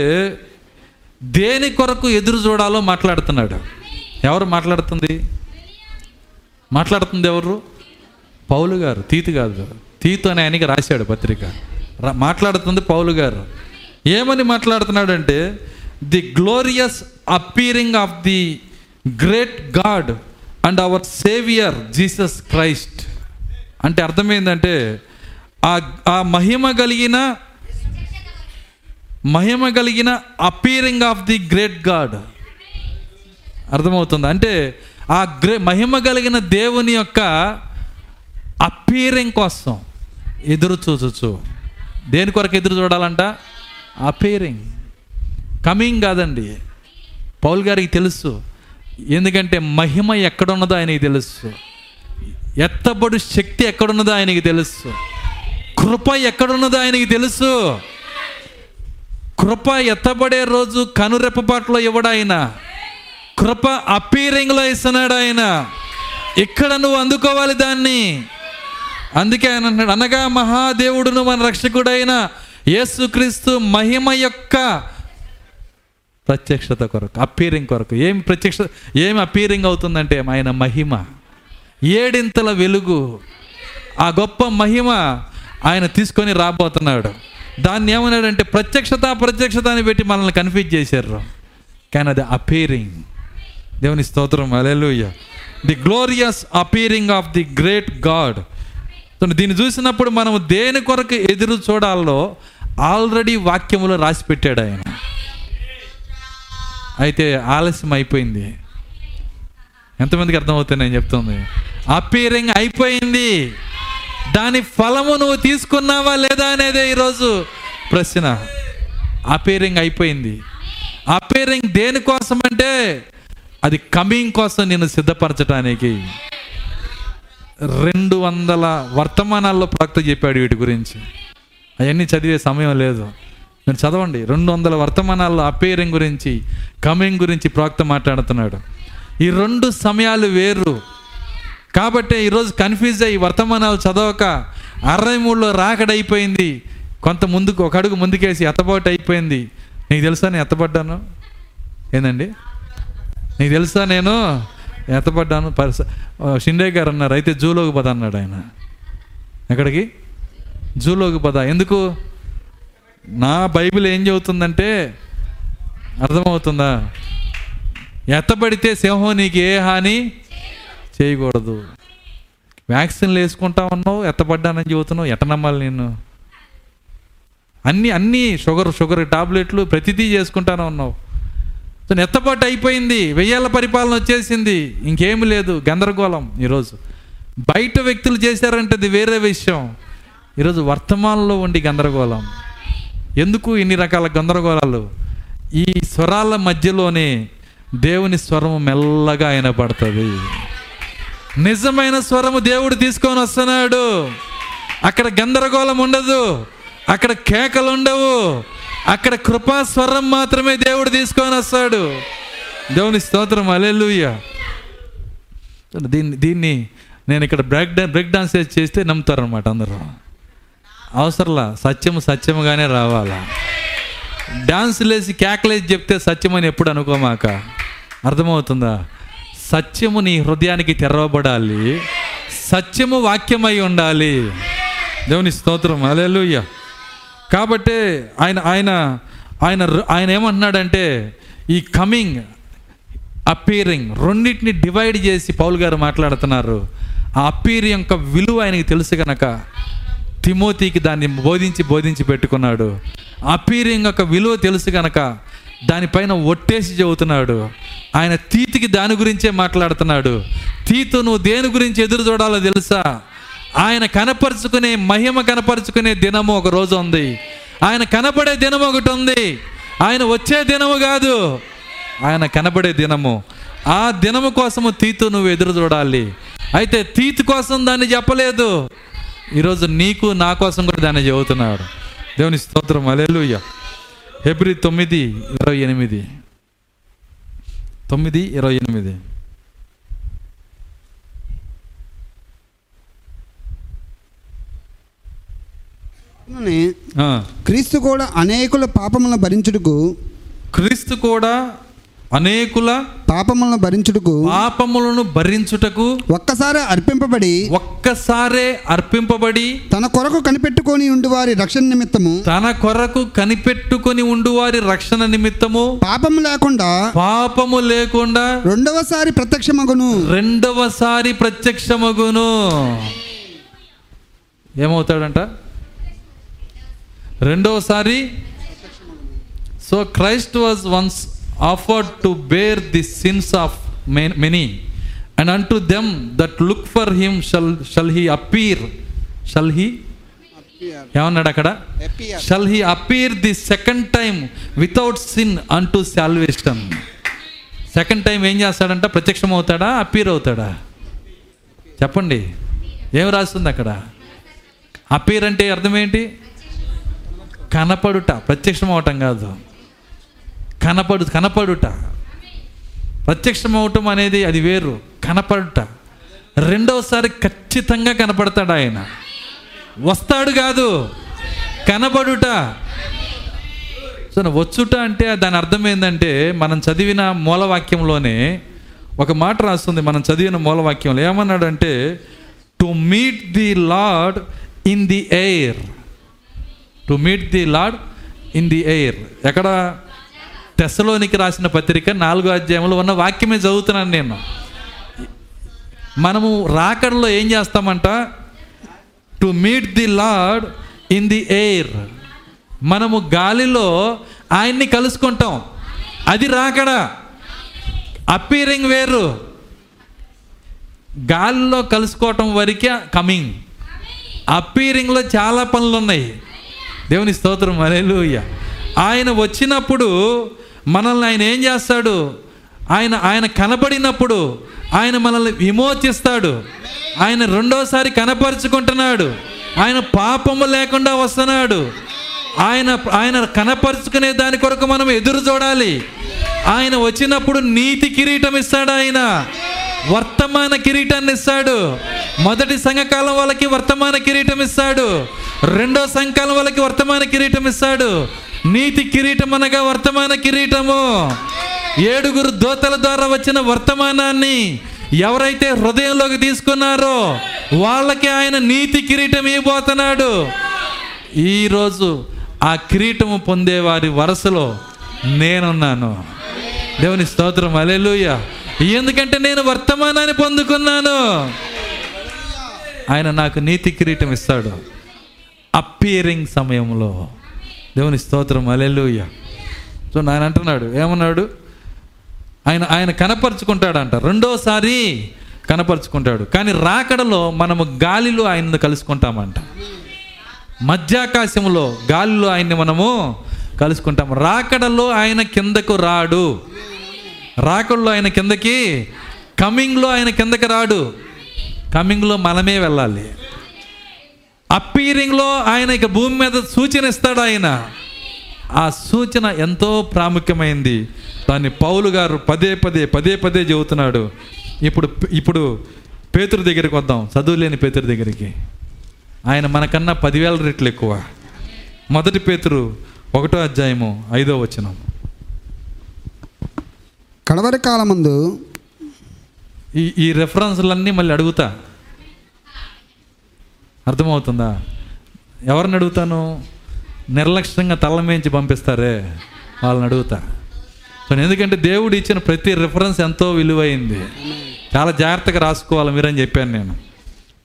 దేని కొరకు ఎదురు చూడాలో మాట్లాడుతున్నాడు. ఎవరు మాట్లాడుతుంది? మాట్లాడుతుంది ఎవరు? పౌలు గారు తీతు కాదు. తీతు అని ఆయనకి రాశాడు పత్రిక. మాట్లాడుతుంది పౌలు గారు. ఏమని మాట్లాడుతున్నాడంటే the glorious appearing of the great God and our Saviour Jesus Christ. అంటే అర్థమైందంటే ఆ ఆ మహిమ కలిగిన మహిమ కలిగిన appearing of the great God అర్థమవుతుంది? అంటే ఆ గ్రే మహిమ కలిగిన దేవుని యొక్క అపీరింగ్ కోసం ఎదురు చూచచ్చు దేని కొరకు ఎదురు చూడాలంట? అపీరింగ్ కమింగ్ కాదండి. పౌల్ గారికి తెలుసు. ఎందుకంటే మహిమ ఎక్కడున్నదో ఆయనకి తెలుసు. ఎత్తబడు శక్తి ఎక్కడున్నదో ఆయనకి తెలుసు. కృప ఎక్కడున్నదో ఆయనకి తెలుసు. కృప ఎత్తబడే రోజు కనురెప్పపాట్లో ఇవ్వడు ఆయన? కృప అపీరింగ్లో ఇస్తున్నాడు ఆయన. ఇక్కడ నువ్వు అందుకోవాలి దాన్ని. అందుకే ఆయన అంటున్నాడు అనగా మహాదేవుడును మన రక్షకుడైన యేసుక్రీస్తు మహిమ యొక్క ప్రత్యక్షత కొరకు అపీరింగ్ కొరకు. ఏం ప్రత్యక్ష ఏం అపీరింగ్ అవుతుందంటే ఆయన మహిమ. ఏడింతల వెలుగు. ఆ గొప్ప మహిమ ఆయన తీసుకొని రాబోతున్నాడు. దాన్ని ఏమన్నాడంటే ప్రత్యక్షత ప్రత్యక్షత అని పెట్టి మనల్ని కన్ఫ్యూజ్ చేశారు. కానీ అది అపీరింగ్ దేవుని స్తోత్రం అలెలుయ్య the glorious appearing of the great God దీన్ని చూసినప్పుడు మనం దేని కొరకు ఎదురు చూడాలో ఆల్రెడీ వాక్యములో రాసి పెట్టాడు ఆయన. అయితే ఆలస్యం అయిపోయింది. ఎంతమందికి అర్థమవుతుంది నేను చెప్తుంది? అపీరింగ్ అయిపోయింది. దాని ఫలము నువ్వు తీసుకున్నావా లేదా అనేది ఈరోజు ప్రశ్న. అపేరింగ్ అయిపోయింది. అపేరింగ్ దేనికోసం అంటే అది కమింగ్ కోసం నేను సిద్ధపరచడానికి రెండు వందల వర్తమానాల్లో ప్రవక్త చెప్పాడు వీటి గురించి. అవన్నీ చదివే సమయం లేదు. మీరు చదవండి. రెండు వందల వర్తమానాల్లో అపేరింగ్ గురించి కమింగ్ గురించి ప్రవక్త మాట్లాడుతున్నాడు. ఈ రెండు సమయాలు వేరు. కాబట్టి ఈరోజు కన్ఫ్యూజ్ అయ్యి వర్తమానాలు చదవక అరవై మూడులో రాకడైపోయింది. కొంత ముందుకు ఒక అడుగు ముందుకేసి ఎత్తబాటు అయిపోయింది. నీకు తెలుసా నేను ఎత్తబడ్డాను ఏందండి? నీకు తెలుసా నేను ఎత్తబడ్డాను పరిస షిండే గారు అన్నారు అయితే జూలోకి పద అన్నాడు ఆయన. ఎక్కడికి? జూలోకి పద. ఎందుకు? నా బైబిల్ ఏం చెబుతుందంటే అర్థమవుతుందా? ఎత్తబడితే సింహం నీకు ఏ హాని? చేయకూడదు. వ్యాక్సిన్లు వేసుకుంటా ఉన్నావు ఎత్తబడ్డానని చెబుతున్నావు ఎట్ట నమ్మాలి నేను అన్నీ అన్నీ షుగర్ షుగర్ టాబ్లెట్లు ప్రతిదీ చేసుకుంటానే ఉన్నావు. సో నెత్తబాటు అయిపోయింది వెయ్యేళ్ళ పరిపాలన వచ్చేసింది. ఇంకేమి లేదు గందరగోళం ఈరోజు. బయట వ్యక్తులు చేశారంటే అది వేరే విషయం. ఈరోజు వర్తమానంలో ఉండి గందరగోళం. ఎందుకు ఇన్ని రకాల గందరగోళాలు? ఈ స్వరాల మధ్యలోనే దేవుని స్వరము మెల్లగా ఆయన పడుతుంది నిజమైన స్వరము దేవుడు తీసుకొని వస్తున్నాడు. అక్కడ గందరగోళం ఉండదు. అక్కడ కేకలు ఉండవు. అక్కడ కృపా స్వరం మాత్రమే దేవుడు తీసుకొని వస్తాడు. దేవుని స్తోత్రం అలెలుయ్య దీన్ని దీన్ని నేను ఇక్కడ బ్రేక్ డా బ్రేక్ డాన్స్ చేస్తే నమ్ముతారనమాట అందరూ. అవసరంలా సత్యము సత్యముగానే రావాలా. డాన్స్ లేసి కేకలేసి చెప్తే సత్యమని ఎప్పుడు అనుకోమాక? అర్థమవుతుందా? సత్యము నీ హృదయానికి తెరవబడాలి. సత్యము వాక్యమై ఉండాలి. దేవుని స్తోత్రం. అలెలుయ్య కాబట్టి ఆయన ఆయన ఆయన ఆయన ఏమంటున్నాడంటే ఈ కమింగ్ అపీరింగ్ రెండింటిని డివైడ్ చేసి పౌల్ గారు మాట్లాడుతున్నారు. ఆ అపీర్ యొక్క విలువ ఆయనకి తెలుసు కనుక తిమోతికి దాన్ని బోధించి బోధించి పెట్టుకున్నాడు. అపీరింగ్ యొక్క విలువ తెలుసు కనుక దానిపైన ఒట్టేసి చెబుతున్నాడు. ఆయన తీతికి దాని గురించే మాట్లాడుతున్నాడు. తీతు నువ్వు దేని గురించి ఎదురు చూడాలో తెలుసా? ఆయన కనపరుచుకునే మహిమ కనపరుచుకునే దినము ఒక రోజు ఉంది. ఆయన కనపడే దినం ఒకటి ఉంది. ఆయన వచ్చే దినము కాదు. ఆయన కనబడే దినము. ఆ దినము కోసము తీతు నువ్వు ఎదురు చూడాలి. అయితే తీతు కోసం దాన్ని చెప్పలేదు. ఈరోజు నీకు నా కోసం కూడా దాన్ని చెబుతున్నాడు. దేవుని స్తోత్రం. అలెలుయ్య ఫిబ్రి తొమ్మిది ఇరవై ఎనిమిది. తొమ్మిది ఇరవై ఎనిమిది.
క్రీస్తు కూడా అనేకుల పాపములను భరించుటకు
క్రీస్తు కూడా అనేకుల
పాపములను భరించుటకు
పాపములను భరించుటకు
ఒక్కసారి అర్పింపబడి
ఒక్కసారే అర్పింపబడి
తన కొరకు కనిపెట్టుకొని ఉండి వారి రక్షణ నిమిత్తము
తన కొరకు కనిపెట్టుకొని ఉండువారి రక్షణ నిమిత్తము
పాపము లేకుండా
పాపము లేకుండా
రెండవసారి ప్రత్యక్షమగును.
రెండవసారి ప్రత్యక్షమగును. ఏమవుతాడంట? రెండవసారి so Christ was once offered to bear the sins of many and unto them that look for him shall shall he appear shall he ఏమన్నాడు అక్కడ? Shall he appear the second time without sin unto salvation second time ఏం చేస్తాడంట? ప్రత్యక్షం అవుతాడా appear అవుతాడా? చెప్పండి. ఏం రాస్తుంది అక్కడ? అపీర్ అంటే అర్థం ఏంటి? కనపడుట. ప్రత్యక్షం అవటం కాదు. కనపడు కనపడుట. ప్రత్యక్షమవటం అనేది అది వేరు. కనపడుట. రెండవసారి ఖచ్చితంగా కనపడతాడు ఆయన. వస్తాడు కాదు. కనపడుట. సో వచ్చుట అంటే దాని అర్థం ఏంటంటే మనం చదివిన మూలవాక్యంలోనే ఒక మాట రాస్తుంది. మనం చదివిన మూలవాక్యంలో. ఏమన్నాడంటే to meet the Lord in the air to meet the Lord in the air ఎక్కడ? తెసలోనికి రాసిన పత్రిక నాలుగో అధ్యాయంలో ఉన్న వాక్యమే చదువుతున్నాను నేను. మనము రాకడలో ఏం చేస్తామంట? To meet the Lord in the air మనము గాలిలో ఆయన్ని కలుసుకుంటాం. అది రాకడ. అపీరింగ్ వేరు. గాలిలో కలుసుకోవటం వరకే కమింగ్ అపీరింగ్లో చాలా పనులు ఉన్నాయి దేవుని స్తోత్రం. అలెలుయ్య ఆయన వచ్చినప్పుడు మనల్ని ఆయన ఏం చేస్తాడు? ఆయన ఆయన కనబడినప్పుడు ఆయన మనల్ని విమోచిస్తాడు. ఆయన రెండోసారి కనపరుచుకుంటున్నాడు. ఆయన పాపము లేకుండా వస్తున్నాడు. ఆయన ఆయన కనపరుచుకునే దాని కొరకు మనం ఎదురు చూడాలి. ఆయన వచ్చినప్పుడు నీతి కిరీటం ఇస్తాడు ఆయన. వర్తమాన కిరీటాన్ని ఇస్తాడు. మొదటి సంఘకాలం వాళ్ళకి వర్తమాన కిరీటం ఇస్తాడు. రెండో సంఘకాలం వాళ్ళకి వర్తమాన కిరీటం ఇస్తాడు. నీతి కిరీటం అనగా వర్తమాన కిరీటము. ఏడుగురు దోతల ద్వారా వచ్చిన వర్తమానాన్ని ఎవరైతే హృదయంలోకి తీసుకున్నారో వాళ్ళకి ఆయన నీతి కిరీటం ఇవ్వబోతున్నాడు. ఈరోజు ఆ కిరీటము పొందే వారి వరుసలో నేనున్నాను. దేవుని స్తోత్రం అలెలుయ ఎందుకంటే నేను వర్తమానాన్ని పొందుకున్నాను. ఆయన నాకు నీతి కిరీటం ఇస్తాడు. అప్పీరింగ్ సమయంలో. దేవుని స్తోత్రం అలెలుయ సో ఆయన అంటున్నాడు ఏమన్నాడు? ఆయన ఆయన కనపరుచుకుంటాడంట. రెండోసారి కనపరుచుకుంటాడు. కానీ రాకడలో మనము గాలిలో ఆయనను కలుసుకుంటామంట. మధ్యాకాశంలో గాలిలో ఆయన్ని మనము కలుసుకుంటాం. రాకడలో ఆయన కిందకు రాడు. రాకడలో ఆయన కిందకి కమింగ్లో ఆయన కిందకి రాడు. కమింగ్లో మనమే వెళ్ళాలి. అప్పీరింగ్లో ఆయన ఇక భూమి మీద సూచన ఇస్తాడు ఆయన. ఆ సూచన ఎంతో ప్రాముఖ్యమైంది. దాన్ని పౌలు గారు పదే పదే పదే పదే చెబుతున్నాడు. ఇప్పుడు ఇప్పుడు పేతురు దగ్గరికి వద్దాం. చదువు లేని పేతురు దగ్గరికి. ఆయన మనకన్నా పదివేల రెట్లు ఎక్కువ. మొదటి పేతురు ఒకటో అధ్యాయము ఐదో వచనం.
కడవరి కాలమందు
ఈ ఈ రెఫరెన్స్లన్నీ మళ్ళీ అడుగుతా. అర్థమవుతుందా? ఎవరిని అడుగుతాను? నిర్లక్ష్యంగా తల్లమేంచి పంపిస్తారే? వాళ్ళని అడుగుతా. సో ఎందుకంటే దేవుడు ఇచ్చిన ప్రతి రిఫరెన్స్ ఎంతో విలువైంది. చాలా జాగ్రత్తగా రాసుకోవాలి మీరని చెప్పాను నేను.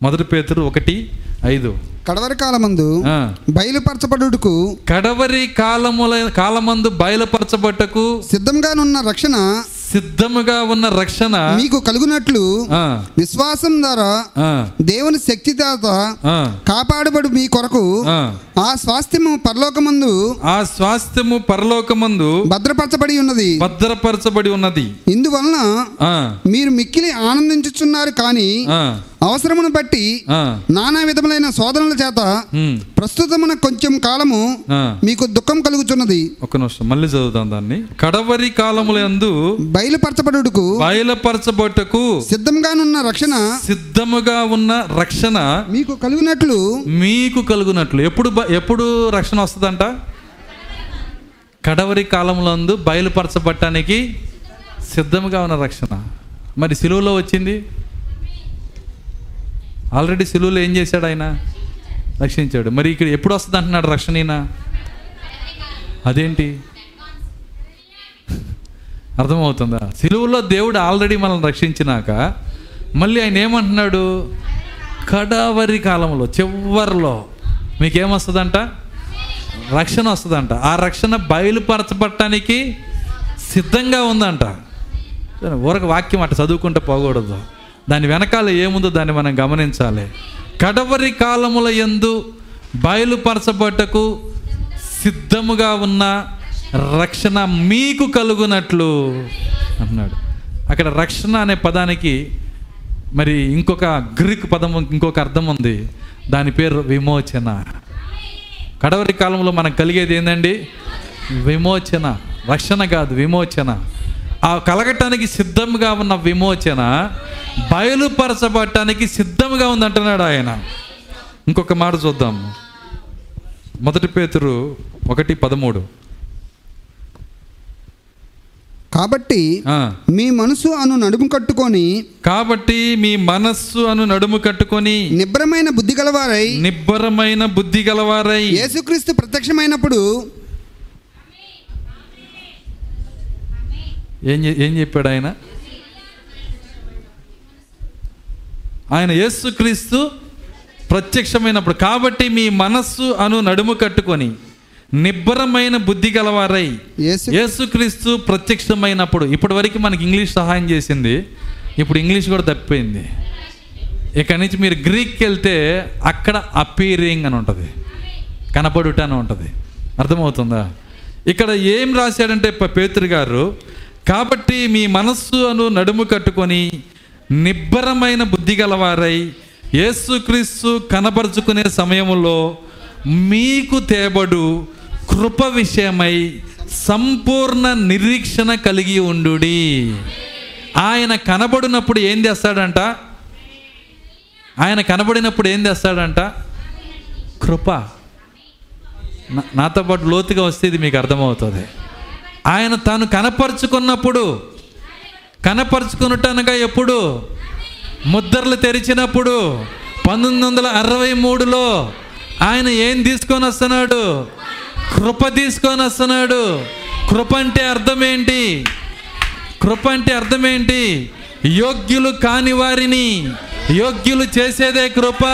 మొదటి పేతురు ఒకటి ఐదు.
కడవరి కాలమందు. బయలుపరచబడుటకు
కడవరి కాలముల కాలమందు బయలుపరచబట్టకు
సిద్ధంగానున్న రక్షణ
సిద్ధముగా ఉన్న రక్షణ
మీకు కలుగునట్లు విశ్వాసం ద్వారా దేవుని శక్తి చేత
ఆ,
కాపాడబడు మీ కొరకు
ఆ.
స్వాస్థ్యము పరలోకమందు
ఆ స్వాస్థ్యము పరలోకమందు
భద్రపరచబడి ఉన్నది.
భద్రపరచబడి ఉన్నది.
ఇందువలన మీరు మిక్కిలి ఆనందించుచున్నారు కానీ అవసరమును బట్టి నానా విధములైన శోధనల చేత ప్రస్తుతమున కొంచెం కాలము. మీకు దుఃఖం కలుగుచున్నది.
ఒక్క నిమిషం మళ్ళీ చదువుతాం దాన్ని. కడవరి కాలములందు
బయలుపరచబడుటకు
బయలుపరచబట్టకు
సిద్ధంగానున్న రక్షణ
సిద్ధముగా ఉన్న రక్షణ
మీకు కలుగునట్లు
మీకు కలుగునట్లు. ఎప్పుడు ఎప్పుడు రక్షణ వస్తుందంట? కడవరి కాలములందు బయలుపరచబట్టడానికి సిద్ధముగా ఉన్న రక్షణ. మరి సిలువలో వచ్చింది? ఆల్రెడీ సిలువలో ఏం చేశాడు ఆయన? రక్షించాడు. మరి ఇక్కడ ఎప్పుడు వస్తుంది అంటున్నాడు రక్షణ ఈయన అదేంటి? అర్థమవుతుందా? సిలువలో దేవుడు ఆల్రెడీ మనల్ని రక్షించినాక మళ్ళీ ఆయన ఏమంటున్నాడు? కడవరి కాలంలో చివరిలో. మీకేమొస్తుందంట? రక్షణ వస్తుందంట. ఆ రక్షణ బయలుపరచబట్టడానికి సిద్ధంగా ఉందంట. ఊరక వాక్యం అట్ట చదువుకుంటే పోకూడదు. దాని వెనకాల ఏముందో దాన్ని మనం గమనించాలి. కడవరి కాలముల ఎందు బయలుపరచబట్టకు సిద్ధముగా ఉన్న రక్షణ మీకు కలుగునట్లు అన్నాడు అక్కడ రక్షణ అనే పదానికి మరి ఇంకొక గ్రీక్ పదం ఇంకొక అర్థం ఉంది. దాని పేరు విమోచన. కడవరి కాలంలో మనం కలిగేది ఏంటండి విమోచన. రక్షణ కాదు విమోచన. ఆ కలగటానికి సిద్ధంగా ఉన్న విమోచన బయలుపరచబడటానికి సిద్ధంగా ఉందంటున్నాడు ఆయన. ఇంకొక మాట చూద్దాం. మొదటి పేతురు ఒకటి పదమూడు.
కాబట్టి మీ మనసు అను నడుము కట్టుకొని
కాబట్టి మీ మనస్సు అను నడుము కట్టుకొని
నిబ్బరమైన బుద్ధి గలవారై
నిబ్బరమైన బుద్ధి గలవారై
యేసుక్రీస్తు ప్రత్యక్షమైనప్పుడు
ఏం ఏం చెప్పాడు ఆయన? ఆయన యేసుక్రీస్తు ప్రత్యక్షమైనప్పుడు. కాబట్టి మీ మనస్సు అను నడుము కట్టుకొని నిబ్బరమైన బుద్ధి గలవారై
యేసు
యేసుక్రీస్తు ప్రత్యక్షమైనప్పుడు. ఇప్పటి వరకు మనకి ఇంగ్లీష్ సహాయం చేసింది. ఇప్పుడు ఇంగ్లీష్ కూడా తప్పిపోయింది. ఇక నుంచి మీరు గ్రీక్కి వెళ్తే అక్కడ అపీరింగ్ అని ఉంటుంది. కనపడుట అని ఉంటుంది. అర్థమవుతుందా? ఇక్కడ ఏం రాశాడంటే పేతురు గారు కాబట్టి మీ మనస్సు అను నడుము కట్టుకొని నిబ్బరమైన బుద్ధి గలవారై యేసుక్రీస్తు కనపరుచుకునే సమయంలో మీకు తేబడు కృప విషయమై సంపూర్ణ నిరీక్షణ కలిగి ఉండుడి. ఆయన కనబడినప్పుడు ఏం చేస్తాడంట? ఆయన కనబడినప్పుడు ఏం చేస్తాడంట? కృప. నా- నాతో పాటు లోతుగా వస్తే ఇది మీకు అర్థమవుతుంది. ఆయన తాను కనపరుచుకున్నప్పుడు కనపరుచుకున్నట్టనగా ఎప్పుడు? ముద్రలు తెరిచినప్పుడు. పంతొమ్మిది వందల అరవై మూడులో ఆయన ఏం తీసుకొని వస్తున్నాడు? కృప తీసుకొని వస్తున్నాడు. కృప అంటే అర్థం ఏంటి కృప అంటే అర్థం ఏంటి యోగ్యులు కాని వారిని యోగ్యులు చేసేదే కృప.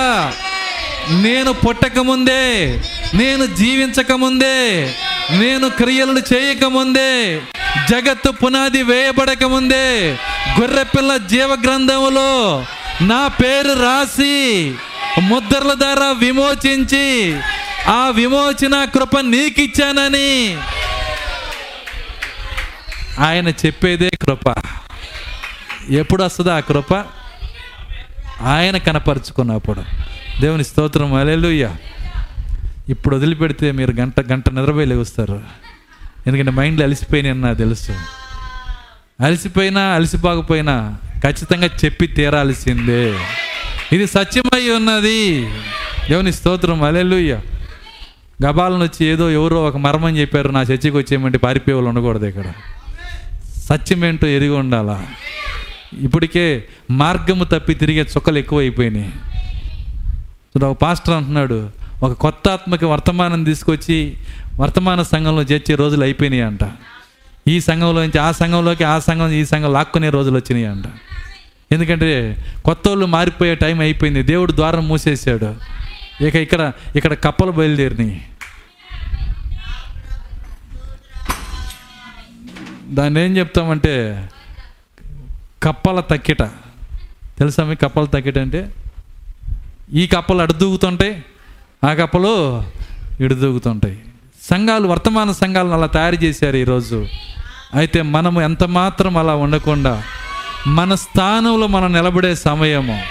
నేను పుట్టకముందే నేను జీవించకముందే నేను క్రియలను చేయకముందే జగత్తు పునాది వేయబడకముందే గొర్రెపిల్ల జీవ గ్రంథములో నా పేరు రాసి ముద్రల ద్వారా విమోచించి ఆ విమోచన కృప నీకిచ్చానని ఆయన చెప్పేదే కృప. ఎప్పుడు వస్తుందో ఆ కృప? ఆయన కనపరుచుకున్నప్పుడు. దేవుని స్తోత్రం అలెలుయ్య ఇప్పుడు వదిలిపెడితే మీరు గంట గంట నిద్రపోయి లేస్తారు ఎందుకంటే మైండ్లో అలసిపోయినాయని నాకు తెలుసు. అలసిపోయినా అలసిపోకపోయినా ఖచ్చితంగా చెప్పి తీరాల్సిందే. ఇది సత్యమై ఉన్నది. దేవుని స్తోత్రం అలెలుయ్య గబాలను వచ్చి ఏదో ఎవరో ఒక మర్మం చెప్పారు నా చర్చికి వచ్చేయమంటే పారిపోయే వాళ్ళు ఉండకూడదు ఇక్కడ. సత్యమేంటో ఎరిగి ఉండాలా? ఇప్పటికే మార్గము తప్పి తిరిగే చుక్కలు ఎక్కువైపోయినాయి. ఒక పాస్టర్ అంటున్నాడు ఒక కొత్త ఆత్మకి వర్తమానం తీసుకొచ్చి వర్తమాన సంఘంలో చేర్చే రోజులు అయిపోయినాయి అంట. ఈ సంఘంలో నుంచి ఆ సంఘంలోకి ఆ సంఘం ఈ సంఘం లాక్కునే రోజులు వచ్చినాయి అంట. ఎందుకంటే కొత్త వాళ్ళు మారిపోయే టైం అయిపోయింది. దేవుడు ద్వారం మూసేసాడు ఇక ఇక్కడ ఇక్కడ కప్పలు బయలుదేరినాయి. దాన్ని ఏం చెప్తామంటే కప్పల తక్కిట. తెలుసా మీకు కప్పల తక్కిట అంటే? ఈ కప్పలు అడు ఆ కప్పలు ఇడుదూగుతుంటాయి. సంఘాలు వర్తమాన సంఘాలను అలా తయారు చేశారు ఈరోజు. అయితే మనము ఎంత మాత్రం అలా ఉండకుండా మన స్థానంలో మనం నిలబడే సమయము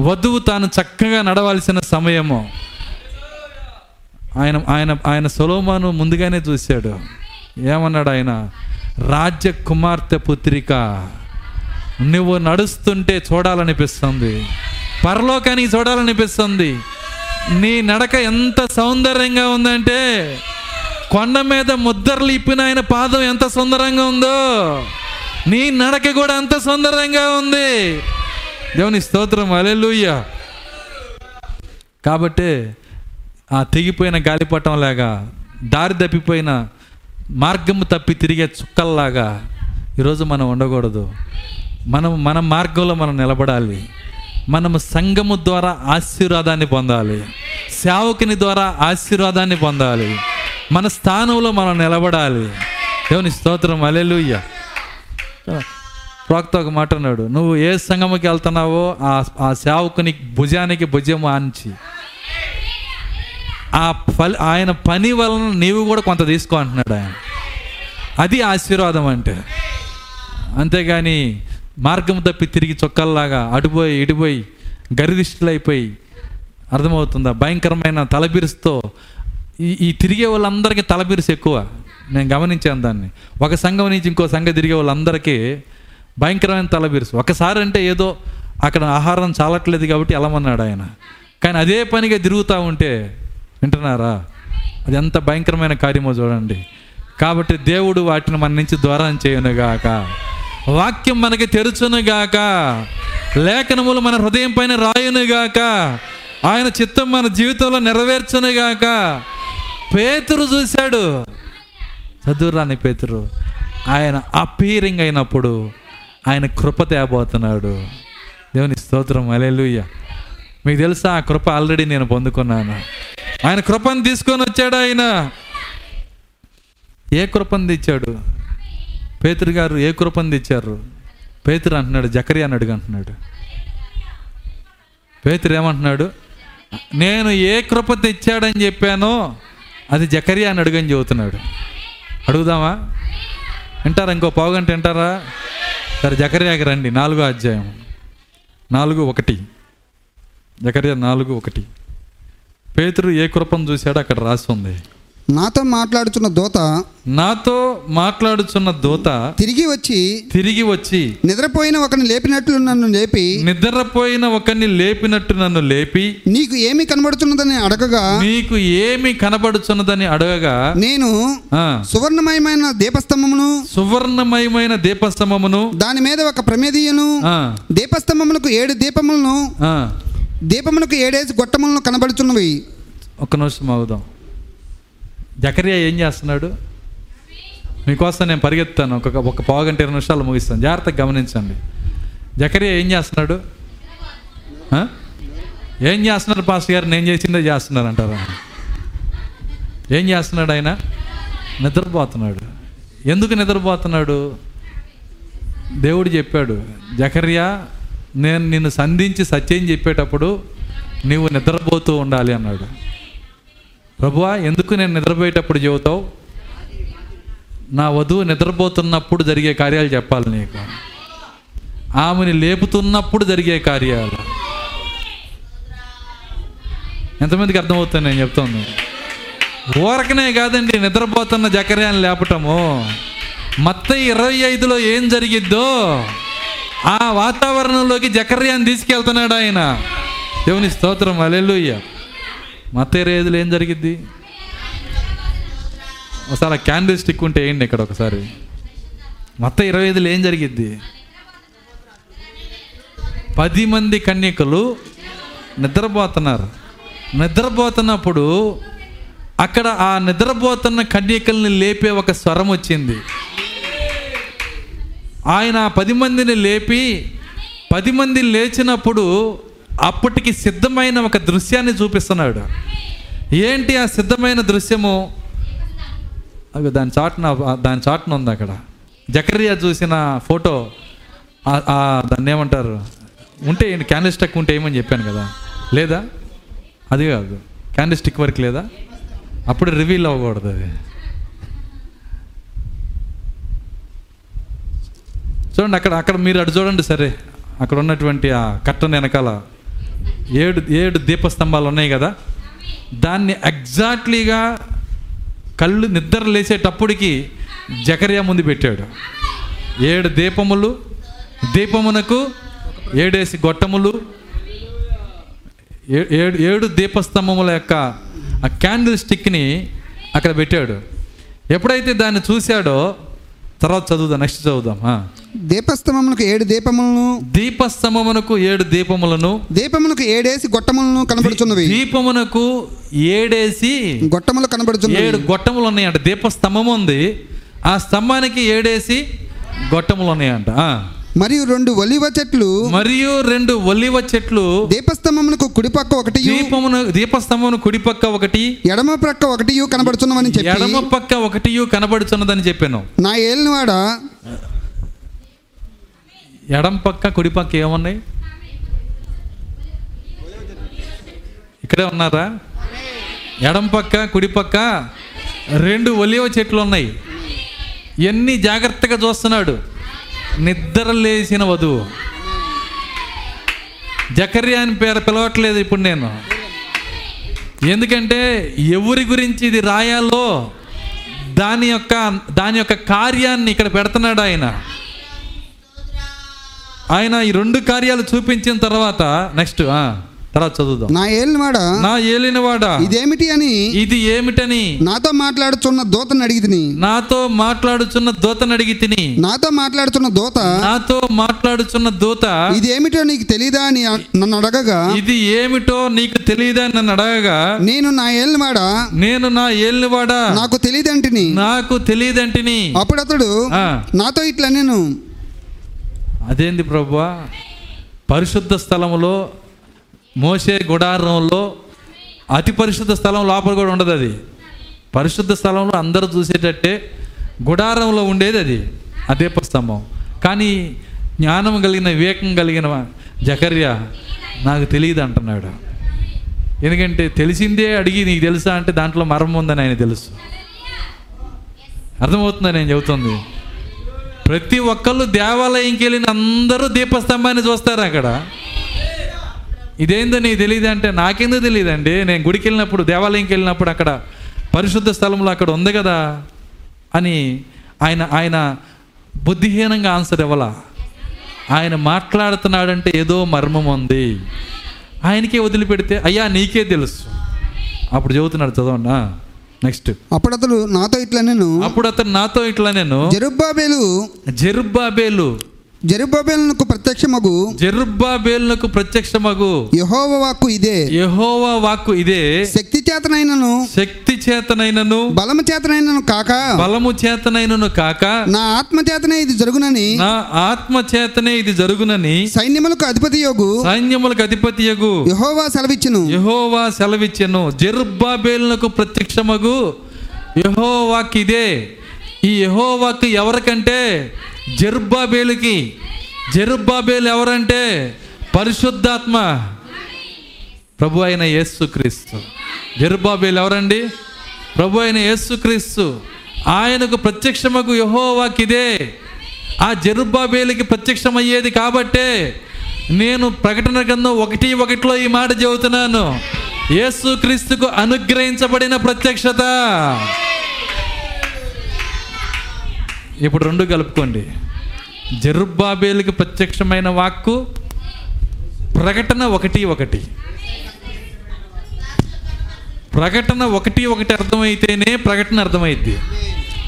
వధువు తాను చక్కగా నడవాల్సిన సమయము ఆయన ఆయన ఆయన సొలోమాను ముందుగానే చూశాడు. ఏమన్నాడు ఆయన? రాజ్య కుమార్తె పుత్రిక నువ్వు నడుస్తుంటే చూడాలనిపిస్తుంది. పరలోకాన్ని చూడాలనిపిస్తుంది. నీ నడక ఎంత సౌందర్యంగా ఉందంటే కొండ మీద ముద్దర్లు ఇప్పిన ఆయన పాదం ఎంత సుందరంగా ఉందో నీ నడక కూడా అంత సుందరంగా ఉంది. దేవుని స్తోత్రం అలెలుయ్య కాబట్టి ఆ తెగిపోయిన గాలిపటం లాగా దారి తప్పిపోయిన మార్గము తప్పి తిరిగే చుక్కల్లాగా ఈరోజు మనం ఉండకూడదు. మనం మన మార్గంలో మనం నిలబడాలి. మనము సంఘము ద్వారా ఆశీర్వాదాన్ని పొందాలి. సేవకుని ద్వారా ఆశీర్వాదాన్ని పొందాలి. మన స్థానంలో మనం నిలబడాలి. దేవుని స్తోత్రం. అలెలుయ్య ప్రాక్త ఒక మాట అన్నాడు. నువ్వు ఏ సంఘముకి వెళ్తున్నావో ఆ ఆ సేవకుని భుజానికి భుజము ఆంచి ఆ ఫలి ఆయన పని వలన నీవు కూడా కొంత తీసుకో అంటున్నాడు ఆయన. అది ఆశీర్వాదం అంటే. అంతేగాని మార్గం తప్పి తిరిగి చొక్కల్లాగా అడిపోయి ఇడిపోయి గరిదిష్టులైపోయి అర్థమవుతుందా? భయంకరమైన తలబిరుసుతో ఈ ఈ తిరిగే వాళ్ళందరికీ తలబిరుసు ఎక్కువ. నేను గమనించాను దాన్ని. ఒక సంఘం నుంచి ఇంకో సంఘం తిరిగే వాళ్ళందరికీ భయంకరమైన తలబిరుసు. ఒకసారి అంటే ఏదో అక్కడ ఆహారం చాలట్లేదు కాబట్టి వెళ్ళమన్నాడు ఆయన. కానీ అదే పనిగా తిరుగుతూ ఉంటే వింటున్నారా? అది ఎంత భయంకరమైన కార్యమో చూడండి. కాబట్టి దేవుడు వాటిని మన నుంచి దూరం చేయనుగాక. వాక్యం మనకి తెరుచునుగాక. లేఖనములు మన హృదయం పైన రాయునుగాక. ఆయన చిత్తం మన జీవితంలో నెరవేర్చునుగాక. పేతురు చూశాడు. చదువురాని పేతురు. ఆయన అపీరింగ్ అయినప్పుడు ఆయన కృప తేబోతున్నాడు. దేవుని స్తోత్రం. అలెలుయ్య మీకు తెలుసా ఆ కృప ఆల్రెడీ నేను పొందుకున్నాను. ఆయన కృపను తీసుకొని వచ్చాడు ఆయన. ఏ కృపను తెచ్చాడు? పేతురు గారు ఏ కృపను తెచ్చారు? పేతురు అంటున్నాడు జకరి అని అడుగంటున్నాడు పేతురు ఏమంటున్నాడు? నేను ఏ కృప తెచ్చాడని చెప్పానో అది జకరియా అని అడుగని చెబుతున్నాడు. అడుగుదామా? వింటారా? ఇంకో పావుగంట వింటారా? సరే జకర్యాకి రండి. నాలుగో అధ్యాయం. నాలుగు ఒకటి. జకర్యా నాలుగు ఒకటి. పేతురు ఏ కృపను చూశాడో అక్కడ రాసి ఉంది.
నాతో మాట్లాడుచున్న దోత
నాతో మాట్లాడుచున్న దూత
తిరిగి వచ్చి
తిరిగి వచ్చి
నిద్రపోయిన ఒకరిని లేపినట్లు నన్ను లేపి
నిద్రపోయిన ఒకరిని లేపినట్టు నన్ను లేపి
నీకు ఏమి కనబడుతున్నదని అడగగా
నీకు ఏమి కనబడుచున్నదని అడగగా
నేను సువర్ణమయమైన దీపస్తంభమును
సువర్ణమయమైన దీపస్తంభమును
దాని మీద ఒక ప్రమేదీయను
ఆ,
దీపస్తంభమునకు ఏడు దీపములను
ఆ,
దీపమునకు ఏడేసి గొట్టములను కనబడుచున్నవి.
ఒక్క నిమిషం అవుదాం జకరియా ఏం చేస్తున్నాడు? మీకోసం నేను పరిగెత్తాను ఒక ఒక పావుగంట ఇరవై నిమిషాలు ముగిస్తాను. జాగ్రత్తగా గమనించండి. జకరియా ఏం చేస్తున్నాడు? ఏం చేస్తున్నారు పాస్టర్ గారు? నేను చేసిందే చేస్తున్నారు అంటారా? ఏం చేస్తున్నాడు ఆయన? నిద్రపోతున్నాడు. ఎందుకు నిద్రపోతున్నాడు? దేవుడు చెప్పాడు జకర్యా నేను నిన్ను సంధించి సత్యం చెప్పేటప్పుడు నీవు నిద్రపోతూ ఉండాలి అన్నాడు. ప్రభువా ఎందుకు నేను నిద్రపోయేటప్పుడు చెబుతావు? నా వధువు నిద్రపోతున్నప్పుడు జరిగే కార్యాలు చెప్పాలి నీకు. ఆమెని లేపుతున్నప్పుడు జరిగే కార్యాలు. ఎంతమందికి అర్థమవుతుంది నేను చెప్తాను? ఊరకనే కాదండి నిద్రపోతున్న జకర్యాన్ని లేపటము. మత్త ఇరవై ఐదులో ఏం జరిగిద్దో ఆ వాతావరణంలోకి జకర్యాన్ని తీసుకెళ్తున్నాడు ఆయన. దేవుని స్తోత్రం అలెలుయ్య మత్త ఇరవై ఏం జరిగిద్ది? ఒకసారి క్యాండిల్ స్టిక్ ఉంటే వేయండి ఇక్కడ ఒకసారి. మొత్తం ఇరవై ఐదులో ఏం జరిగిద్ది? పది మంది కన్యకలు నిద్రపోతున్నారు. నిద్రపోతున్నప్పుడు అక్కడ ఆ నిద్రపోతున్న కన్యకల్ని లేపే ఒక స్వరం వచ్చింది. ఆయన పది మందిని లేపి పది మంది లేచినప్పుడు అప్పటికి సిద్ధమైన ఒక దృశ్యాన్ని చూపిస్తున్నాడు. ఏంటి ఆ సిద్ధమైన దృశ్యము? అవి దాని చాటున దాని చాటున ఉంది అక్కడ? జకరియా చూసిన ఫోటో. దాన్ని ఏమంటారు? ఉంటే క్యాండిల్ స్టిక్ ఉంటే ఏమని చెప్పాను కదా. లేదా? అది కాదు. క్యాండిల్ స్టిక్ వరకు లేదా? అప్పుడు రివీల్ అవ్వకూడదు అది. చూడండి అక్కడ అక్కడ మీరు అటు చూడండి సరే. అక్కడ ఉన్నటువంటి ఆ కట్టను వెనకాల. ఏడు ఏడు దీపస్తంభాలు ఉన్నాయి కదా? దాన్ని ఎగ్జాక్ట్లీగా కళ్ళు నిద్ర లేచేటప్పటికి జకరియా ముందు పెట్టాడు. ఏడు దీపములు దీపమునకు ఏడేసి గొట్టములు ఏ- ఏడు ఏడు దీపస్తంభముల యొక్క ఆ క్యాండిల్ స్టిక్ని అక్కడ పెట్టాడు. ఎప్పుడైతే దాన్ని చూశాడో తర్వాత చదువుదాం నెక్స్ట్ చదువుదాం
దీపస్తంభమునకు ఏడు దీపములను
దీపస్తంభమునకు ఏడు దీపములను
దీపమునకు ఏడేసి గొట్టములను కనబడుచున్నవి.
దీపమునకు ఏడేసి
గొట్టములు కనబడుచున్నవి.
ఏడు గొట్టములు ఉన్నాయంట. దీపస్తంభం ఉంది. ఆ స్తంభానికి ఏడేసి గొట్టములు ఉన్నాయంట.
మరియు రెండు ఒలివ చెట్లు.
మరియు రెండు ఒలివ చెట్లు.
దీపస్తంభమునకు కుడిపక్క ఒకటి.
దీపమును దీపస్తంభమును కుడిపక్క ఒకటి.
ఎడమ ప్రక్క ఒకటి కనబడుచున్నవని చెప్పి
ఎడమ పక్క ఒకటి కనబడుచున్నదని చెప్పాను.
నా ఏలినవాడ?
ఎడం పక్క కుడి పక్క ఏమున్నాయి? ఇక్కడే ఉన్నారా? ఎడం పక్క కుడి పక్క రెండు ఒలివ చెట్లు ఉన్నాయి. ఎన్ని జాగ్రత్తగా చూస్తున్నాడు? నిద్ర లేచిన వధువు. జకర్యా అని పేరు పిలవట్లేదు ఇప్పుడు నేను. ఎందుకంటే ఎవరి గురించి ఇది రాయాలో దాని యొక్క దాని యొక్క కార్యాన్ని ఇక్కడ పెడుతున్నాడు ఆయన. ఆయన ఈ రెండు కార్యాలు చూపించిన తర్వాత నెక్స్ట్ తర్వాత చదువుదాం.
నా ఏలినవాడ
నా ఏలినవాడా
ఇదేమిటి అని?
ఇది ఏమిటని?
నాతో మాట్లాడుచున్న దూతను అడిగితిని.
నాతో మాట్లాడుచున్న దూతను అడిగి తిని
నాతో మాట్లాడుతున్న దూత?
నాతో మాట్లాడుచున్న దూత?
ఇదేమిటో నీకు తెలీదా అని నన్ను అడగగా?
ఇది ఏమిటో నీకు తెలియదని నన్ను అడగగా?
నేను నా ఏలినవాడ
నేను నా ఏలినవాడా
నాకు తెలియదంటిని
నాకు తెలియదంటిని
అప్పుడు అతడు నాతో ఇట్లా నేను
అదేంది ప్రభు పరిశుద్ధ స్థలంలో మోసే గుడారంలో అతి పరిశుద్ధ స్థలం లోపల కూడా ఉండదు అది. పరిశుద్ధ స్థలంలో అందరూ చూసేటట్టే గుడారంలో ఉండేది అది ఆ దీపస్తంభం. కానీ జ్ఞానం కలిగిన వివేకం కలిగిన జకర్య నాకు తెలియదు అంటున్నాడు. ఎందుకంటే తెలిసిందే అడిగి నీకు తెలుసా అంటే దాంట్లో మర్మం ఉందని ఆయన తెలుసు. అర్థమవుతుందని నేను చెబుతుంది? ప్రతి ఒక్కళ్ళు దేవాలయంకి వెళ్ళిన అందరూ దీపస్తంభాన్ని చూస్తారు అక్కడ. ఇదేందో నీకు తెలియదు అంటే నాకెందుకు తెలియదండి నేను గుడికి వెళ్ళినప్పుడు దేవాలయంకి వెళ్ళినప్పుడు అక్కడ పరిశుద్ధ స్థలంలో అక్కడ ఉంది కదా అని ఆయన ఆయన బుద్ధిహీనంగా ఆన్సర్ ఇవ్వాల? ఆయన మాట్లాడుతున్నాడంటే ఏదో మర్మం ఉంది. ఆయనకే వదిలిపెడితే అయ్యా నీకే తెలుసు. అప్పుడు చెబుతున్నాడు చదవండి నెక్స్ట్
అప్పుడు అతడు నాతో ఇట్లా నేను
అప్పుడు అతను నాతో ఇట్లా నేను
జరుబ్బాబేలు.
జెరుబ్బాబేలు.
జరుబ్బాబేలునకు ప్రత్యక్షమగు.
జెరుబ్బాబేలునకు ప్రత్యక్షమగు.
యహోవ వాక్కు ఇదే.
యెహోవా వాక్కు ఇదే.
శక్తి చేతనైనను.
శక్తి చేతనైనను.
బలము చేతనైనను కాక.
బలము చేతనైనను కాక.
నా ఆత్మ చేతనే ఇది జరుగునని.
నా ఆత్మ చేతనే ఇది జరుగునని.
సైన్యములకు అధిపతి యోగు.
సైన్యములకు అధిపతియగు
యహోవా సెలవిచ్చును.
యెహోవా సెలవిచ్చెను. జెరుబ్బాబేలునకు ప్రత్యక్షమగు. యెహోవాకి ఇదే. ఈ యెహోవాకి ఎవరికంటే జెరుబ్బాబేలుకి. జెరుబ్బాబేలు ఎవరంటే? పరిశుద్ధాత్మ. ప్రభు అయిన యేసుక్రీస్తు జరుబాబేలు ఎవరండి? ప్రభు అయిన యేసుక్రీస్తు ఆయనకు ప్రత్యక్షమకు యహోవాకిదే ఆ జరుబాబేలుకి ప్రత్యక్షమయ్యేది కాబట్టే నేను ప్రకటన గ్రంథం ఒకటి ఒకటిలో ఈ మాట చెబుతున్నాను. యేసుక్రీస్తుకు అనుగ్రహించబడిన ప్రత్యక్షత. ఇప్పుడు రెండు కలుపుకోండి. జరుబ్బాబేలుకి ప్రత్యక్షమైన వాక్కు ప్రకటన ఒకటి ఒకటి. ప్రకటన ఒకటి ఒకటి అర్థమైతేనే ప్రకటన అర్థమైద్ది.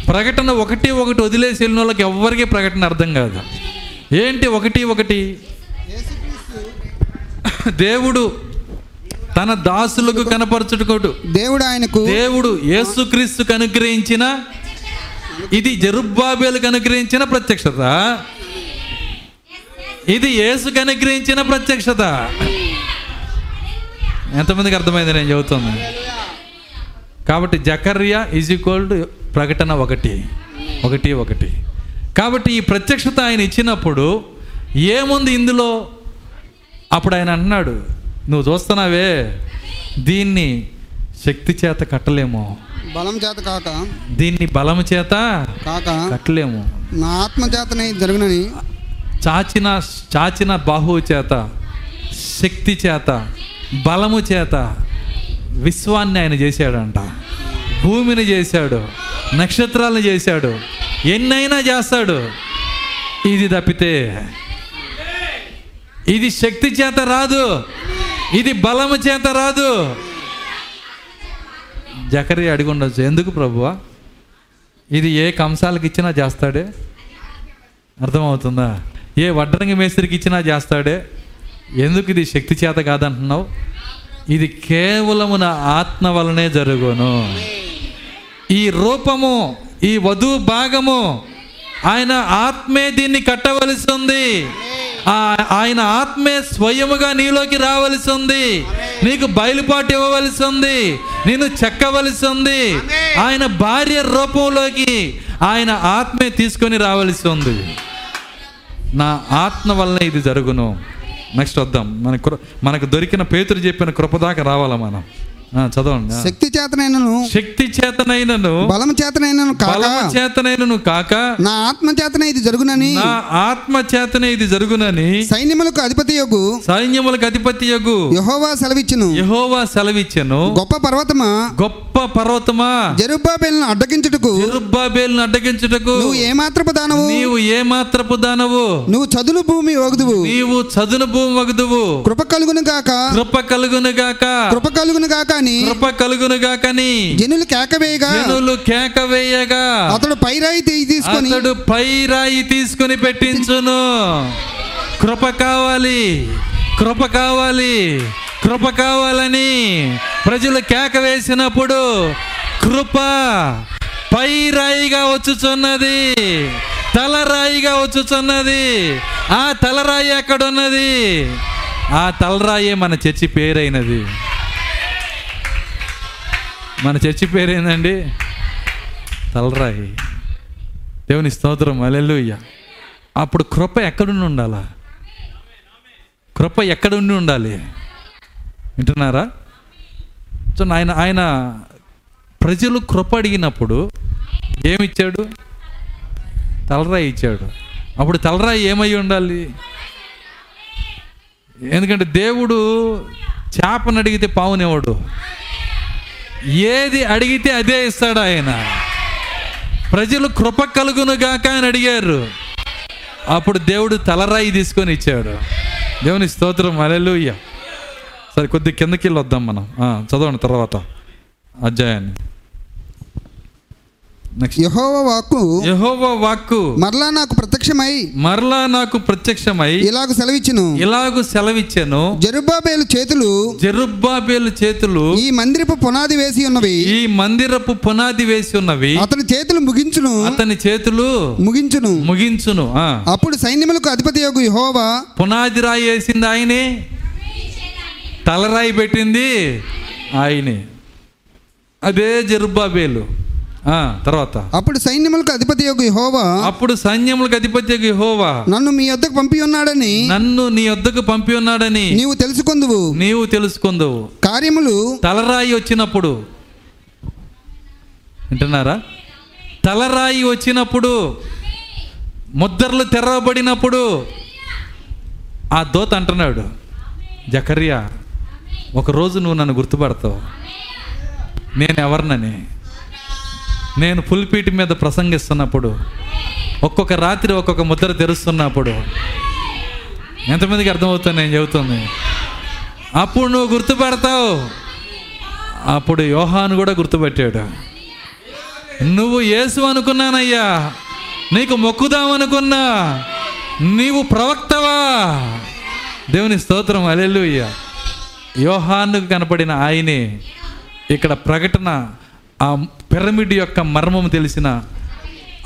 ప్రకటన ఒకటి ఒకటి వదిలేసి వెళ్ళిన వాళ్ళకి ఎవ్వరికీ ప్రకటన అర్థం కాదు. ఏంటి ఒకటి ఒకటి? దేవుడు తన దాసులకు కనపరచుకోడు
దేవుడు ఆయనకు
దేవుడు యేసుక్రీస్తుకు అనుగ్రహించిన ఇది జరుబ్బాబేలకు అనుగ్రహించిన ప్రత్యక్షత. ఇది యేసుకు అనుగ్రహించిన ప్రత్యక్షత. ఎంతమందికి అర్థమైంది నేను చెబుతుంది కాబట్టి జకర్యా ఈజ్ ఈక్వల్ టు ప్రకటన ఒకటి. ఒకటి ఒకటి. కాబట్టి ఈ ప్రత్యక్షత ఆయన ఇచ్చినప్పుడు ఏముంది ఇందులో? అప్పుడు ఆయన అంటున్నాడు నువ్వు చూస్తున్నావే దీన్ని శక్తి చేత కట్టలేమో.
బలం చేత కాక
దీన్ని బలము చేత
కాక
కట్టలేము.
నా ఆత్మ చేతనే జరుగునని
చాచిన చాచిన బాహువు చేత శక్తి చేత బలము చేత విశ్వాన్ని ఆయన చేశాడంట. భూమిని చేశాడు నక్షత్రాలను చేశాడు ఎన్నైనా చేస్తాడు. ఇది తప్పితే ఇది శక్తి చేత రాదు ఇది బలము చేత రాదు. జకరి అడిగి ఉండొచ్చు. ఎందుకు ప్రభువా? ఇది ఏ కంసాలకు ఇచ్చినా చేస్తాడే? అర్థమవుతుందా? ఏ వడ్రంగి మేస్త్రికి ఇచ్చినా చేస్తాడే? ఎందుకు ఇది శక్తి చేత కాదంటున్నావు? ఇది కేవలము నా ఆత్మ వలనే జరుగును. ఈ రూపము ఈ వధువు భాగము ఆయన ఆత్మే దీన్ని కట్టవలసి ఉంది. ఆయన ఆత్మే స్వయముగా నీలోకి రావలసి ఉంది. నీకు బయలుపాటు ఇవ్వవలసి ఉంది. నేను చెక్కవలసి ఉంది. ఆయన భార్య రూపంలోకి ఆయన ఆత్మే తీసుకొని రావలసి ఉంది. నా ఆత్మ వల్లనే ఇది జరుగును. నెక్స్ట్ వద్దాం. మన మనకు దొరికిన పేతురు చెప్పిన కృపదాకా రావాలా మనం? చదవండి.
శక్తి చేతనైనను
శక్తి చేతనైనను
బలం చేతనైనను కాక
బలము చేతనైనను కాక
నా ఆత్మ చేతనే ఇది జరుగునని
నా ఆత్మ చేతనే ఇది జరుగునని
సైన్యములకు అధిపతి యొగు
సైన్యములకు అధిపతి యగు
యహోవా సెలవిచ్చును.
యహోవా సెలవిచ్చెను.
గొప్ప పర్వతమా?
గొప్ప పర్వతమా?
జరుబాబేలను అడ్డగించుటకు.
జెరుబ్బాబేలును అడ్డగించుటకు.
నువ్వు ఏమాత్రపు దానవు?
నీవు ఏ మాత్రపు దానవు?
నువ్వు చదును భూమి ఓగుదువు
నీవు చదును భూమి వగదువు.
కృప కలుగును గాక.
కృప కలుగును గాక.
కృప కలుగును గాక అని
కృప కలుగును గాకని.
జనులు కేకవేయగా.
జనులు కేక వేయగా
అతడు పైరాయి తీసుకొని
అతడు పై రాయి తీసుకుని పెట్టించును. కృప కావాలి కృప కావాలి కృప కావాలని ప్రజలు కేక వేసినప్పుడు కృప పై రాయిగా వచ్చుచున్నది తలరాయిగా వచ్చుచున్నది. ఆ తలరాయి ఎక్కడున్నది? ఆ తలరాయే మన చర్చి పేరైనది. మన చర్చి పేరేందండి? తలరాయి. దేవుని స్తోత్రం అలెలుయ్య అప్పుడు కృప ఎక్కడుండి ఉండాలా? కృప ఎక్కడుండి ఉండాలి? వింటున్నారా? సో ఆయన ఆయన ప్రజలు కృప అడిగినప్పుడు ఏమిచ్చాడు? తలరాయి ఇచ్చాడు. అప్పుడు తలరాయి ఏమై ఉండాలి? ఎందుకంటే దేవుడు చేపను అడిగితే పావునేవాడు ఏది అడిగితే అదే ఇస్తాడు ఆయన. ప్రజలు కృప కలుగునుగాక అని అడిగారు. అప్పుడు దేవుడు తలరాయి తీసుకొని ఇచ్చాడు. దేవుని స్తోత్రం అలెలుయ్య సరే కొద్ది కిందకి వెళ్ళి వద్దాం మనం చదవండి తర్వాత అధ్యాయాన్ని.
యహోవ వాక్కు
యహోవా వాక్కు
మరలా నాకు ప్రత్యక్షమై
మరలా నాకు ప్రత్యక్షమై
ఇలాగ సెలవిచ్చును.
ఇలాగు సెలవిచ్చాను.
జరుబాబేలు చేతులు
జెరుబ్బాబేలు చేతులు
ఈ మందిరపు పునాది వేసి ఉన్నవి.
ఈ మందిరపు పునాది వేసి ఉన్నవి.
అతని చేతులు ముగించును.
అతని చేతులు
ముగించును.
ముగించును.
అప్పుడు సైన్యములకు అధిపతి యొక్క యహోవా
పునాది రాయి వేసింది ఆయనే. తలరాయి పెట్టింది ఆయనే. అదే జరుబ్బాబేలు. తర్వాత.
అప్పుడు సైన్యములకు అధిపతి యొక్క యెహోవా
అప్పుడు సైన్యములకు అధిపతి యెహోవా
నన్ను మీ వద్దకు పంపి ఉన్నాడని
నన్ను నీ వద్దకు పంపి ఉన్నాడని
నీవు తెలుసుకొందువు.
నీవు తెలుసుకుందువు.
కార్యములు
తలరాయి వచ్చినప్పుడు వింటున్నారా? తలరాయి వచ్చినప్పుడు ముద్దర్లు తెరవబడినప్పుడు ఆ దోత అంటున్నాడు జకర్యా ఒకరోజు నువ్వు నన్ను గుర్తుపడతావు. నేను ఎవరినని? నేను పుల్పీటి మీద ప్రసంగిస్తున్నప్పుడు ఒక్కొక్క రాత్రి ఒక్కొక్క ముద్ర తెరుస్తున్నప్పుడు ఎంతమందికి అర్థమవుతుంది నేను చెబుతుంది. అప్పుడు నువ్వు గుర్తుపడతావు. అప్పుడు యోహాను కూడా గుర్తుపెట్టాడు. నువ్వు యేసు అనుకున్నానయ్యా. నీకు మొక్కుదామనుకున్నా నీవు ప్రవక్తవా. దేవుని స్తోత్రం అలెలుయ్యా యోహానుకు కనపడిన ఆయనే ఇక్కడ ప్రకటన ఆ పిరమిడ్ యొక్క మర్మం తెలిసిన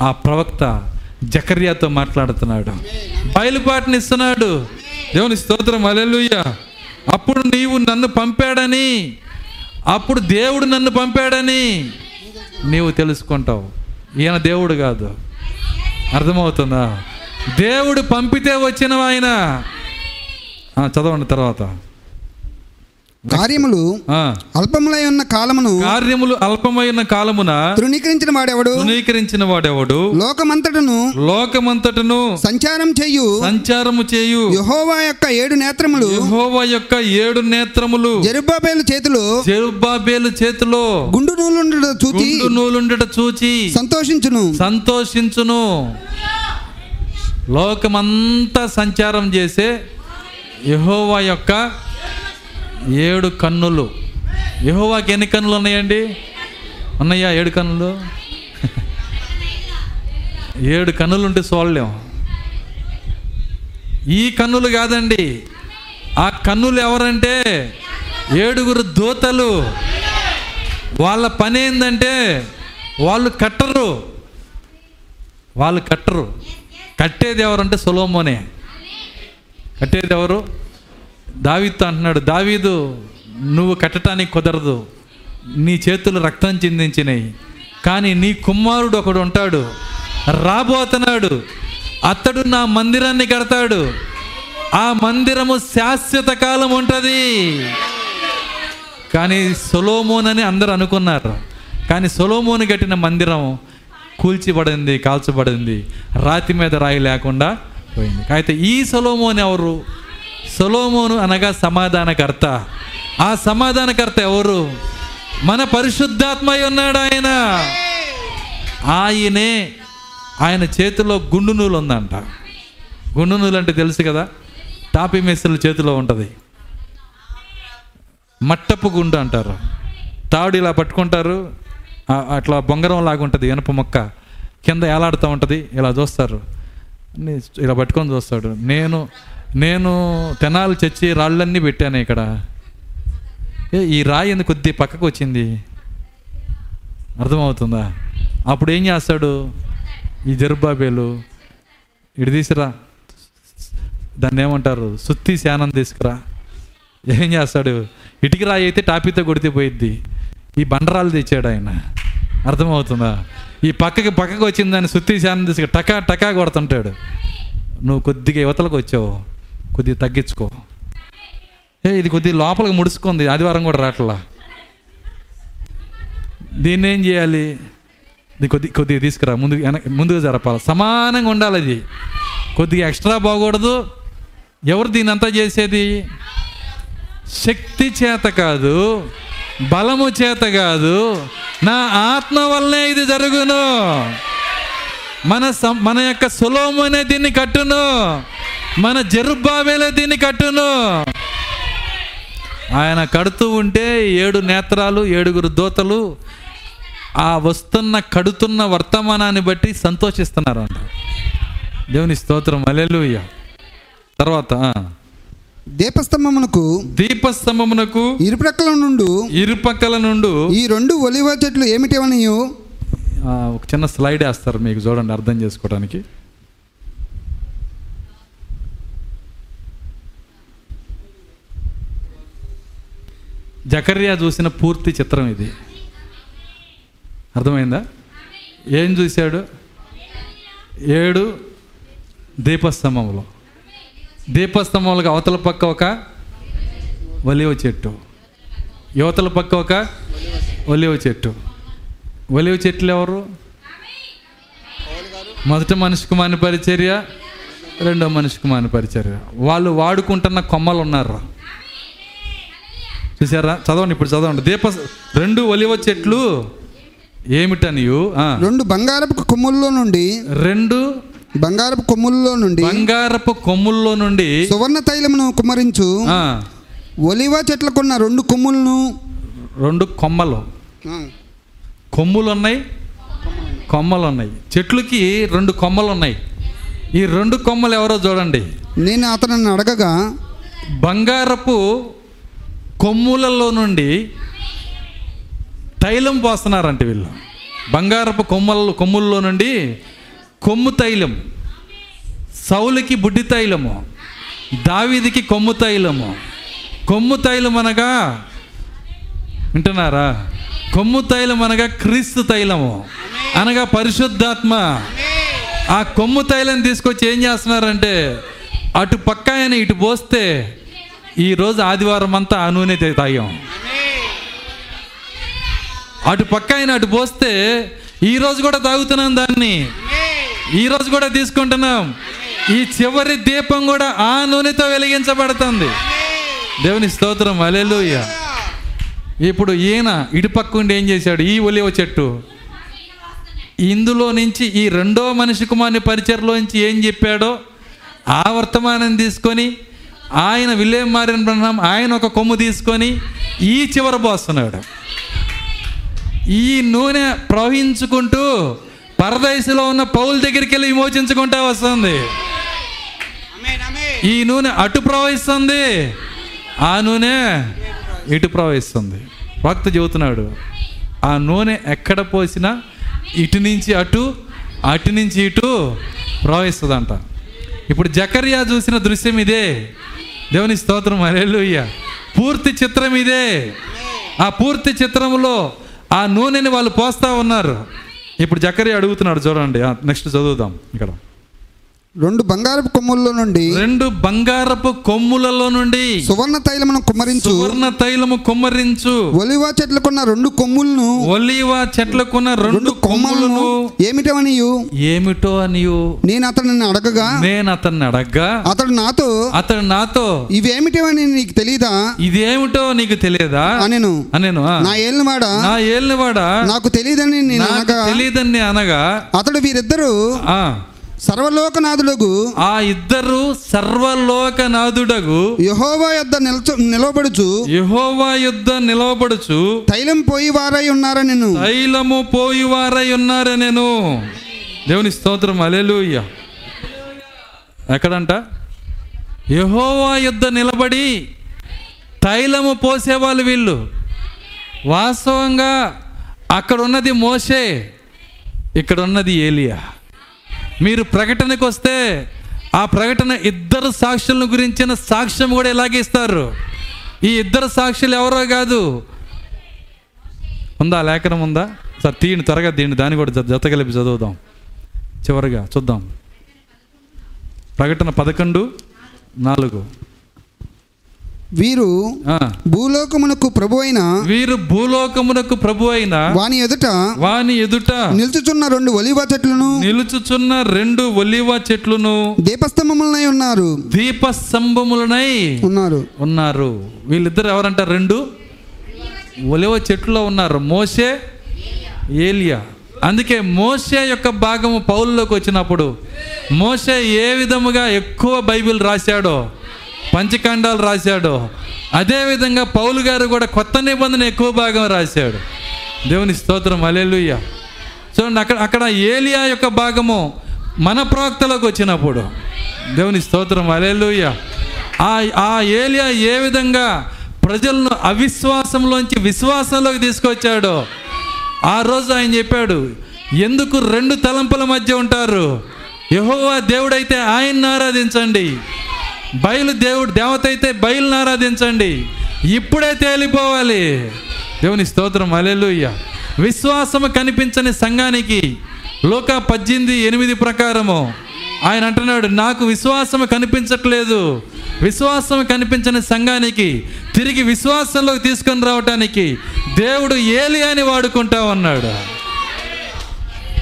ఆ ప్రవక్త జకర్యాతో మాట్లాడుతున్నాడు. బయలుపాటునిస్తున్నాడు దేవుని స్తోత్రం అలెలుయ్య అప్పుడు నీవు నన్ను పంపాడని అప్పుడు దేవుడు నన్ను పంపాడని నీవు తెలుసుకుంటావు. ఈయన దేవుడు కాదు. అర్థమవుతుందా? దేవుడు పంపితే వచ్చిన ఆయన చదవండి తర్వాత.
కార్యములు అల్పములై ఉన్న కాలమును
కార్యములు అల్పమైన కాలమున
తృణీకరించిన వాడెవడు?
తృణీకరించిన వాడెవడు?
లోకమంతటను
లోకమంతటను
సంచారం చెయ్యు
సంచారము చేయు.
యెహోవా యొక్క ఏడు నేత్రములు
యెహోవా యొక్క ఏడు నేత్రములు
జెరుబ్బాబేలు చేతిలో
జెరుబ్బాబేలు చేతిలో
గుండు నూలుండు చూచి
గుండు నూలుండట చూచి
సంతోషించును.
సంతోషించును. లోకమంతా సంచారం చేసే యెహోవా యొక్క ఏడు కన్నులు. యహోవాకి ఎన్ని కన్నులు ఉన్నాయండి? ఉన్నాయా ఏడు కన్నులు? ఏడు కన్నులు ఉంటే చూడలేం. ఈ కన్నులు కాదండి. ఆ కన్నులు ఎవరంటే? ఏడుగురు దూతలు. వాళ్ళ పని ఏంటంటే వాళ్ళు కట్టరు. వాళ్ళు కట్టరు. కట్టేది ఎవరంటే సొలోమోనే. కట్టేది ఎవరు? దావీతో అంటున్నాడు దావీదు నువ్వు కట్టడానికి కుదరదు. నీ చేతులు రక్తం చిందించినాయి. కానీ నీ కుమారుడు ఒకడు ఉంటాడు. రాబోతున్నాడు అతడు నా మందిరాన్ని కడతాడు. ఆ మందిరము శాశ్వత కాలం ఉంటుంది. కానీ సొలోమోన్ అని అందరు అనుకున్నారు. కానీ సొలోమోన్ కట్టిన మందిరం కూల్చిబడింది కాల్చబడింది రాతి మీద రాయి లేకుండా పోయింది. అయితే ఈ సొలోమోన్ ఎవరు? సొలోమోను అనగా సమాధానకర్త. ఆ సమాధానకర్త ఎవరు? మన పరిశుద్ధాత్మ అయి ఉన్నాడు ఆయన. ఆయనే ఆయన చేతిలో గుండు నూలు ఉందంట. గుండు నూలు అంటే తెలుసు కదా? టాపీ మెస్సుల చేతిలో ఉంటుంది. మట్టపు గుండు అంటారు. తాడు ఇలా పట్టుకుంటారు. అట్లా బొంగరం లాగా ఉంటుంది ఇనుప మొక్క. కింద ఏలాడుతూ ఉంటుంది ఇలా చూస్తారు. ఇలా పట్టుకొని చూస్తాడు. నేను నేను తెనాలు చచ్చి రాళ్ళన్నీ పెట్టాను ఇక్కడ. ఏ ఈ రాయి ఎందుకు కొద్ది పక్కకు వచ్చింది? అర్థమవుతుందా? అప్పుడు ఏం చేస్తాడు? ఈ జరుబాబేలు ఇటు తీసిరా దాన్ని ఏమంటారు? సుత్తి శానం తీసుకురా. ఏం చేస్తాడు? ఇటుకి రాయి అయితే టాపీతో కొడితే పోయిద్ది. ఈ బండరాలు తెచ్చాడు ఆయన. అర్థమవుతుందా? ఈ పక్కకి పక్కకి వచ్చిందని సుత్తి శానం తీసుకు టకా టకా కొడుతుంటాడు. నువ్వు కొద్దిగా యువతలకు వచ్చావు. కొద్దిగా తగ్గించుకో. ఏ ఇది కొద్దిగా లోపలికి ముడుచుకుంది. ఆదివారం కూడా రాట్లా. దీన్ని ఏం చేయాలి? ఇది కొద్ది కొద్దిగా తీసుకురా. ముందు వెనక ముందుకు జరపాలి. సమానంగా ఉండాలి అది. కొద్దిగా ఎక్స్ట్రా బాగూడదు. ఎవరు దీని అంతా చేసేది? శక్తి చేత కాదు బలము చేత కాదు. నా ఆత్మ వల్లే ఇది జరుగును. మన మన యొక్క సులోమనే దీన్ని కట్టును. మన జరుబాబేలే దీన్ని కట్టును. ఆయన కడుతూ ఉంటే ఏడు నేత్రాలు ఏడుగురు దోతలు ఆ వస్తున్న కడుతున్న వర్తమానాన్ని బట్టి సంతోషిస్తున్నారు అంట దేవుని స్తోత్రం. అలెలుయ్య తర్వాత
దీపస్తంభమునకు
దీపస్తంభమునకు
ఇరుప్రక్కల నుండు
ఇరుపక్కల నుండు
ఈ రెండు ఒలివ చెట్లు ఏమిటివనియు
ఆ, ఒక చిన్న స్లైడ్ వేస్తారు మీకు చూడండి అర్థం చేసుకోవడానికి. జకర్యా చూసిన పూర్తి చిత్రం ఇది. అర్థమైందా? ఏం చూశాడు? ఏడు దీపస్తంభంలో దీపస్తంభంలోకి అవతల పక్క ఒక ఒలివ చెట్టు. యువతల పక్క ఒక ఒలివ చెట్టు. ఒలివ చెట్లు ఎవరు? మొదటి మనిషికి మాని పరిచర్య రెండో మనిషికి మాని పరిచర్య. వాళ్ళు వాడుకుంటున్న కొమ్మలు ఉన్నారు. చూసారా చదవండి ఇప్పుడు చదవండి. దీప రెండు ఒలివ చెట్లు ఏమిటనియు?
రెండు బంగారపు కొమ్ముల్లో నుండి
రెండు
బంగారపు కొమ్ముల్లో నుండి
బంగారపు కొమ్ముల్లో నుండి
సువర్ణ తైలమును కుమ్మరించు.
ఆ,
ఒలివ చెట్లకున్న రెండు కొమ్ములను
రెండు కొమ్మలు. కొమ్ములు ఉన్నాయి కొమ్మలు ఉన్నాయి చెట్లుకి రెండు కొమ్మలు ఉన్నాయి ఈ రెండు కొమ్మలు ఎవరో చూడండి.
నేను అతనిని అడగగా
బంగారపు కొమ్ములలో నుండి తైలం పోస్తున్నారంట వీళ్ళు. బంగారపు కొమ్మల కొమ్ముల్లో నుండి కొమ్ము తైలం సౌలికి బుడ్డి తైలము దావీదికి కొమ్ము తైలము. కొమ్ము తైలం అనగా వింటున్నారా? కొమ్ము తైలం అనగా క్రీస్తు తైలము. అనగా పరిశుద్ధాత్మ. ఆ కొమ్ము తైలం తీసుకొచ్చి ఏం చేస్తున్నారంటే అటు పక్క ఆయన ఇటు పోస్తే ఈరోజు ఆదివారం అంతా ఆ నూనె తాగాం. అటు పక్క ఆయన అటు పోస్తే ఈరోజు కూడా తాగుతున్నాం దాన్ని. ఈరోజు కూడా తీసుకుంటున్నాం. ఈ చివరి దీపం కూడా ఆ నూనెతో వెలిగించబడుతుంది. దేవుని స్తోత్రం. అలెలుయ్య ఇప్పుడు ఈయన ఇటుపక్కుండి పక్క ఉండి ఏం చేశాడు? ఈ ఒలివ చెట్టు. ఇందులో నుంచి ఈ రెండో మనిషి కుమారుని పరిచయలోంచి ఏం చెప్పాడో? ఆ వర్తమానం తీసుకొని ఆయన విలేం మారిన బ్రహ్మం ఆయన ఒక కొమ్ము తీసుకొని ఈ చివర పోస్తున్నాడు. ఈ నూనె ప్రవహించుకుంటూ పరదేశంలో ఉన్న పౌల దగ్గరికి వెళ్ళి విమోచించుకుంటా వస్తుంది. ఈ నూనె అటు ప్రవహిస్తుంది ఆ నూనె ఇటు ప్రవహిస్తుంది. భక్త చెబుతున్నాడు ఆ నూనె ఎక్కడ పోసినా ఇటు నుంచి అటు అటు నుంచి ఇటు ప్రవహిస్తుందంట. ఇప్పుడు జకర్యా చూసిన దృశ్యం ఇదే. దేవుని స్తోత్రం అలెలుయ్య పూర్తి చిత్రం ఇదే. ఆ పూర్తి చిత్రంలో ఆ నూనెని వాళ్ళు పోస్తా ఉన్నారు. ఇప్పుడు జక్కరి అడుగుతున్నాడు చూడండి. నెక్స్ట్ చదువుదాం. ఇక్కడ.
రెండు బంగారపు కొమ్ముల్లో నుండి
రెండు బంగారపు కొమ్ములలో నుండి
సువర్ణ తైలమును కుమ్మరించు.
సువర్ణ తైలము కుమ్మరించు.
ఒలివ చెట్లకున్న రెండు కొమ్ములను
ఒలీవ చెట్లకున్న రెండు కొమ్ములను
ఏమిటవనియు
ఏమిటో అనియు?
నేను అతనిని అడగగా
నేను అతన్ని అడగ్గా?
అతడు నాతో
అతడు నాతో
ఇవేమిటివని నీకు తెలియదా
ఇదేమిటో నీకు తెలియదా
అనెను.
అనేను
నా ఏళ్ళవాడా
నా ఏళ్ళవాడా
నాకు తెలియదని నేను అనగా
తెలియదని అనగా
అతడు వీరిద్దరూ
ఆ
సర్వలోకనాథులకు
ఆ ఇద్దరు సర్వలోకనాథుడగు
యహోవా యొద్ద నిల్చ నిలబడుచు
యెహోవా యుద్ధ నిలవబడుచు
తైలం పోయి వారై ఉన్నారని నేను
తైలము పోయివారై ఉన్నారే నేను దేవుని స్తోత్రం అలెలుయ్య ఎక్కడంట? యహోవా యుద్ధ నిలబడి తైలము పోసేవాళ్ళు వీళ్ళు. వాస్తవంగా అక్కడ ఉన్నది మోషే ఇక్కడ ఉన్నది ఏలియా. మీరు ప్రకటనకు వస్తే ఆ ప్రకటన ఇద్దరు సాక్షులను గురించిన సాక్ష్యం కూడా ఇలాగే ఇస్తారు. ఈ ఇద్దరు సాక్షులు ఎవరో కాదు. ఉందా? లేఖనం ఉందా? సార్ తీయండి త్వరగా తీయండి. దాన్ని కూడా జత జత కలిపి చదువుదాం. చివరిగా చూద్దాం. ప్రకటన పదకొండు నాలుగు.
వీరు భూలోకమునకు ప్రభు అయిన
వీరు భూలోకమునకు ప్రభు అయిన
వాని ఎదుట
వాని ఎదుట
నిల్చుచున్న రెండు ఒలివ చెట్లను
నిలుచుచున్న రెండు ఒలివ చెట్లును
దీపస్తంభములనై ఉన్నారు.
దీప స్తంభములనై
ఉన్నారు.
ఉన్నారు. వీళ్ళిద్దరు ఎవరంట రెండు ఒలివ చెట్టులో ఉన్నారు. మోసే ఏలియా. అందుకే మోసే యొక్క భాగము పౌల్లోకి వచ్చినప్పుడు మోసే ఏ విధముగా ఎక్కువ బైబిల్ రాశాడో పంచకాండాలు రాశాడో. అదేవిధంగా పౌలు గారు కూడా కొత్త నిబంధన ఎక్కువ భాగం రాశాడు. దేవుని స్తోత్రం. అలెలుయ్య చూడండి అక్కడ అక్కడ ఏలియా యొక్క భాగము మన ప్రవక్తలోకి వచ్చినప్పుడు. దేవుని స్తోత్రం. అలెలుయ్య ఆ ఆ ఏలియా ఏ విధంగా ప్రజలను అవిశ్వాసంలోంచి విశ్వాసంలోకి తీసుకొచ్చాడో ఆ రోజు ఆయన చెప్పాడు ఎందుకు రెండు తలంపుల మధ్య ఉంటారు? యహోవా దేవుడైతే ఆయన్ని ఆరాధించండి. బయలు దేవుడు దేవత అయితే బయలుని ఆరాధించండి. ఇప్పుడే తేలిపోవాలి. దేవుని స్తోత్రం అలెలుయ్య విశ్వాసము కనిపించని సంఘానికి లోక పద్దెనిమిది ఎనిమిది ప్రకారము ఆయన అంటున్నాడు నాకు విశ్వాసము కనిపించట్లేదు. విశ్వాసం కనిపించని సంఘానికి తిరిగి విశ్వాసంలోకి తీసుకొని రావటానికి దేవుడు ఏలియాని వాడుకుంటా ఉన్నాడు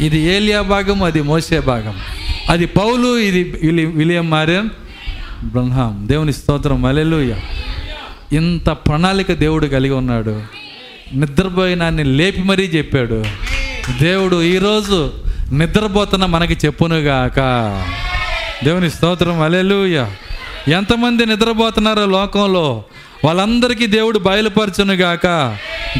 ఇది ఏలియా భాగం అది మోసే భాగం అది పౌలు ఇది విలియం మారేన్ బ్రహ్మాం. దేవుని స్తోత్రం. అలెలుయ ఇంత ప్రణాళిక దేవుడు కలిగి ఉన్నాడు. నిద్రపోయినాన్ని లేపి మరీ చెప్పాడు. దేవుడు ఈరోజు నిద్రపోతున్న మనకి చెప్పునుగాక. దేవుని స్తోత్రం. అలెలుయ ఎంతమంది నిద్రపోతున్నారో లోకంలో. వాళ్ళందరికీ దేవుడు బయలుపరచునుగాక.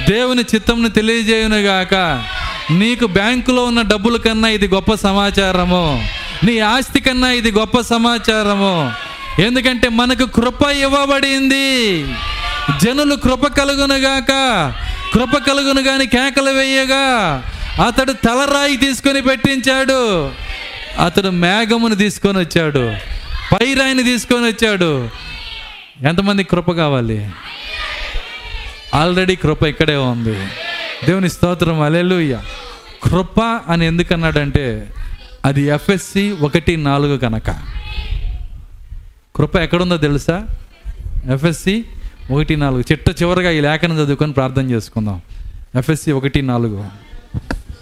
దేవుని చిత్తంను తెలియజేయునుగాక. నీకు బ్యాంకులో ఉన్న డబ్బుల కన్నా ఇది గొప్ప సమాచారము. నీ ఆస్తి కన్నా ఇది గొప్ప సమాచారము. ఎందుకంటే మనకు కృప ఇవ్వబడింది. జనులు కృప కలుగునుగాక కృప కలుగును గాని కేకలు వేయగా అతడు తలరాయి తీసుకొని పెట్టించాడు. అతడు మేఘమును తీసుకొని వచ్చాడు. పైరాయిని తీసుకొని వచ్చాడు. ఎంతమంది కృప కావాలి? ఆల్రెడీ కృప ఇక్కడే ఉంది. దేవుని స్తోత్రం అలెలుయ్య కృప అని ఎందుకన్నాడంటే అది ఎఫ్ఎస్సి ఒకటి నాలుగు కనుక. కృప ఎక్కడుందో తెలుసా? ఎఫ్ఎస్సి ఒకటి నాలుగు. చిట్ట చివరిగా ఈ లేఖను చదువుకొని ప్రార్థన చేసుకుందాం. ఎఫ్ఎస్సి ఒకటి నాలుగు.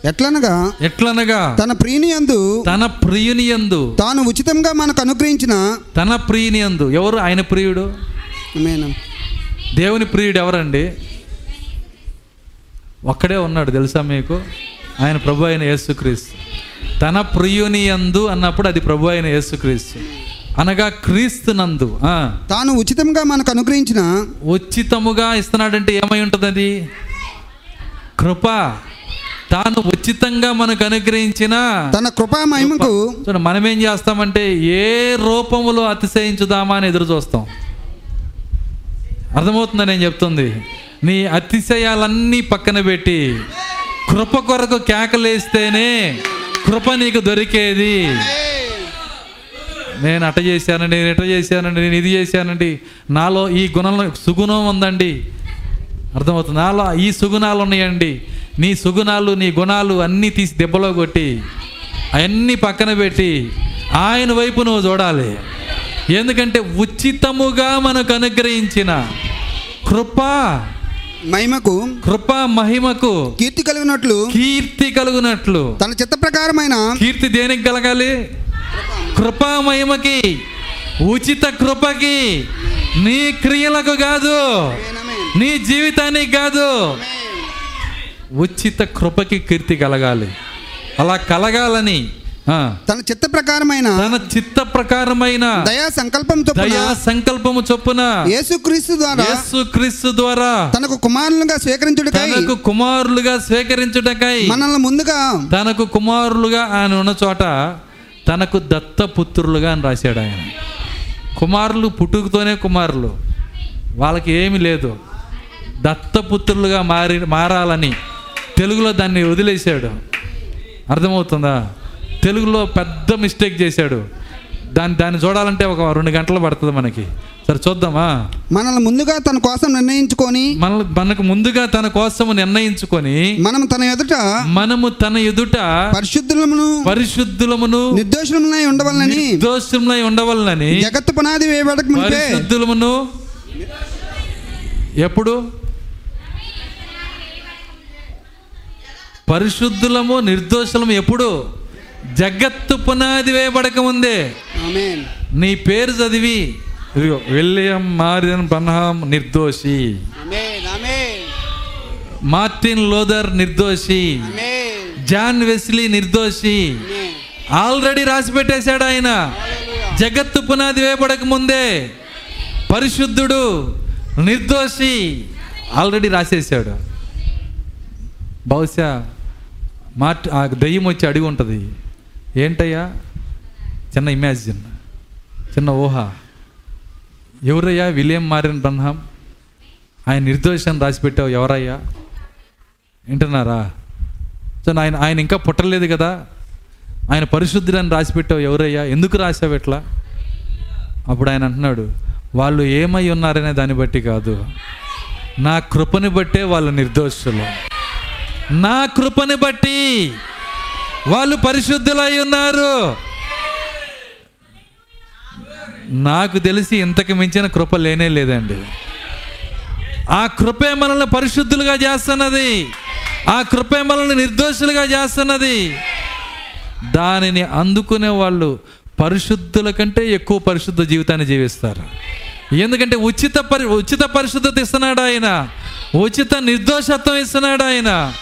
ఎట్లనగా?
ఎట్లనగా?
తన ప్రియుని యందు
తన ప్రియుని యందు
తాను ఉచితంగా మనకు అనుగ్రహించిన
తన ప్రియుని యందు ఎవరు? ఆయన ప్రియుడు. దేవుని ప్రియుడు ఎవరండి? ఒక్కడే ఉన్నాడు తెలుసా మీకు? ఆయన ప్రభు అయిన యేసుక్రీస్తు. తన ప్రియుని యందు అన్నప్పుడు అది ప్రభు అయిన యేసుక్రీస్తు. అనగా క్రీస్తు నందు
తాను ఉచితంగా మనకు అనుగ్రహించిన
ఉచితముగా ఇస్తున్నాడంటే ఏమై ఉంటుంది అది కృప. తాను ఉచితంగా మనకు అనుగ్రహించిన
తన కృపా మహిమకు
చూడండి మనం ఏం చేస్తామంటే ఏ రూపములో అతిశయించుదామా అని ఎదురు చూస్తాం. అర్థమవుతుందా నేను చెప్తుంది? నీ అతిశయాలన్నీ పక్కన పెట్టి కృప కొరకు కేకలేస్తేనే కృప నీకు దొరికేది. నేను అట చేశానండి నేను ఇట చేశానండి నేను ఇది చేశానండి. నాలో ఈ గుణంలో సుగుణం ఉందండి. అర్థమవుతుంది? నాలో ఈ సుగుణాలు ఉన్నాయండి. నీ సుగుణాలు నీ గుణాలు అన్నీ తీసి దెబ్బలో కొట్టి అవన్నీ పక్కన పెట్టి ఆయన వైపు నువ్వు చూడాలి. ఎందుకంటే ఉచితముగా మనకు అనుగ్రహించిన కృప
మహిమకు
కృప మహిమకు
కీర్తి కలిగినట్లు
కీర్తి కలుగునట్లు.
తన చిత్త ప్రకారమైన
కీర్తి దేనికి కలగాలి? కృపా మహిమకి ఉచిత కృపకి నీ క్రియలకు కాదు నీ జీవితానికి కాదు ఉచిత కృపకి కీర్తి కలగాలి. అలా కలగాలని
తన చిత్త ప్రకారమైన
తన చిత్త ప్రకారమైన
దయా సంకల్పం చొప్పున
దయా సంకల్పము చొప్పున
యేసుక్రీస్తు ద్వారా
యేసు క్రీస్తు ద్వారా
తనకు కుమారులుగా స్వీకరించుటకై
తనకు కుమారులుగా స్వీకరించుటకై
మనల్ని ముందుగా
తనకు కుమారులుగా ఆయన ఉన్న చోట తనకు దత్తపుత్రులుగా అని రాశాడు ఆయన. కుమారులు పుట్టుకతోనే కుమారులు. వాళ్ళకి ఏమీ లేదు. దత్తపుత్రులుగా మారి మారాలని తెలుగులో దాన్ని వదిలేశాడు. అర్థమవుతుందా? తెలుగులో పెద్ద మిస్టేక్ చేశాడు. దాన్ని దాన్ని చూడాలంటే ఒక రెండు గంటలు పడుతుంది మనకి. సరే చూద్దామా?
మనల్ని ముందుగా తన కోసం నిర్ణయించుకొని
మన మనకు ముందుగా తన కోసము నిర్ణయించుకొని
మనం తన ఎదుట
మనము తన ఎదుట
పరిశుద్ధులమును
పరిశుద్ధులమును
నిర్దోషులమునై ఉండవాలని
నిర్దోషములై ఉండవలనని
జగత్తు పునాది వేయబడక
పరిశుద్ధులమును ఎప్పుడు? పరిశుద్ధులము నిర్దోషులము ఎప్పుడు? జగత్తు పునాది వేయబడక ముందే నీ పేరు చదివి విలియం మారియన్ బన్హాం నిర్దోషి. మార్టిన్ లోదర్ నిర్దోషి. జాన్ వెస్లీ నిర్దోషి. ఆల్రెడీ రాసి పెట్టేశాడు ఆయన. జగత్తు పునాది వేయబడక ముందే పరిశుద్ధుడు నిర్దోషి. ఆల్రెడీ రాసేసాడు బహుశా మార్ట్ దయ్యం వచ్చి అడిగి ఉంటుంది. ఏంటయ్యా? చిన్న ఇమాజిన్ చిన్న ఊహ. ఎవరయ్యా విలియం మారిన్ బ్రహ్మం? ఆయన నిర్దోషం రాసిపెట్టావు ఎవరయ్యా? వింటున్నారా? సో ఆయన ఆయన ఇంకా పుట్టలేదు కదా? ఆయన పరిశుద్ధుడని రాసిపెట్టావు ఎవరయ్యా? ఎందుకు రాసావు ఎట్లా అప్పుడు ఆయన అంటున్నాడు వాళ్ళు ఏమై ఉన్నారనే దాన్ని బట్టి కాదు. నా కృపని బట్టే వాళ్ళు నిర్దోషులు. నా కృపని బట్టి వాళ్ళు పరిశుద్ధులై ఉన్నారు. నాకు తెలిసి ఇంతకు మించిన కృప లేనే లేదండి. ఆ కృపే మనల్ని పరిశుద్ధులుగా చేస్తున్నది. ఆ కృపే మనల్ని నిర్దోషులుగా చేస్తున్నది. దానిని అందుకునే వాళ్ళు పరిశుద్ధుల కంటే ఎక్కువ పరిశుద్ధ జీవితాన్ని జీవిస్తారు. ఎందుకంటే ఉచిత పరి ఉచిత పరిశుద్ధత ఇస్తున్నాడు ఆయన. ఉచిత నిర్దోషత్వం ఇస్తున్నాడు ఆయన.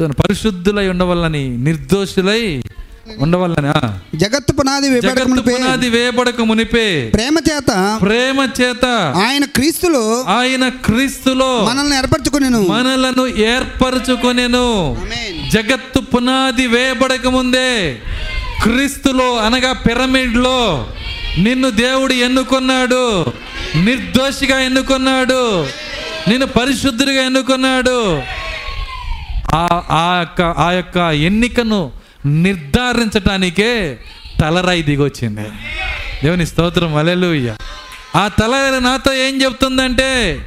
పరిశుద్ధులై ఉండవల్లని నిర్దోషులై ఉండవల్లని.
జగత్తు పునాది
జగత్తు పునాది వేయబడక మునిపే.
ప్రేమ చేత.
ప్రేమ చేత.
ఆయన క్రీస్తులో
ఆయన క్రీస్తులో
మనల్ని ఏర్పరచుకునేను.
మనలను ఏర్పరచుకొనెను. జగత్తు పునాది వేయబడక ముందే క్రీస్తులో అనగా పిరమిడ్లో నిన్ను దేవుడు ఎన్నుకున్నాడు నిర్దోషిగా ఎన్నుకున్నాడు నిన్ను పరిశుద్ధుడిగా ఎన్నుకున్నాడు ఆ ఆ యొక్క ఆ యొక్క ఎన్నికను నిర్ధారించటానికే తలరాయి దిగొచ్చింది. దేవుని స్తోత్రం అలెలుయ్య ఆ తలరాయి నాతో ఏం చెప్తుందంటే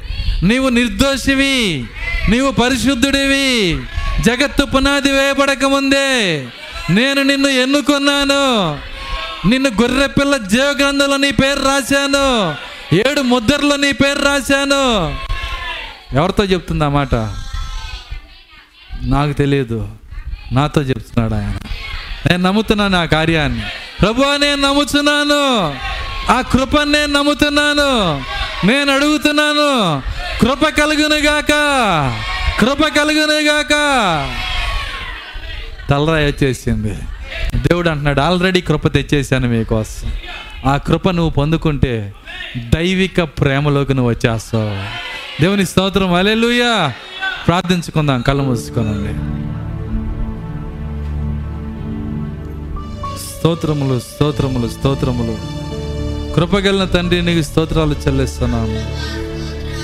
నీవు నిర్దోషివి నీవు పరిశుద్ధుడివి జగత్తు పునాది వేయబడకముందే నేను నిన్ను ఎన్నుకున్నాను. నిన్ను గొర్రెపిల్ల జీవగ్రంథంలో నీ పేరు రాశాను. ఏడు ముద్రలో నీ పేరు రాశాను. ఎవరితో చెప్తుంది ఆ మాట? నాకు తెలియదు. నాతో చెప్తున్నాడు ఆయన. నేను నమ్ముతున్నాను ఆ కార్యాన్ని. ప్రభు నేను నమ్ముతున్నాను. ఆ కృపను నేను నమ్ముతున్నాను. నేను అడుగుతున్నాను. కృప కలుగునుగాక కృప కలుగునుగాక తలరాయి వచ్చేసింది. దేవుడు అంటున్నాడు ఆల్రెడీ కృప తెచ్చేసాను మీకోసం. ఆ కృప నువ్వు పొందుకుంటే దైవిక ప్రేమలోకి నువ్వు వచ్చేస్తావు. దేవుని స్తోత్రం. అలెలుయా ప్రార్థించుకుందాం కళ్ళు మూసుకోనండి. స్తోత్రములు స్తోత్రములు స్తోత్రములు. కృపగలిన తండ్రి నీకు స్తోత్రాలు చెల్లిస్తున్నాము.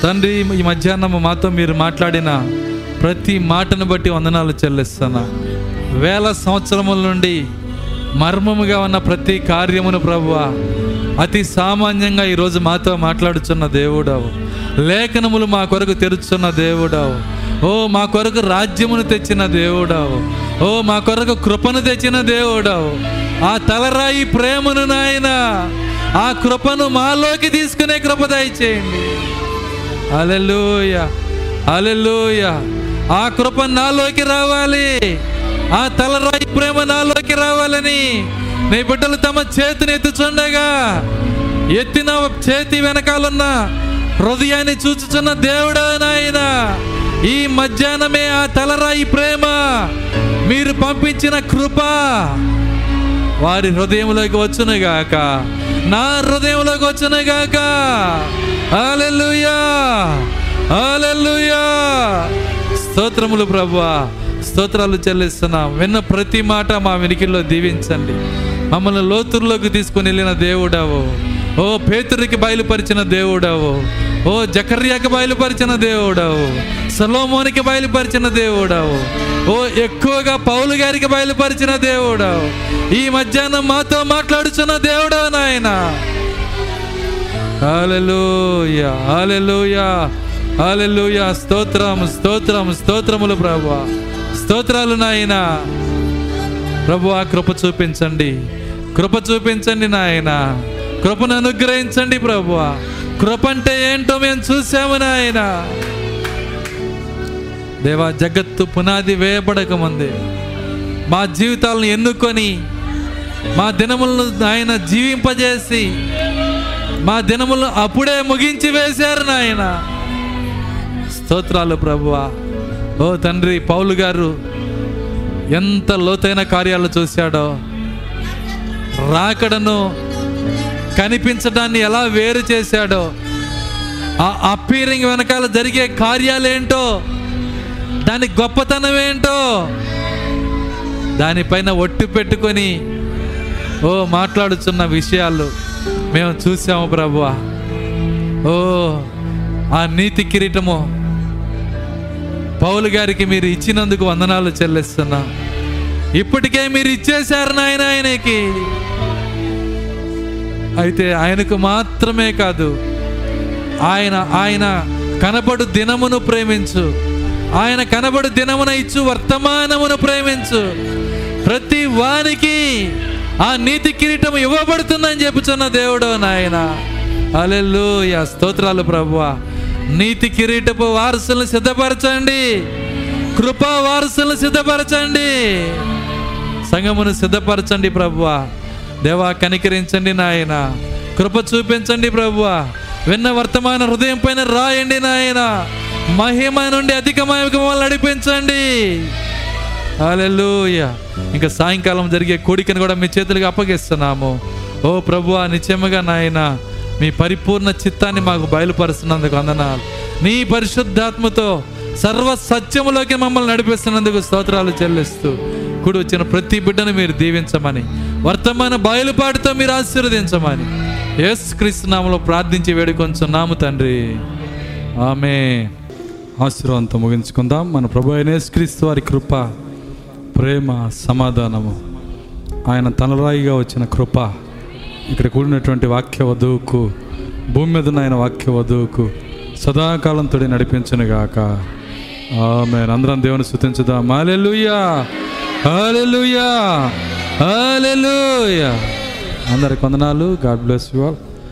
తండ్రి ఈ మధ్యాహ్నం మాతో మీరు మాట్లాడిన ప్రతి మాటను బట్టి వందనాలు చెల్లిస్తున్నా. వేల సంవత్సరముల నుండి మర్మముగా ఉన్న ప్రతి కార్యమును ప్రభువ అతి సామాన్యంగా ఈరోజు మాతో మాట్లాడుచున్న దేవుడావు. లేఖనములు మా కొరకు తెరుచున్న దేవుడావు. ఓ మా కొరకు రాజ్యమును తెచ్చిన దేవుడావు. ఓ మా కొరకు కృపను తెచ్చిన దేవుడావు. ఆ తలరాయి ప్రేమను నాయన ఆ కృపను మాలోకి తీసుకునే కృప దయచేయండి. అలెలుయ అలెలుయ ఆ కృప నాలోకి రావాలి. ఆ తలరాయి ప్రేమ నాలోకి రావాలని నీ బిడ్డలు తమ చేతిని ఎత్తుచుండగా ఎత్తిన చేతి వెనకాలన్న హృదయాన్ని చూచుచున్న దేవుడా నాయనా. ఈ మధ్యాహ్నమే ఆ తలరాయి ప్రేమ. మీరు పంపించిన కృప వారి హృదయంలోకి వచ్చునుగాక నా హృదయంలోకి వచ్చునుగాక హల్లెలూయా! హల్లెలూయా! స్తోత్రములు ప్రభువా! స్తోత్రాలు చెల్లిస్తున్నాం. విన్న ప్రతి మాట మా వెనికిల్లో దీవించండి. మమ్మల్ని లోతుల్లోకి తీసుకుని వెళ్ళిన దేవుడవు. ఓ పేతురికి బయలుపరిచిన దేవుడవు. ఓ జకర్యాకి బయలుపరిచిన దేవుడవు సలోమోనికి బయలుపరిచిన దేవుడవు ఓ ఎక్కువగా పౌలు గారికి బయలుపరిచిన దేవుడవు ఈ మధ్యాహ్నం మాతో మాట్లాడుచున్న దేవుడవు నాయన. హల్లెలూయా హల్లెలూయా హల్లెలూయా. స్తోత్రం స్తోత్రం స్తోత్రములు ప్రభు. స్తోత్రాలు నాయనా. ఆ కృప చూపించండి. కృప చూపించండి నాయన. కృపను అనుగ్రహించండి ప్రభువా కృపంటే ఏంటో మేము చూసాము నాయన. దేవా జగత్తు పునాది వేయబడకముందే. మా జీవితాలను ఎన్నుకొని మా దినములను ఆయన జీవింపజేసి మా దినములను అప్పుడే ముగించి వేశారు నాయన. స్తోత్రాలు ప్రభువా. ఓ తండ్రి పౌలు గారు ఎంత లోతైన కార్యాలు చూశాడో. రాకడను కనిపించడాన్ని ఎలా వేరు చేశాడో ఆ అప్పీరింగ్ వెనకాల జరిగే కార్యాలేంటో దాని గొప్పతనం ఏంటో దానిపైన ఒట్టు పెట్టుకొని ఓ మాట్లాడుచున్న విషయాలు మేము చూసాము ప్రభువా. ఓ ఆ నీతి కిరీటము పౌలు గారికి మీరు ఇచ్చినందుకు వందనాలు చెల్లిస్తున్నా. ఇప్పటికే మీరు ఇచ్చేశారు నాయన ఆయనకి. అయితే ఆయనకు మాత్రమే కాదు ఆయన ఆయన కనపడు దినమును ప్రేమించు. ఆయన కనబడు దినమున ఇచ్చు వర్తమానమును ప్రేమించు. ప్రతి వానికి ఆ నీతి కిరీటం ఇవ్వబడుతుందని చెప్పుచున్న దేవుడు నాయన. అలెల్లు స్తోత్రాలు ప్రభువా. నీతి కిరీటపు వారసులను సిద్ధపరచండి. కృపా వారసులను సిద్ధపరచండి. సంగమును సిద్ధపరచండి ప్రభువా. దేవా కనికరించండి నాయన. కృప చూపించండి ప్రభువా. విన్న వర్తమాన హృదయం పైన రాయండి నాయన. మహిమ నుండి అధికమైన నడిపించండి. హల్లెలూయ. ఇంకా సాయంకాలం జరిగే కోడికను కూడా మీ చేతులకు అప్పగిస్తున్నాము. ఓ ప్రభువా నిత్యముగా నాయన మీ పరిపూర్ణ చిత్తాన్ని మాకు బయలుపరుస్తున్నందుకు వందనాలు. నీ పరిశుద్ధాత్మతో సర్వ సత్యములోకి మమ్మల్ని నడిపిస్తున్నందుకు స్తోత్రాలు చెల్లిస్తూ కూడి వచ్చిన ప్రతి బిడ్డను మీరు దీవించమని వర్తమాన బయలుపాటుతో మీరు ఆశీర్వదించమని ఎస్ క్రీస్తునామలో ప్రార్థించి వేడుకొంచున్నాము తండ్రి. ఆమె ఆశీర్వాదంతో ముగించుకుందాం. మన ప్రభు అయిన యేసుక్రీస్తు వారి కృప ప్రేమ సమాధానము. ఆయన తలరాయిగా వచ్చిన కృప ఇక్కడ కూడినటువంటి వాక్య వధువుకు భూమి మీద ఉన్న ఆయన వాక్య వధువుకు సదాకాలం తోడి నడిపించను గాక ఆమె అందరం దేవుని స్థుతించుదాం. హాలెలూయా అందరికి వందనాలు గాడ్ బ్లెస్ యు ఆల్